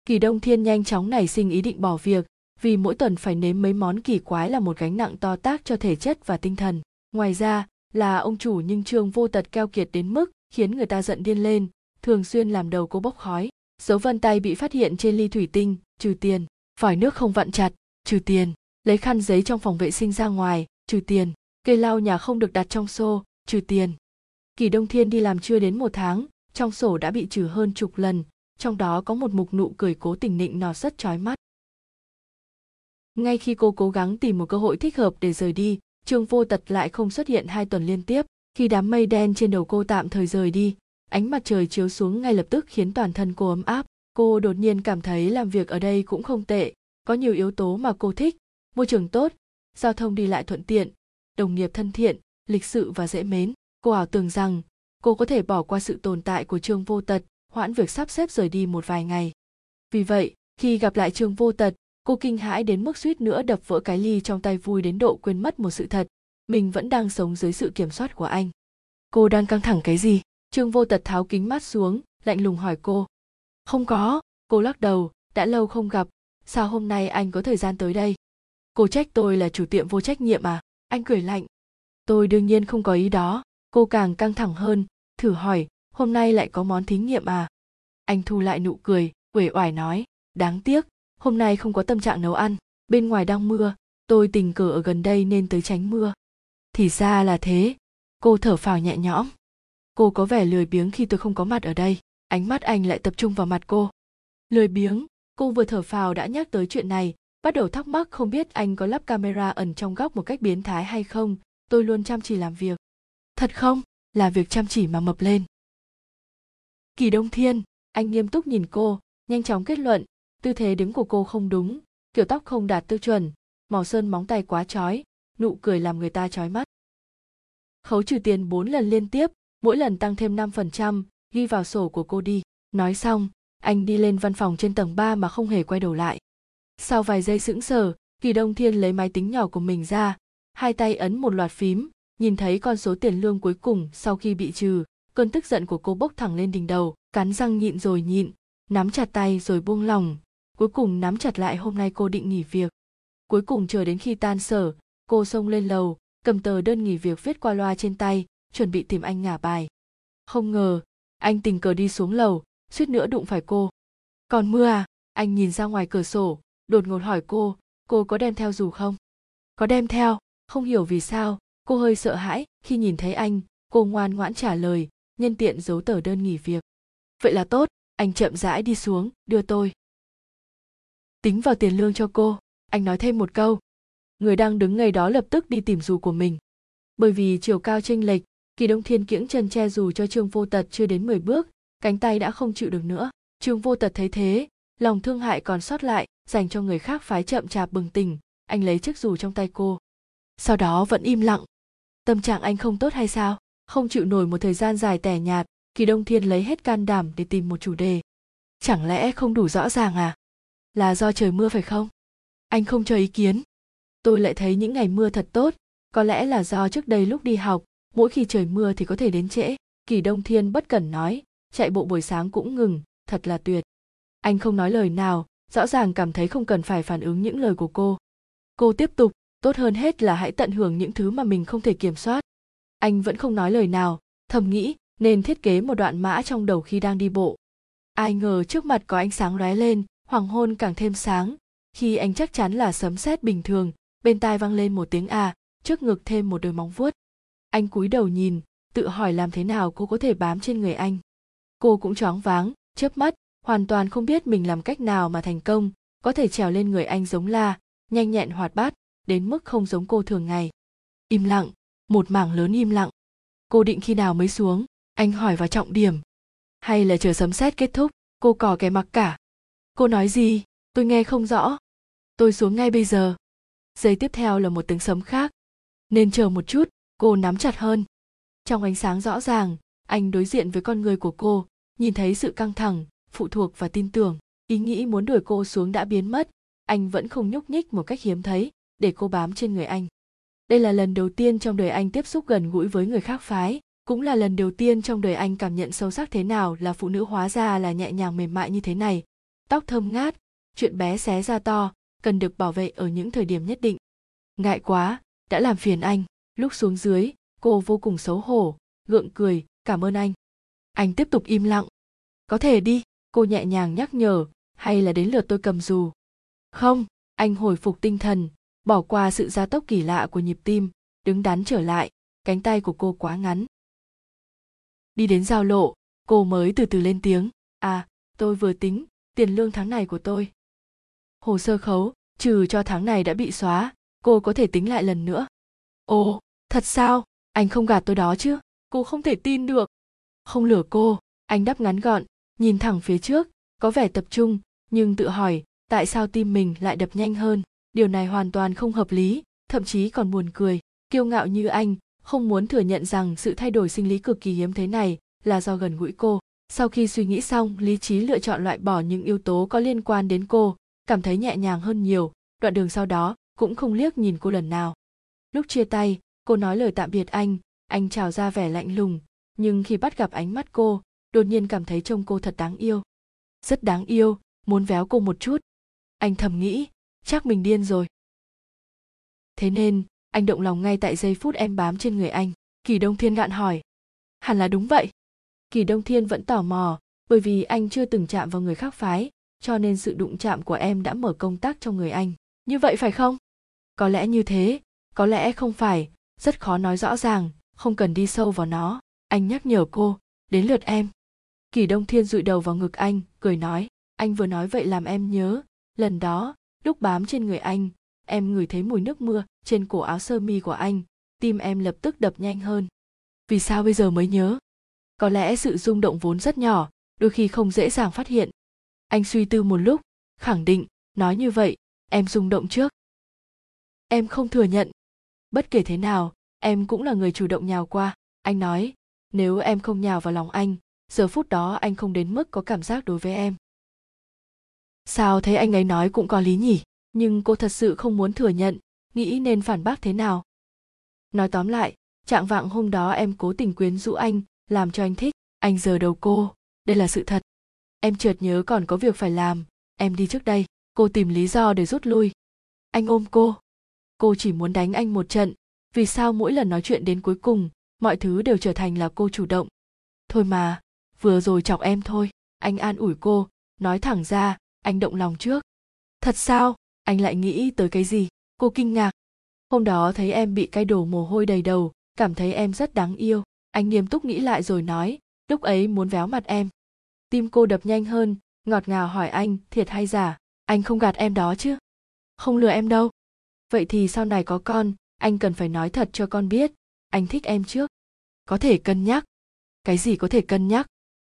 Kỳ đông thiên nhanh chóng nảy sinh ý định bỏ việc vì mỗi tuần phải nếm mấy món kỳ quái là một gánh nặng to tác cho thể chất và tinh thần. Ngoài ra, là ông chủ nhưng trương vô tật keo kiệt đến mức khiến người ta giận điên lên, thường xuyên làm đầu cô bốc khói. Dấu vân tay bị phát hiện trên ly thủy tinh, trừ tiền. Vòi nước không vặn chặt, trừ tiền. Lấy khăn giấy trong phòng vệ sinh ra ngoài, trừ tiền. Cây lau nhà không được đặt trong xô, trừ tiền. Kỳ đông thiên đi làm chưa đến một tháng, trong sổ đã bị trừ hơn chục lần. Trong đó có một mục nụ cười cố tình nịnh nọt rất chói mắt ngay khi cô cố gắng tìm một cơ hội thích hợp để rời đi trương vô tật lại không xuất hiện hai tuần liên tiếp. Khi đám mây đen trên đầu cô tạm thời rời đi, ánh mặt trời chiếu xuống ngay lập tức khiến toàn thân cô ấm áp. Cô đột nhiên cảm thấy làm việc ở đây cũng không tệ, có nhiều yếu tố mà cô thích. Môi trường tốt, giao thông đi lại thuận tiện, đồng nghiệp thân thiện, lịch sự và dễ mến. Cô ảo tưởng rằng cô có thể bỏ qua sự tồn tại của trương vô tật, hoãn việc sắp xếp rời đi một vài ngày. Vì vậy, khi gặp lại trương vô tật cô kinh hãi đến mức suýt nữa đập vỡ cái ly trong tay vui đến độ quên mất một sự thật, mình vẫn đang sống dưới sự kiểm soát của anh. Cô đang căng thẳng cái gì? Trương vô tật tháo kính mắt xuống, lạnh lùng hỏi cô. Không có, cô lắc đầu, đã lâu không gặp, sao hôm nay anh có thời gian tới đây? Cô trách tôi là chủ tiệm vô trách nhiệm à? Anh cười lạnh. Tôi đương nhiên không có ý đó, cô càng căng thẳng hơn, thử hỏi, hôm nay lại có món thí nghiệm à? Anh thu lại nụ cười, uể oải nói, đáng tiếc hôm nay không có tâm trạng nấu ăn, bên ngoài đang mưa, tôi tình cờ ở gần đây nên tới tránh mưa. Thì ra là thế, cô thở phào nhẹ nhõm. Cô có vẻ lười biếng khi tôi không có mặt ở đây, ánh mắt anh lại tập trung vào mặt cô. Lười biếng, cô vừa thở phào đã nhắc tới chuyện này, bắt đầu thắc mắc không biết anh có lắp camera ẩn trong góc một cách biến thái hay không, tôi luôn chăm chỉ làm việc. Thật không? Là việc chăm chỉ mà mập lên. Kỳ đông thiên, anh nghiêm túc nhìn cô, nhanh chóng kết luận tư thế đứng của cô không đúng kiểu tóc không đạt tiêu chuẩn màu sơn móng tay quá chói nụ cười làm người ta chói mắt khấu trừ tiền bốn lần liên tiếp mỗi lần tăng thêm 5%, ghi vào sổ của cô đi. Nói xong, anh đi lên văn phòng trên tầng 3 mà không hề quay đầu lại. Sau vài giây sững sờ, Kỳ Đông Thiên lấy máy tính nhỏ của mình ra, hai tay ấn một loạt phím, nhìn thấy con số tiền lương cuối cùng sau khi bị trừ, cơn tức giận của cô bốc thẳng lên đỉnh đầu, cắn răng nhịn rồi nhịn, nắm chặt tay rồi buông lòng, cuối cùng nắm chặt lại hôm nay cô định nghỉ việc. Cuối cùng chờ đến khi tan sở, cô xông lên lầu, cầm tờ đơn nghỉ việc viết qua loa trên tay, chuẩn bị tìm anh ngả bài. Không ngờ, anh tình cờ đi xuống lầu, suýt nữa đụng phải cô. Còn mưa à? Anh nhìn ra ngoài cửa sổ, đột ngột hỏi cô, cô có đem theo dù không? Có đem theo, không hiểu vì sao, cô hơi sợ hãi khi nhìn thấy anh, cô ngoan ngoãn trả lời, nhân tiện giấu tờ đơn nghỉ việc. Vậy là tốt, anh chậm rãi đi xuống, đưa tôi. Tính vào tiền lương cho cô, anh nói thêm một câu. Người đang đứng ngay đó lập tức đi tìm dù của mình. Bởi vì chiều cao chênh lệch, kỳ đông thiên kiễng chân che dù cho trương vô tật chưa đến 10 bước cánh tay đã không chịu được nữa. Trương vô tật thấy thế lòng thương hại còn sót lại dành cho người khác phái chậm chạp bừng tỉnh anh lấy chiếc dù trong tay cô. Sau đó vẫn im lặng. Tâm trạng anh không tốt hay sao? Không chịu nổi một thời gian dài tẻ nhạt kỳ đông thiên lấy hết can đảm để tìm một chủ đề. Chẳng lẽ không đủ rõ ràng à? Là do trời mưa phải không? Anh không cho ý kiến. Tôi lại thấy những ngày mưa thật tốt, có lẽ là do trước đây lúc đi học, mỗi khi trời mưa thì có thể đến trễ. Kỳ đông thiên bất cẩn nói, chạy bộ buổi sáng cũng ngừng, thật là tuyệt. Anh không nói lời nào, rõ ràng cảm thấy không cần phải phản ứng những lời của cô. Cô tiếp tục, tốt hơn hết là hãy tận hưởng những thứ mà mình không thể kiểm soát. Anh vẫn không nói lời nào, thầm nghĩ, nên thiết kế một đoạn mã trong đầu khi đang đi bộ. Ai ngờ trước mặt có ánh sáng lóe lên hoàng hôn càng thêm sáng. Khi anh chắc chắn là sấm sét bình thường, bên tai vang lên một tiếng à trước ngực thêm một đôi móng vuốt. Anh cúi đầu nhìn, tự hỏi làm thế nào cô có thể bám trên người anh. Cô cũng choáng váng, chớp mắt, hoàn toàn không biết mình làm cách nào mà thành công, có thể trèo lên người anh giống la, nhanh nhẹn hoạt bát, đến mức không giống cô thường ngày. Im lặng, một mảng lớn im lặng. Cô định khi nào mới xuống? Anh hỏi vào trọng điểm. Hay là chờ sấm sét kết thúc, cô cò kè mặc cả? Cô nói gì? Tôi nghe không rõ. Tôi xuống ngay bây giờ. Giây tiếp theo là một tiếng sấm khác. Nên chờ một chút, cô nắm chặt hơn. Trong ánh sáng rõ ràng, anh đối diện với con người của cô, nhìn thấy sự căng thẳng, phụ thuộc và tin tưởng, ý nghĩ muốn đuổi cô xuống đã biến mất. Anh vẫn không nhúc nhích một cách hiếm thấy, để cô bám trên người anh. Đây là lần đầu tiên trong đời anh tiếp xúc gần gũi với người khác phái, cũng là lần đầu tiên trong đời anh cảm nhận sâu sắc thế nào là phụ nữ hóa ra là nhẹ nhàng mềm mại như thế này tóc thơm ngát, chuyện bé xé ra to, cần được bảo vệ ở những thời điểm nhất định. Ngại quá, đã làm phiền anh. Lúc xuống dưới, cô vô cùng xấu hổ, gượng cười, cảm ơn anh. Anh tiếp tục im lặng. Có thể đi. Cô nhẹ nhàng nhắc nhở, hay là đến lượt tôi cầm dù. Không. Anh hồi phục tinh thần, bỏ qua sự gia tốc kỳ lạ của nhịp tim, đứng đắn trở lại, cánh tay của cô quá ngắn. Đi đến giao lộ, cô mới từ từ lên tiếng à tôi vừa tính tiền lương tháng này của tôi. Hồ sơ khấu, trừ cho tháng này đã bị xóa, cô có thể tính lại lần nữa. Ồ, thật sao? Anh không gạt tôi đó chứ? Cô không thể tin được. Không lừa cô, anh đáp ngắn gọn, nhìn thẳng phía trước, có vẻ tập trung, nhưng tự hỏi, tại sao tim mình lại đập nhanh hơn? Điều này hoàn toàn không hợp lý, thậm chí còn buồn cười, kiêu ngạo như anh, không muốn thừa nhận rằng sự thay đổi sinh lý cực kỳ hiếm thế này là do gần gũi cô sau khi suy nghĩ xong, lý trí lựa chọn loại bỏ những yếu tố có liên quan đến cô, cảm thấy nhẹ nhàng hơn nhiều, đoạn đường sau đó cũng không liếc nhìn cô lần nào. Lúc chia tay, cô nói lời tạm biệt anh anh chào ra vẻ lạnh lùng, nhưng khi bắt gặp ánh mắt cô, đột nhiên cảm thấy trông cô thật đáng yêu. Rất đáng yêu, muốn véo cô một chút. Anh thầm nghĩ, chắc mình điên rồi. Thế nên, anh động lòng ngay tại giây phút em bám trên người anh, kỳ đông thiên gạn hỏi, hẳn là đúng vậy kỳ đông thiên vẫn tò mò, bởi vì anh chưa từng chạm vào người khác phái, cho nên sự đụng chạm của em đã mở công tác trong người anh. Như vậy phải không? Có lẽ như thế, có lẽ không phải, rất khó nói rõ ràng, không cần đi sâu vào nó. Anh nhắc nhở cô, đến lượt em. Kỳ đông thiên dụi đầu vào ngực anh, cười nói, anh vừa nói vậy làm em nhớ, lần đó, lúc bám trên người anh, em ngửi thấy mùi nước mưa trên cổ áo sơ mi của anh, tim em lập tức đập nhanh hơn. Vì sao bây giờ mới nhớ? Có lẽ sự rung động vốn rất nhỏ, đôi khi không dễ dàng phát hiện. Anh suy tư một lúc, khẳng định, nói như vậy, em rung động trước. Em không thừa nhận. Bất kể thế nào, em cũng là người chủ động nhào qua. Anh nói, nếu em không nhào vào lòng anh, giờ phút đó anh không đến mức có cảm giác đối với em. Sao thấy anh ấy nói cũng có lý nhỉ? Nhưng cô thật sự không muốn thừa nhận, nghĩ nên phản bác thế nào? Nói tóm lại, trạng vạng hôm đó em cố tình quyến rũ anh làm cho anh thích. Anh giờ đầu cô. Đây là sự thật. Em chợt nhớ còn có việc phải làm. Em đi trước đây. Cô tìm lý do để rút lui. Anh ôm cô. Cô chỉ muốn đánh anh một trận. Vì sao mỗi lần nói chuyện đến cuối cùng, mọi thứ đều trở thành là cô chủ động? Thôi mà, vừa rồi chọc em thôi. Anh an ủi cô, nói thẳng ra, anh động lòng trước. Thật sao? Anh lại nghĩ tới cái gì? Cô kinh ngạc. Hôm đó thấy em bị cay đổ mồ hôi đầy đầu, cảm thấy em rất đáng yêu anh nghiêm túc nghĩ lại rồi nói, lúc ấy muốn véo mặt em. Tim cô đập nhanh hơn, ngọt ngào hỏi anh, thiệt hay giả? Anh không gạt em đó chứ? Không lừa em đâu. Vậy thì sau này có con, anh cần phải nói thật cho con biết, anh thích em trước. Có thể cân nhắc. Cái gì có thể cân nhắc?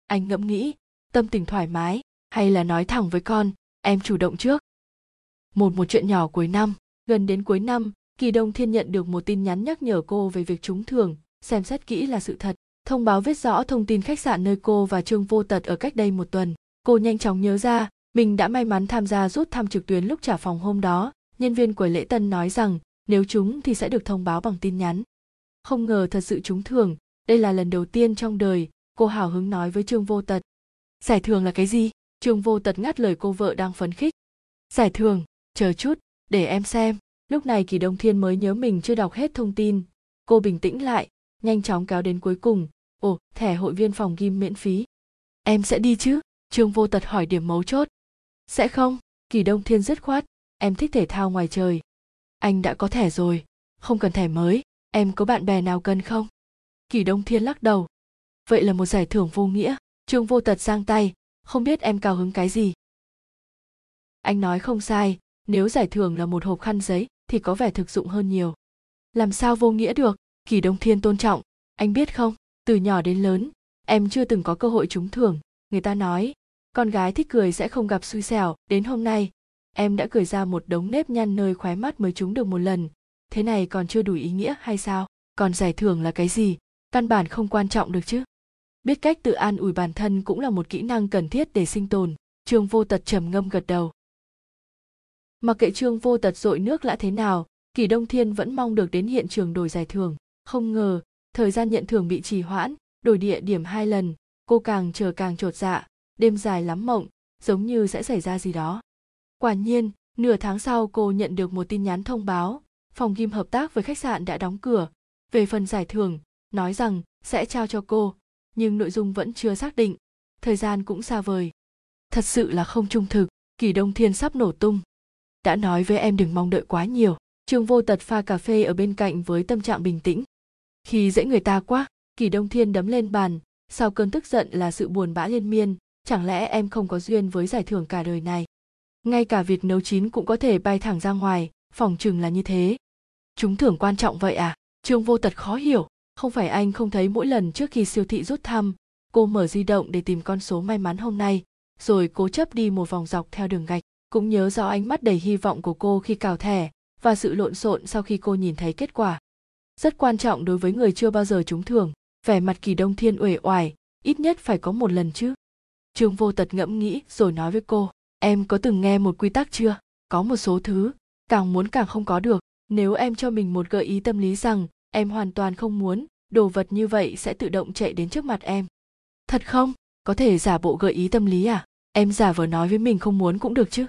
Anh ngẫm nghĩ, tâm tình thoải mái, hay là nói thẳng với con, em chủ động trước. Một một chuyện nhỏ cuối năm, gần đến cuối năm, kỳ đông thiên nhận được một tin nhắn nhắc nhở cô về việc trúng thưởng xem xét kỹ là sự thật. Thông báo viết rõ thông tin khách sạn nơi cô và trương vô tật ở cách đây một tuần. Cô nhanh chóng nhớ ra, mình đã may mắn tham gia rút thăm trực tuyến lúc trả phòng hôm đó. Nhân viên của lễ tân nói rằng, nếu chúng thì sẽ được thông báo bằng tin nhắn. Không ngờ thật sự trúng thưởng. Đây là lần đầu tiên trong đời, cô hào hứng nói với trương vô tật. Giải thưởng là cái gì? Trương vô tật ngắt lời cô vợ đang phấn khích. Giải thưởng, chờ chút, để em xem. Lúc này kỳ đông thiên mới nhớ mình chưa đọc hết thông tin. Cô bình tĩnh lại nhanh chóng kéo đến cuối cùng. Ồ, thẻ hội viên phòng gym miễn phí. Em sẽ đi chứ? Trương vô tật hỏi điểm mấu chốt. Sẽ không? Kỳ đông thiên dứt khoát. Em thích thể thao ngoài trời. Anh đã có thẻ rồi. Không cần thẻ mới. Em có bạn bè nào cần không? Kỳ đông thiên lắc đầu. Vậy là một giải thưởng vô nghĩa. Trương vô tật giang tay. Không biết em cao hứng cái gì. Anh nói không sai. Nếu giải thưởng là một hộp khăn giấy, thì có vẻ thực dụng hơn nhiều. Làm sao vô nghĩa được? Kỳ đông thiên tôn trọng. Anh biết không, từ nhỏ đến lớn, em chưa từng có cơ hội trúng thưởng. Người ta nói, con gái thích cười sẽ không gặp xui xẻo. Đến hôm nay, em đã cười ra một đống nếp nhăn nơi khóe mắt mới trúng được một lần. Thế này còn chưa đủ ý nghĩa hay sao? Còn giải thưởng là cái gì? Căn bản không quan trọng được chứ. Biết cách tự an ủi bản thân cũng là một kỹ năng cần thiết để sinh tồn. Trương vô tật trầm ngâm gật đầu. Mặc kệ trương vô tật dội nước lã thế nào, kỳ đông thiên vẫn mong được đến hiện trường đổi giải thưởng không ngờ, thời gian nhận thưởng bị trì hoãn, đổi địa điểm hai lần, cô càng chờ càng trột dạ đêm dài lắm mộng, giống như sẽ xảy ra gì đó. Quả nhiên, nửa tháng sau cô nhận được một tin nhắn thông báo, phòng ghim hợp tác với khách sạn đã đóng cửa. Về phần giải thưởng, nói rằng sẽ trao cho cô, nhưng nội dung vẫn chưa xác định, thời gian cũng xa vời. Thật sự là không trung thực, kỳ đông thiên sắp nổ tung. Đã nói với em đừng mong đợi quá nhiều. Trương vô tật pha cà phê ở bên cạnh với tâm trạng bình tĩnh khi dễ người ta quá, kỳ đông thiên đấm lên bàn, sau cơn tức giận là sự buồn bã liên miên, chẳng lẽ em không có duyên với giải thưởng cả đời này? Ngay cả việc nấu chín cũng có thể bay thẳng ra ngoài, phòng chừng là như thế. Chúng thưởng quan trọng vậy à? Trương vô tật khó hiểu, không phải anh không thấy mỗi lần trước khi siêu thị rút thăm, cô mở di động để tìm con số may mắn hôm nay, rồi cố chấp đi một vòng dọc theo đường gạch, cũng nhớ rõ ánh mắt đầy hy vọng của cô khi cào thẻ và sự lộn xộn sau khi cô nhìn thấy kết quả rất quan trọng đối với người chưa bao giờ trúng thưởng. Vẻ mặt kỳ đông thiên uể oải, ít nhất phải có một lần chứ. Trương vô tật ngẫm nghĩ rồi nói với cô, em có từng nghe một quy tắc chưa? Có một số thứ, càng muốn càng không có được. Nếu em cho mình một gợi ý tâm lý rằng em hoàn toàn không muốn, đồ vật như vậy sẽ tự động chạy đến trước mặt em. Thật không? Có thể giả bộ gợi ý tâm lý à? Em giả vờ nói với mình không muốn cũng được chứ.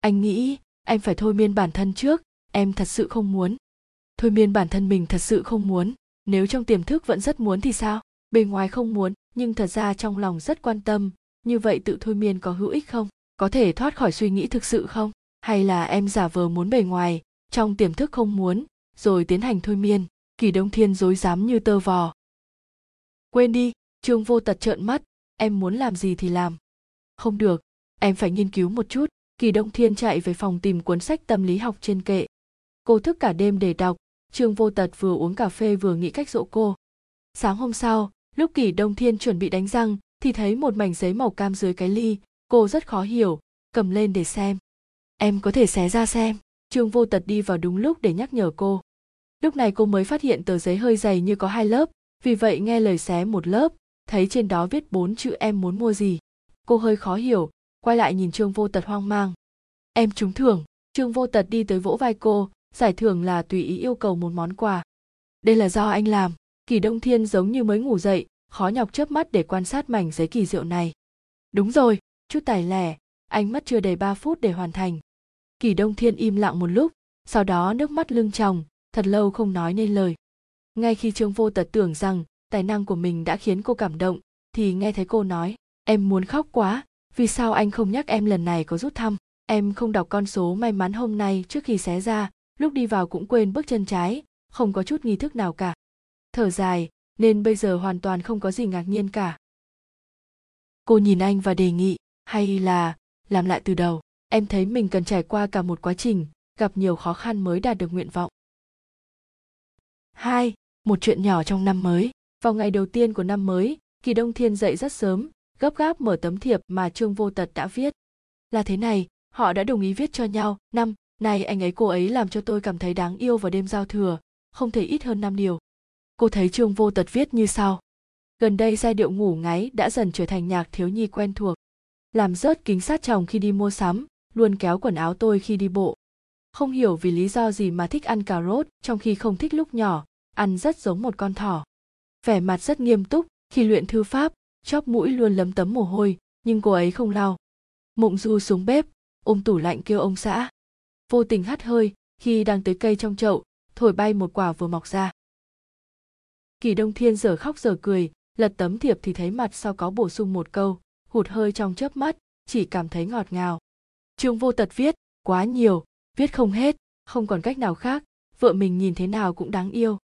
Anh nghĩ em phải thôi miên bản thân trước, em thật sự không muốn thôi miên bản thân mình thật sự không muốn. Nếu trong tiềm thức vẫn rất muốn thì sao? Bề ngoài không muốn, nhưng thật ra trong lòng rất quan tâm. Như vậy tự thôi miên có hữu ích không? Có thể thoát khỏi suy nghĩ thực sự không? Hay là em giả vờ muốn bề ngoài, trong tiềm thức không muốn, rồi tiến hành thôi miên? Kỳ đông thiên dối dám như tơ vò. Quên đi, trương vô tật trợn mắt. Em muốn làm gì thì làm. Không được, em phải nghiên cứu một chút. Kỳ đông thiên chạy về phòng tìm cuốn sách tâm lý học trên kệ. Cô thức cả đêm để đọc trương vô tật vừa uống cà phê vừa nghĩ cách dỗ cô. Sáng hôm sau, lúc kỷ đông thiên chuẩn bị đánh răng, thì thấy một mảnh giấy màu cam dưới cái ly, cô rất khó hiểu, cầm lên để xem. Em có thể xé ra xem. Trương vô tật đi vào đúng lúc để nhắc nhở cô. Lúc này cô mới phát hiện tờ giấy hơi dày như có hai lớp, vì vậy nghe lời xé một lớp, thấy trên đó viết bốn chữ em muốn mua gì. Cô hơi khó hiểu, quay lại nhìn trương vô tật hoang mang. Em trúng thưởng. Trương vô tật đi tới vỗ vai cô giải thưởng là tùy ý yêu cầu một món quà. Đây là do anh làm. Kỳ đông thiên giống như mới ngủ dậy, khó nhọc chớp mắt để quan sát mảnh giấy kỳ diệu này. Đúng rồi, chút tài lẻ anh mất chưa đầy ba phút để hoàn thành. Kỳ đông thiên im lặng một lúc, sau đó nước mắt lưng tròng, thật lâu không nói nên lời. Ngay khi trương vô tật tưởng rằng tài năng của mình đã khiến cô cảm động, thì nghe thấy cô nói, em muốn khóc quá, vì sao anh không nhắc em lần này có rút thăm? Em không đọc con số may mắn hôm nay trước khi xé ra lúc đi vào cũng quên bước chân trái, không có chút nghi thức nào cả. Thở dài, nên bây giờ hoàn toàn không có gì ngạc nhiên cả. Cô nhìn anh và đề nghị, hay là làm lại từ đầu. Em thấy mình cần trải qua cả một quá trình, gặp nhiều khó khăn mới đạt được nguyện vọng. Hai, một chuyện nhỏ trong năm mới. Vào ngày đầu tiên của năm mới, kỳ đông thiên dậy rất sớm, gấp gáp mở tấm thiệp mà trương vô tật đã viết. Là thế này, họ đã đồng ý viết cho nhau năm này, anh ấy cô ấy làm cho tôi cảm thấy đáng yêu vào đêm giao thừa, không thể ít hơn năm điều. Cô thấy trương vô tật viết như sau. Gần đây giai điệu ngủ ngáy đã dần trở thành nhạc thiếu nhi quen thuộc. Làm rớt kính sát chồng khi đi mua sắm, luôn kéo quần áo tôi khi đi bộ. Không hiểu vì lý do gì mà thích ăn cà rốt, trong khi không thích lúc nhỏ, ăn rất giống một con thỏ. Vẻ mặt rất nghiêm túc, khi luyện thư pháp, chóp mũi luôn lấm tấm mồ hôi, nhưng cô ấy không lau. Mộng du xuống bếp, ôm tủ lạnh kêu ông xã vô tình hắt hơi, khi đang tới cây trong chậu, thổi bay một quả vừa mọc ra. Kỳ đông thiên giờ khóc giờ cười, lật tấm thiệp thì thấy mặt sau có bổ sung một câu, hụt hơi trong chớp mắt, chỉ cảm thấy ngọt ngào. Trương vô tật viết, quá nhiều, viết không hết, không còn cách nào khác, vợ mình nhìn thế nào cũng đáng yêu.